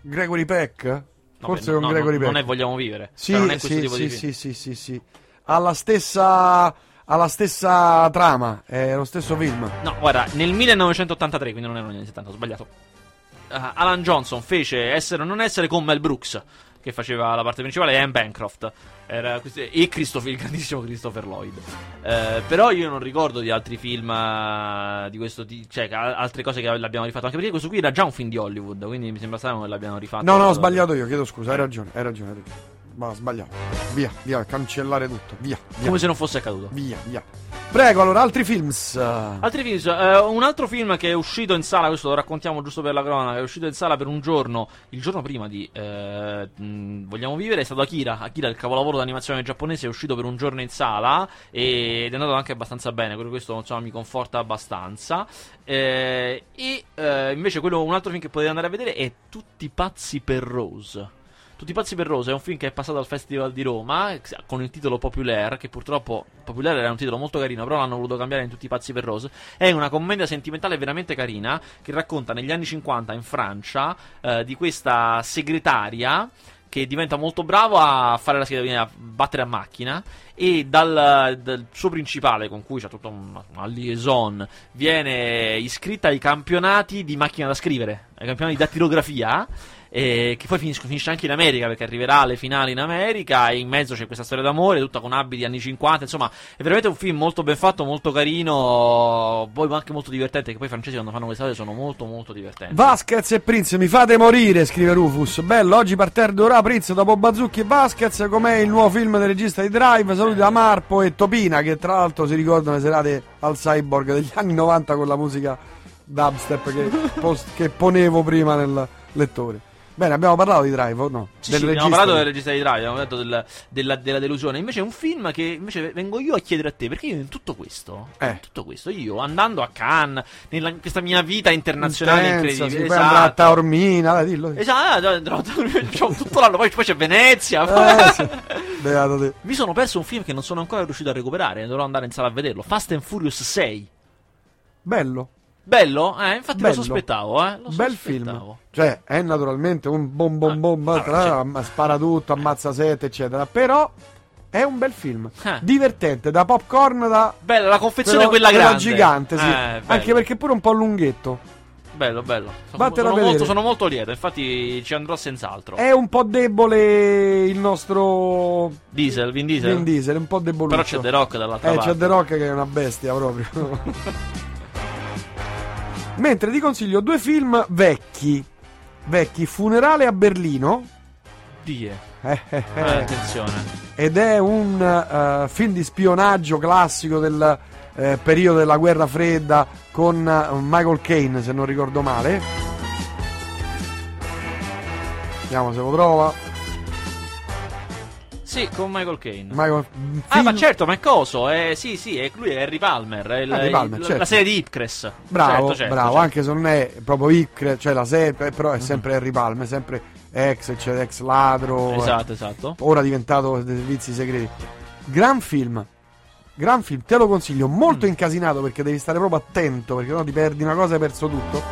[SPEAKER 1] Gregory Peck?
[SPEAKER 2] No,
[SPEAKER 1] Forse
[SPEAKER 2] beh,
[SPEAKER 1] con
[SPEAKER 2] no,
[SPEAKER 1] Gregory
[SPEAKER 2] non,
[SPEAKER 1] Peck.
[SPEAKER 2] non è Vogliamo Vivere
[SPEAKER 1] Sì,
[SPEAKER 2] cioè non è questo
[SPEAKER 1] sì,
[SPEAKER 2] tipo
[SPEAKER 1] sì,
[SPEAKER 2] di
[SPEAKER 1] sì,
[SPEAKER 2] film.
[SPEAKER 1] sì, sì, sì Ha stessa... Ha la stessa trama, è lo stesso film.
[SPEAKER 2] No, guarda, nel 1983, quindi non erano negli anni 70, ho sbagliato. Uh, Alan Johnson fece essere o non essere con Mel Brooks, che faceva la parte principale, e Anne Bancroft. E Christopher, il grandissimo Christopher Lloyd. Uh, però io non ricordo di altri film uh, di questo tipo, cioè altre cose che l'abbiamo rifatto. Anche perché questo qui era già un film di Hollywood, quindi mi sembra strano che l'abbiamo rifatto.
[SPEAKER 1] No, no, ho sbagliato io, chiedo scusa, hai ragione, hai ragione. Hai ragione. Ma sbagliato. Via, via, cancellare tutto. Via, via.
[SPEAKER 2] Come se non fosse accaduto.
[SPEAKER 1] Via, via. Prego, allora, altri films.
[SPEAKER 2] Altri films. Uh, un altro film che è uscito in sala, questo lo raccontiamo giusto per la cronaca, è uscito in sala per un giorno, il giorno prima di mh, Vogliamo Vivere, è stato Akira. Akira, il capolavoro d'animazione giapponese, è uscito per un giorno in sala ed è andato anche abbastanza bene, per questo insomma, mi conforta abbastanza. Eh, e uh, invece quello, un altro film che potete andare a vedere è Tutti pazzi per Rose. Tutti pazzi per Rose è un film che è passato al Festival di Roma con il titolo Populaire, che purtroppo Populaire era un titolo molto carino, però l'hanno voluto cambiare in Tutti pazzi per Rose. È una commedia sentimentale veramente carina che racconta negli anni 50 in Francia eh, di questa segretaria che diventa molto bravo a fare la scheda, a battere a macchina e dal, dal suo principale con cui c'è tutta una, una, liaison viene iscritta ai campionati di macchina da scrivere, ai campionati di dattilografia e che poi finisce, finisce, anche in America perché arriverà alle finali in America e in mezzo c'è questa storia d'amore tutta con abiti anni 50 insomma è veramente un film molto ben fatto molto carino poi anche molto divertente che poi i francesi quando fanno queste cose sono molto molto divertenti.
[SPEAKER 1] Vasquez e Prince mi fate morire scrive Rufus. Bello oggi parterre d'ora Prince dopo Bazzucchi e Vasquez com'è il nuovo film del regista di Drive? Saluti da Marpo e Topina che tra l'altro si ricordano le serate al Cyborg degli anni 90 con la musica dubstep che, post, che ponevo prima nel lettore Bene, abbiamo parlato di Drive, no?
[SPEAKER 2] Sì, sì abbiamo parlato del regista di Drive, abbiamo detto del, della, della, delusione. Invece è un film che invece vengo io a chiedere a te, perché io in tutto questo,
[SPEAKER 1] eh.
[SPEAKER 2] in tutto questo, io andando a Cannes, nella, questa mia vita internazionale
[SPEAKER 1] Intensa,
[SPEAKER 2] incredibile,
[SPEAKER 1] sì,
[SPEAKER 2] esatto.
[SPEAKER 1] a Taormina, dai, dillo.
[SPEAKER 2] Esatto, tutto l'anno, poi, poi c'è Venezia.
[SPEAKER 1] Eh, sì. Beato te.
[SPEAKER 2] Mi sono perso un film che non sono ancora riuscito a recuperare, dovrò andare in sala a vederlo, Fast and Furious 6.
[SPEAKER 1] Bello.
[SPEAKER 2] Bello? Eh, infatti
[SPEAKER 1] Bello.
[SPEAKER 2] lo sospettavo, eh. Lo
[SPEAKER 1] Bel
[SPEAKER 2] sospettavo.
[SPEAKER 1] film. Cioè, è naturalmente un bom bom bom,
[SPEAKER 2] Ah,
[SPEAKER 1] tra-
[SPEAKER 2] ah,
[SPEAKER 1] spara tutto, ammazza sette, eccetera. Però è un bel film.
[SPEAKER 2] Eh.
[SPEAKER 1] Divertente, da popcorn, da...
[SPEAKER 2] Bella, la confezione
[SPEAKER 1] però-
[SPEAKER 2] quella grande.
[SPEAKER 1] gigante, sì.
[SPEAKER 2] Eh.
[SPEAKER 1] Anche perché pure un po' lunghetto.
[SPEAKER 2] Bello, bello. Sono, sono molto, sono molto lieto, infatti ci andrò senz'altro.
[SPEAKER 1] È un po' debole il nostro
[SPEAKER 2] Diesel, Vin Diesel?
[SPEAKER 1] Vin Diesel, un po' deboluccio.
[SPEAKER 2] Però c'è The Rock dall'altra
[SPEAKER 1] Eh,
[SPEAKER 2] parte.
[SPEAKER 1] c'è The Rock che è una bestia proprio. Mentre ti consiglio due film vecchi. Vecchi, Funerale a Berlino.
[SPEAKER 2] Die.
[SPEAKER 1] Eh, eh, eh.
[SPEAKER 2] Eh, attenzione.
[SPEAKER 1] Ed è un eh, film di spionaggio classico del eh, periodo della guerra fredda con eh, Michael Caine, se non ricordo male. Vediamo se lo trova.
[SPEAKER 2] Sì, con Michael Caine.
[SPEAKER 1] Michael,
[SPEAKER 2] Ah,
[SPEAKER 1] film-
[SPEAKER 2] ma certo, ma è coso? Eh, sì, sì, è, lui è Harry Palmer. È il-
[SPEAKER 1] Harry Palmer,
[SPEAKER 2] il-
[SPEAKER 1] certo.
[SPEAKER 2] La serie di Ipcress.
[SPEAKER 1] Bravo,
[SPEAKER 2] Certo, certo,
[SPEAKER 1] bravo,
[SPEAKER 2] certo.
[SPEAKER 1] anche se non è proprio Icre, cioè la serie, però è sempre Harry Palmer, sempre ex, cioè ex ladro.
[SPEAKER 2] Esatto,
[SPEAKER 1] eh,
[SPEAKER 2] esatto.
[SPEAKER 1] Ora diventato dei servizi segreti. Gran film. Gran film, te lo consiglio, molto
[SPEAKER 2] Mm.
[SPEAKER 1] incasinato perché devi stare proprio attento, perché no ti perdi una cosa e hai perso tutto.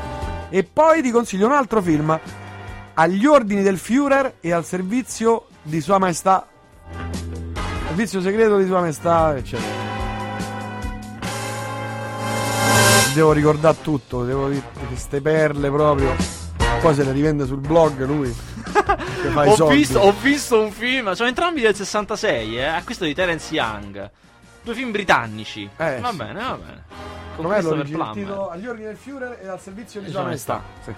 [SPEAKER 1] E poi ti consiglio un altro film, Agli ordini del Führer e al servizio di Sua Maestà. Servizio segreto di Sua Maestà, eccetera. Devo ricordare tutto, devo dire queste perle proprio. Poi se le rivende sul blog lui. che
[SPEAKER 2] Ho visto, ho visto un film, sono entrambi del 66, eh, questo di Terence Young. Due film britannici.
[SPEAKER 1] Eh,
[SPEAKER 2] va
[SPEAKER 1] sì.
[SPEAKER 2] bene, va bene.
[SPEAKER 1] Il
[SPEAKER 2] Plummer.
[SPEAKER 1] titolo Agli ordini del Führer e al servizio di Sua. Maestà. Sì.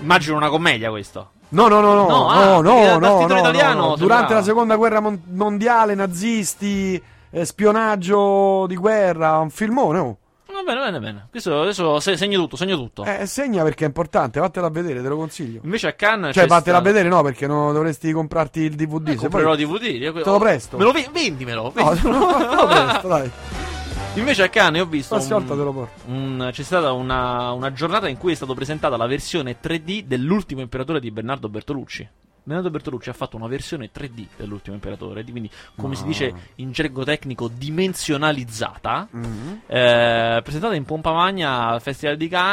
[SPEAKER 2] Immagino una commedia questo.
[SPEAKER 1] No, no, no, no,
[SPEAKER 2] No,
[SPEAKER 1] no,
[SPEAKER 2] ah,
[SPEAKER 1] no, no, no, no,
[SPEAKER 2] italiano
[SPEAKER 1] no. Durante la seconda guerra mon- mondiale, nazisti, eh, spionaggio di guerra, un filmone, oh.
[SPEAKER 2] Va bene, bene, bene. Questo adesso se- segno tutto, segno tutto.
[SPEAKER 1] Eh, segna perché è importante, vattela a vedere, te lo consiglio.
[SPEAKER 2] Invece a Cannes
[SPEAKER 1] Cioè, vattela a
[SPEAKER 2] sta-
[SPEAKER 1] vedere no, perché non dovresti comprarti il DVD.
[SPEAKER 2] Eh, comprerò il DVD.
[SPEAKER 1] Te lo presto.
[SPEAKER 2] Me lo ve- vendimelo.
[SPEAKER 1] No,
[SPEAKER 2] vendimelo.
[SPEAKER 1] lo te lo presto, dai.
[SPEAKER 2] Invece a Cannes ho visto.
[SPEAKER 1] Prossima volta te lo porto.
[SPEAKER 2] un- c'è stata una, una giornata in cui è stata presentata la versione 3D dell'ultimo imperatore di Bernardo Bertolucci. Bernardo Bertolucci ha fatto una versione 3D dell'ultimo imperatore, di- quindi come si
[SPEAKER 1] Ah.
[SPEAKER 2] dice in gergo tecnico dimensionalizzata,
[SPEAKER 1] Mhm.
[SPEAKER 2] eh, presentata in pompa magna al Festival di Cannes.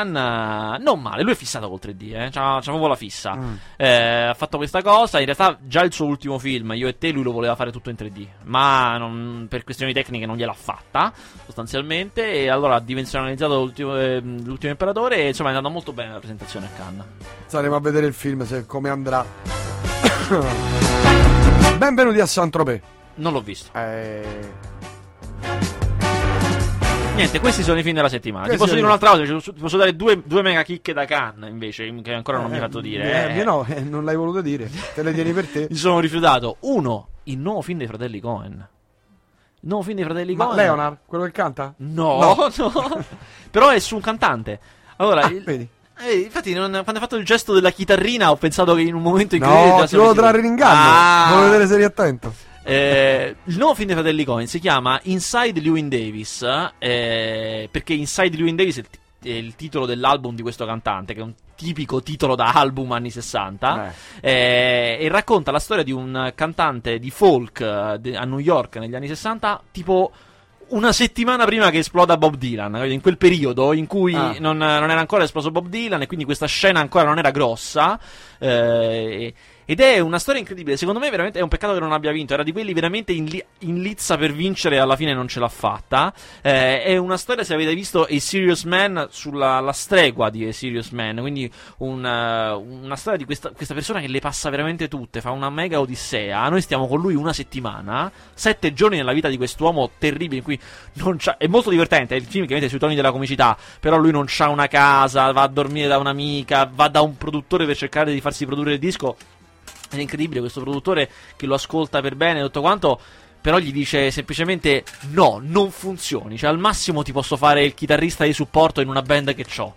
[SPEAKER 2] eh, non male, lui è fissato col 3D, eh, c'ha, c'ha proprio la fissa.
[SPEAKER 1] Mm.
[SPEAKER 2] Eh, ha fatto questa cosa. In realtà, già il suo ultimo film, Io e te, lui lo voleva fare tutto in 3D. Ma non- per questioni tecniche non gliel'ha fatta, sostanzialmente. E allora ha dimensionalizzato l'ultimo, eh, l'ultimo imperatore. E insomma, è andata molto bene la presentazione a Cannes.
[SPEAKER 1] Saremo a vedere il film se come andrà. Benvenuti a Saint-Tropez.
[SPEAKER 2] Non l'ho visto.
[SPEAKER 1] Eh,
[SPEAKER 2] Niente, questi sono i film della settimana. Ti
[SPEAKER 1] Questi
[SPEAKER 2] posso dire un'altra cosa? Ti posso dare due, due mega chicche da Cannes, invece, che ancora non mi hai fatto dire.
[SPEAKER 1] eh,
[SPEAKER 2] Eh,
[SPEAKER 1] no, eh, non l'hai voluto dire. Te le tieni per te.
[SPEAKER 2] Mi sono rifiutato. Uno, il nuovo film dei fratelli Cohen. Il nuovo film dei fratelli
[SPEAKER 1] Ma
[SPEAKER 2] Cohen.
[SPEAKER 1] Leonard, quello che canta?
[SPEAKER 2] No,
[SPEAKER 1] No.
[SPEAKER 2] no. Però è su un cantante. Allora,
[SPEAKER 1] Ah,
[SPEAKER 2] il-
[SPEAKER 1] vedi.
[SPEAKER 2] Eh, infatti, non- quando hai fatto il gesto della chitarrina, ho pensato che in un momento in cui.
[SPEAKER 1] No, ti volevo trarre in inganno.
[SPEAKER 2] Ah.
[SPEAKER 1] Volevo vedere se eri attento.
[SPEAKER 2] Eh, il nuovo film dei fratelli Cohen si chiama Inside Lewin Davis. eh, perché Inside Lewin Davis è il, ti- è il titolo dell'album di questo cantante, che è un tipico titolo da album anni 60. eh, e racconta la storia di un cantante di folk eh, de- a New York negli anni 60, tipo una settimana prima che esploda Bob Dylan, in quel periodo in cui
[SPEAKER 1] Ah.
[SPEAKER 2] non, non era ancora esploso Bob Dylan e quindi questa scena ancora non era grossa. eh, ed è una storia incredibile. Secondo me, veramente è un peccato che non abbia vinto. Era di quelli veramente in, li- in lizza per vincere e alla fine non ce l'ha fatta. Eh, è una storia, se avete visto, A Serious Man sulla la stregua di A Serious Man. Quindi un, eh, una storia di questa, questa persona che le passa veramente tutte. Fa una mega odissea. Noi stiamo con lui una settimana. Sette giorni nella vita di quest'uomo terribile. In cui non c'ha, è molto divertente. È il film che mette sui toni della comicità. Però lui non c'ha una casa. Va a dormire da un'amica. Va da un produttore per cercare di farsi produrre il disco. È incredibile questo produttore che lo ascolta per bene e tutto quanto. Però gli dice semplicemente: No, non funzioni. Cioè, al massimo ti posso fare il chitarrista di supporto in una band che ho.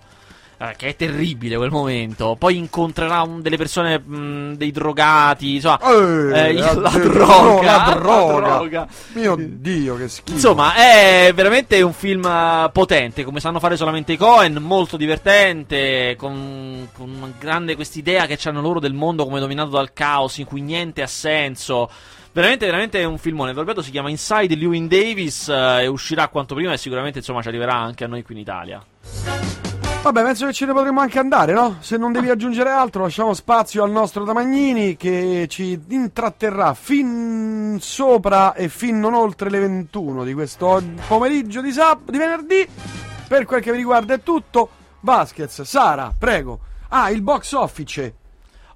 [SPEAKER 2] Che è terribile quel momento. Poi incontrerà un- delle persone, mh, dei drogati. Insomma,
[SPEAKER 1] Eh,
[SPEAKER 2] eh,
[SPEAKER 1] la,
[SPEAKER 2] la, droga,
[SPEAKER 1] la droga.
[SPEAKER 2] la droga.
[SPEAKER 1] Mio Dio, che schifo.
[SPEAKER 2] Insomma, è veramente un film eh, potente, come sanno fare solamente i Cohen, molto divertente, con, con grande quest'idea che hanno loro del mondo come dominato dal caos, in cui niente ha senso. Veramente, veramente è un filmone. Vi ripeto, si chiama Inside Lewin Davis eh, e uscirà quanto prima e sicuramente insomma ci arriverà anche a noi qui in Italia.
[SPEAKER 1] Vabbè, penso che ce ne potremmo anche andare, no? Se non devi aggiungere altro, lasciamo spazio al nostro Damagnini che ci intratterrà fin sopra e fin non oltre le 21 di questo pomeriggio di, sab- di venerdì. Per quel che mi riguarda è tutto. Vasquez, Sara, prego. Ah, il box office.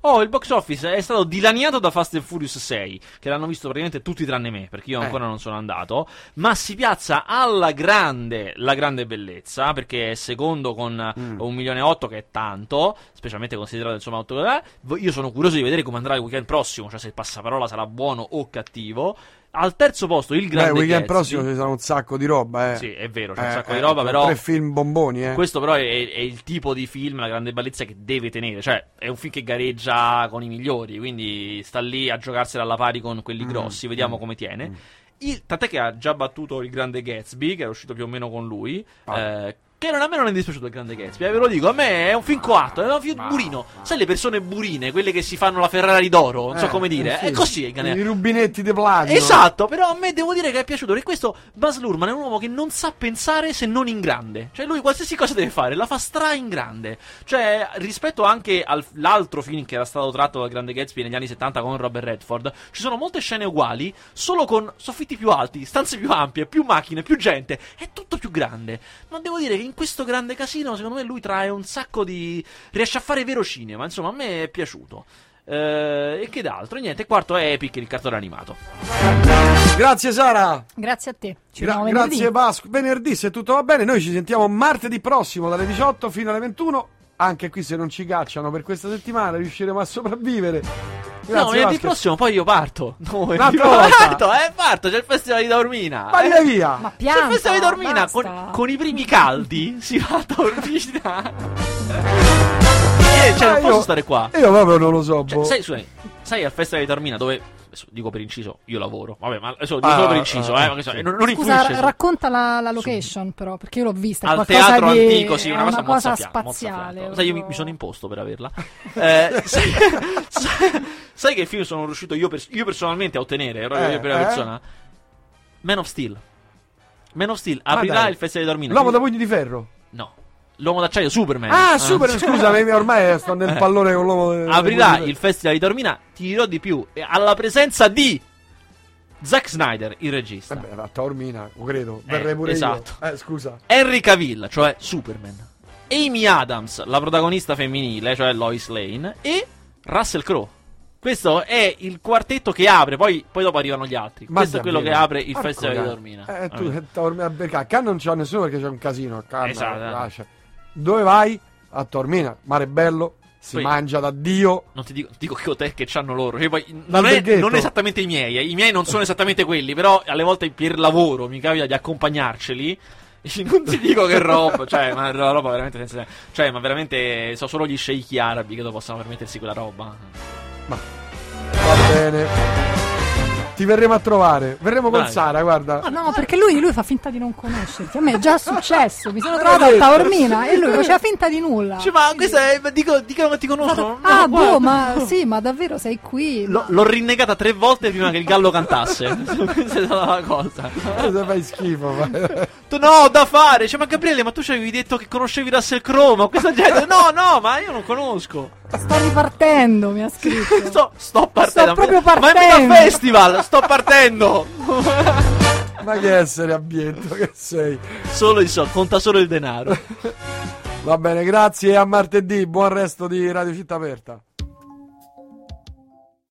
[SPEAKER 2] Oh, il box office è stato dilaniato da Fast and Furious 6, che l'hanno visto praticamente tutti tranne me, perché io
[SPEAKER 1] Eh.
[SPEAKER 2] ancora non sono andato, ma si piazza alla grande la grande bellezza, perché è secondo con
[SPEAKER 1] Mm.
[SPEAKER 2] un milione e otto, che è tanto, specialmente considerato insomma otto- eh, Io sono curioso di vedere come andrà il weekend prossimo, cioè se il passaparola sarà buono o cattivo. Al terzo posto il
[SPEAKER 1] Beh,
[SPEAKER 2] grande
[SPEAKER 1] il weekend
[SPEAKER 2] Gatsby.
[SPEAKER 1] prossimo ci sarà un sacco di roba, eh.
[SPEAKER 2] Sì, è vero, c'è un
[SPEAKER 1] Eh,
[SPEAKER 2] sacco
[SPEAKER 1] eh,
[SPEAKER 2] di roba, però
[SPEAKER 1] Tre film bomboni, eh.
[SPEAKER 2] questo però è, è il tipo di film, la grande bellezza che deve tenere, cioè è un film che gareggia con i migliori, quindi sta lì a giocarsela alla pari con quelli
[SPEAKER 1] Mm,
[SPEAKER 2] grossi, vediamo come tiene. Il- tant'è che ha già battuto il grande Gatsby, che era uscito più o meno con lui.
[SPEAKER 1] Ah.
[SPEAKER 2] eh, che non, a me non è dispiaciuto il grande Gatsby, eh, ve lo dico, a me è un film coatto, è un film burino. Sai le persone burine, quelle che si fanno la Ferrari d'oro, non so
[SPEAKER 1] Eh,
[SPEAKER 2] come dire,
[SPEAKER 1] sì.
[SPEAKER 2] è così il grande
[SPEAKER 1] I rubinetti di platino.
[SPEAKER 2] Esatto, però a me devo dire che è piaciuto perché questo Buzz Lurman è un uomo che non sa pensare se non in grande. Cioè lui qualsiasi cosa deve fare la fa stra in grande. Cioè rispetto anche all'altro film che era stato tratto dal Grande Gatsby negli anni 70 con Robert Redford, ci sono molte scene uguali, solo con soffitti più alti, stanze più ampie, più macchine, più gente, è tutto più grande. Ma devo dire che in questo grande casino secondo me lui trae un sacco di riesce a fare vero cinema, insomma a me è piaciuto. Eh, e che d'altro? E niente, quarto è Epic, il cartone animato.
[SPEAKER 1] Grazie Sara.
[SPEAKER 14] Grazie a te. Ci
[SPEAKER 1] Gra- grazie Vasco. Venerdì, se tutto va bene, noi ci sentiamo martedì prossimo dalle 18 fino alle 21. Anche qui se non ci cacciano per questa settimana riusciremo a sopravvivere. Grazie,
[SPEAKER 2] no, venerdì prossimo poi io parto. No, venerdì parto, eh, parto, c'è il festival di Taormina.
[SPEAKER 1] Vai
[SPEAKER 2] eh.
[SPEAKER 1] via.
[SPEAKER 14] Ma
[SPEAKER 2] C'è il festival di
[SPEAKER 14] basta.
[SPEAKER 2] con, con i primi caldi. Si va a Taormina. eh, cioè, non
[SPEAKER 1] Ah,
[SPEAKER 2] posso
[SPEAKER 1] io-
[SPEAKER 2] stare qua.
[SPEAKER 1] Io proprio non lo so.
[SPEAKER 2] Cioè,
[SPEAKER 1] boh.
[SPEAKER 2] sai, scusami, sai al festival di Taormina dove. Adesso dico per inciso, io lavoro. Vabbè, ma adesso dico
[SPEAKER 1] Ah,
[SPEAKER 2] solo per inciso,
[SPEAKER 1] ah,
[SPEAKER 2] eh, so-
[SPEAKER 1] sì.
[SPEAKER 2] non, non
[SPEAKER 14] Scusa,
[SPEAKER 2] su-
[SPEAKER 14] racconta la, la location però, perché io l'ho vista.
[SPEAKER 2] al teatro
[SPEAKER 14] di-
[SPEAKER 2] antico, sì,
[SPEAKER 14] è
[SPEAKER 2] una cosa,
[SPEAKER 14] una cosa
[SPEAKER 2] mozzafiato,
[SPEAKER 14] spaziale.
[SPEAKER 2] Sai, io mi, mi sono imposto per averla. Eh, sai, sai- sai che film sono riuscito io, pers- io personalmente a ottenere? Ero
[SPEAKER 1] Eh,
[SPEAKER 2] io prima
[SPEAKER 1] eh?
[SPEAKER 2] persona. Man of Steel. Man of Steel
[SPEAKER 1] Ma
[SPEAKER 2] aprirà il Festival di Dormina.
[SPEAKER 1] L'uomo da pugni di ferro.
[SPEAKER 2] No. L'uomo d'acciaio Superman.
[SPEAKER 1] Ah, super, scusa, ormai sto nel
[SPEAKER 2] Eh.
[SPEAKER 1] pallone con l'uomo.
[SPEAKER 2] Aprirà il Festival di Dormina, ti dirò di più, alla presenza di Zack Snyder, il regista.
[SPEAKER 1] Vabbè, a Taormina, credo.
[SPEAKER 2] Eh,
[SPEAKER 1] Verrei pure
[SPEAKER 2] esatto.
[SPEAKER 1] io. Eh, scusa.
[SPEAKER 2] Henry Cavill, cioè Superman. Amy Adams, la protagonista femminile, cioè Lois Lane. E Russell Crowe. Questo è il quartetto che apre, poi, poi dopo arrivano gli altri.
[SPEAKER 1] Ma
[SPEAKER 2] Questo è quello che apre il
[SPEAKER 1] Porco
[SPEAKER 2] Festival di
[SPEAKER 1] cane.
[SPEAKER 2] Dormina.
[SPEAKER 1] Eh, tu, eh, Taormina, perché a Cannes non c'è nessuno perché c'è un casino. A Cannes,
[SPEAKER 2] Esatto.
[SPEAKER 1] Dove vai? A Taormina, mare bello, si
[SPEAKER 2] Poi-
[SPEAKER 1] mangia da Dio.
[SPEAKER 2] Non ti dico, dico che hotel che c'hanno loro. Cioè, non, è, non esattamente i miei. eh. I miei non sono esattamente quelli. Però alle volte per lavoro mi capita di accompagnarceli. Non ti dico che roba. Cioè, ma la roba veramente senza. Cioè, ma veramente. So solo gli sceicchi arabi che possono permettersi quella roba.
[SPEAKER 1] Va bene. Ti verremo a trovare. Verremo con
[SPEAKER 2] Dai.
[SPEAKER 1] Sara, guarda.
[SPEAKER 14] Ah, no, perché lui, lui fa finta di non conoscerti. A me è già successo. Mi sono
[SPEAKER 1] Ma
[SPEAKER 14] trovata a. Taormina e lui faceva finta di nulla.
[SPEAKER 2] Cioè, ma questa è. Dico, dicono che ti conoscono.
[SPEAKER 14] ah,
[SPEAKER 2] No,
[SPEAKER 14] boh, ma sì, ma davvero sei qui?
[SPEAKER 2] L'ho, l'ho rinnegata tre volte prima che il gallo cantasse. Questa è stata la cosa.
[SPEAKER 1] Cosa fai schifo? ma-
[SPEAKER 2] Tu, no, da fare. Cioè, ma Gabriele, ma tu ci avevi detto che conoscevi Russell Crowe. Ma questa gente. No, no, ma io non conosco.
[SPEAKER 14] Sto ripartendo, mi ha scritto.
[SPEAKER 2] Sto, sto partendo.
[SPEAKER 14] Sto proprio
[SPEAKER 2] Ma è
[SPEAKER 14] partendo.
[SPEAKER 2] a festival, sto partendo.
[SPEAKER 1] Ma che essere abbiento che sei.
[SPEAKER 2] Solo i soldi, conta solo il denaro.
[SPEAKER 1] Va bene, grazie e a martedì. Buon resto di Radio Città Aperta.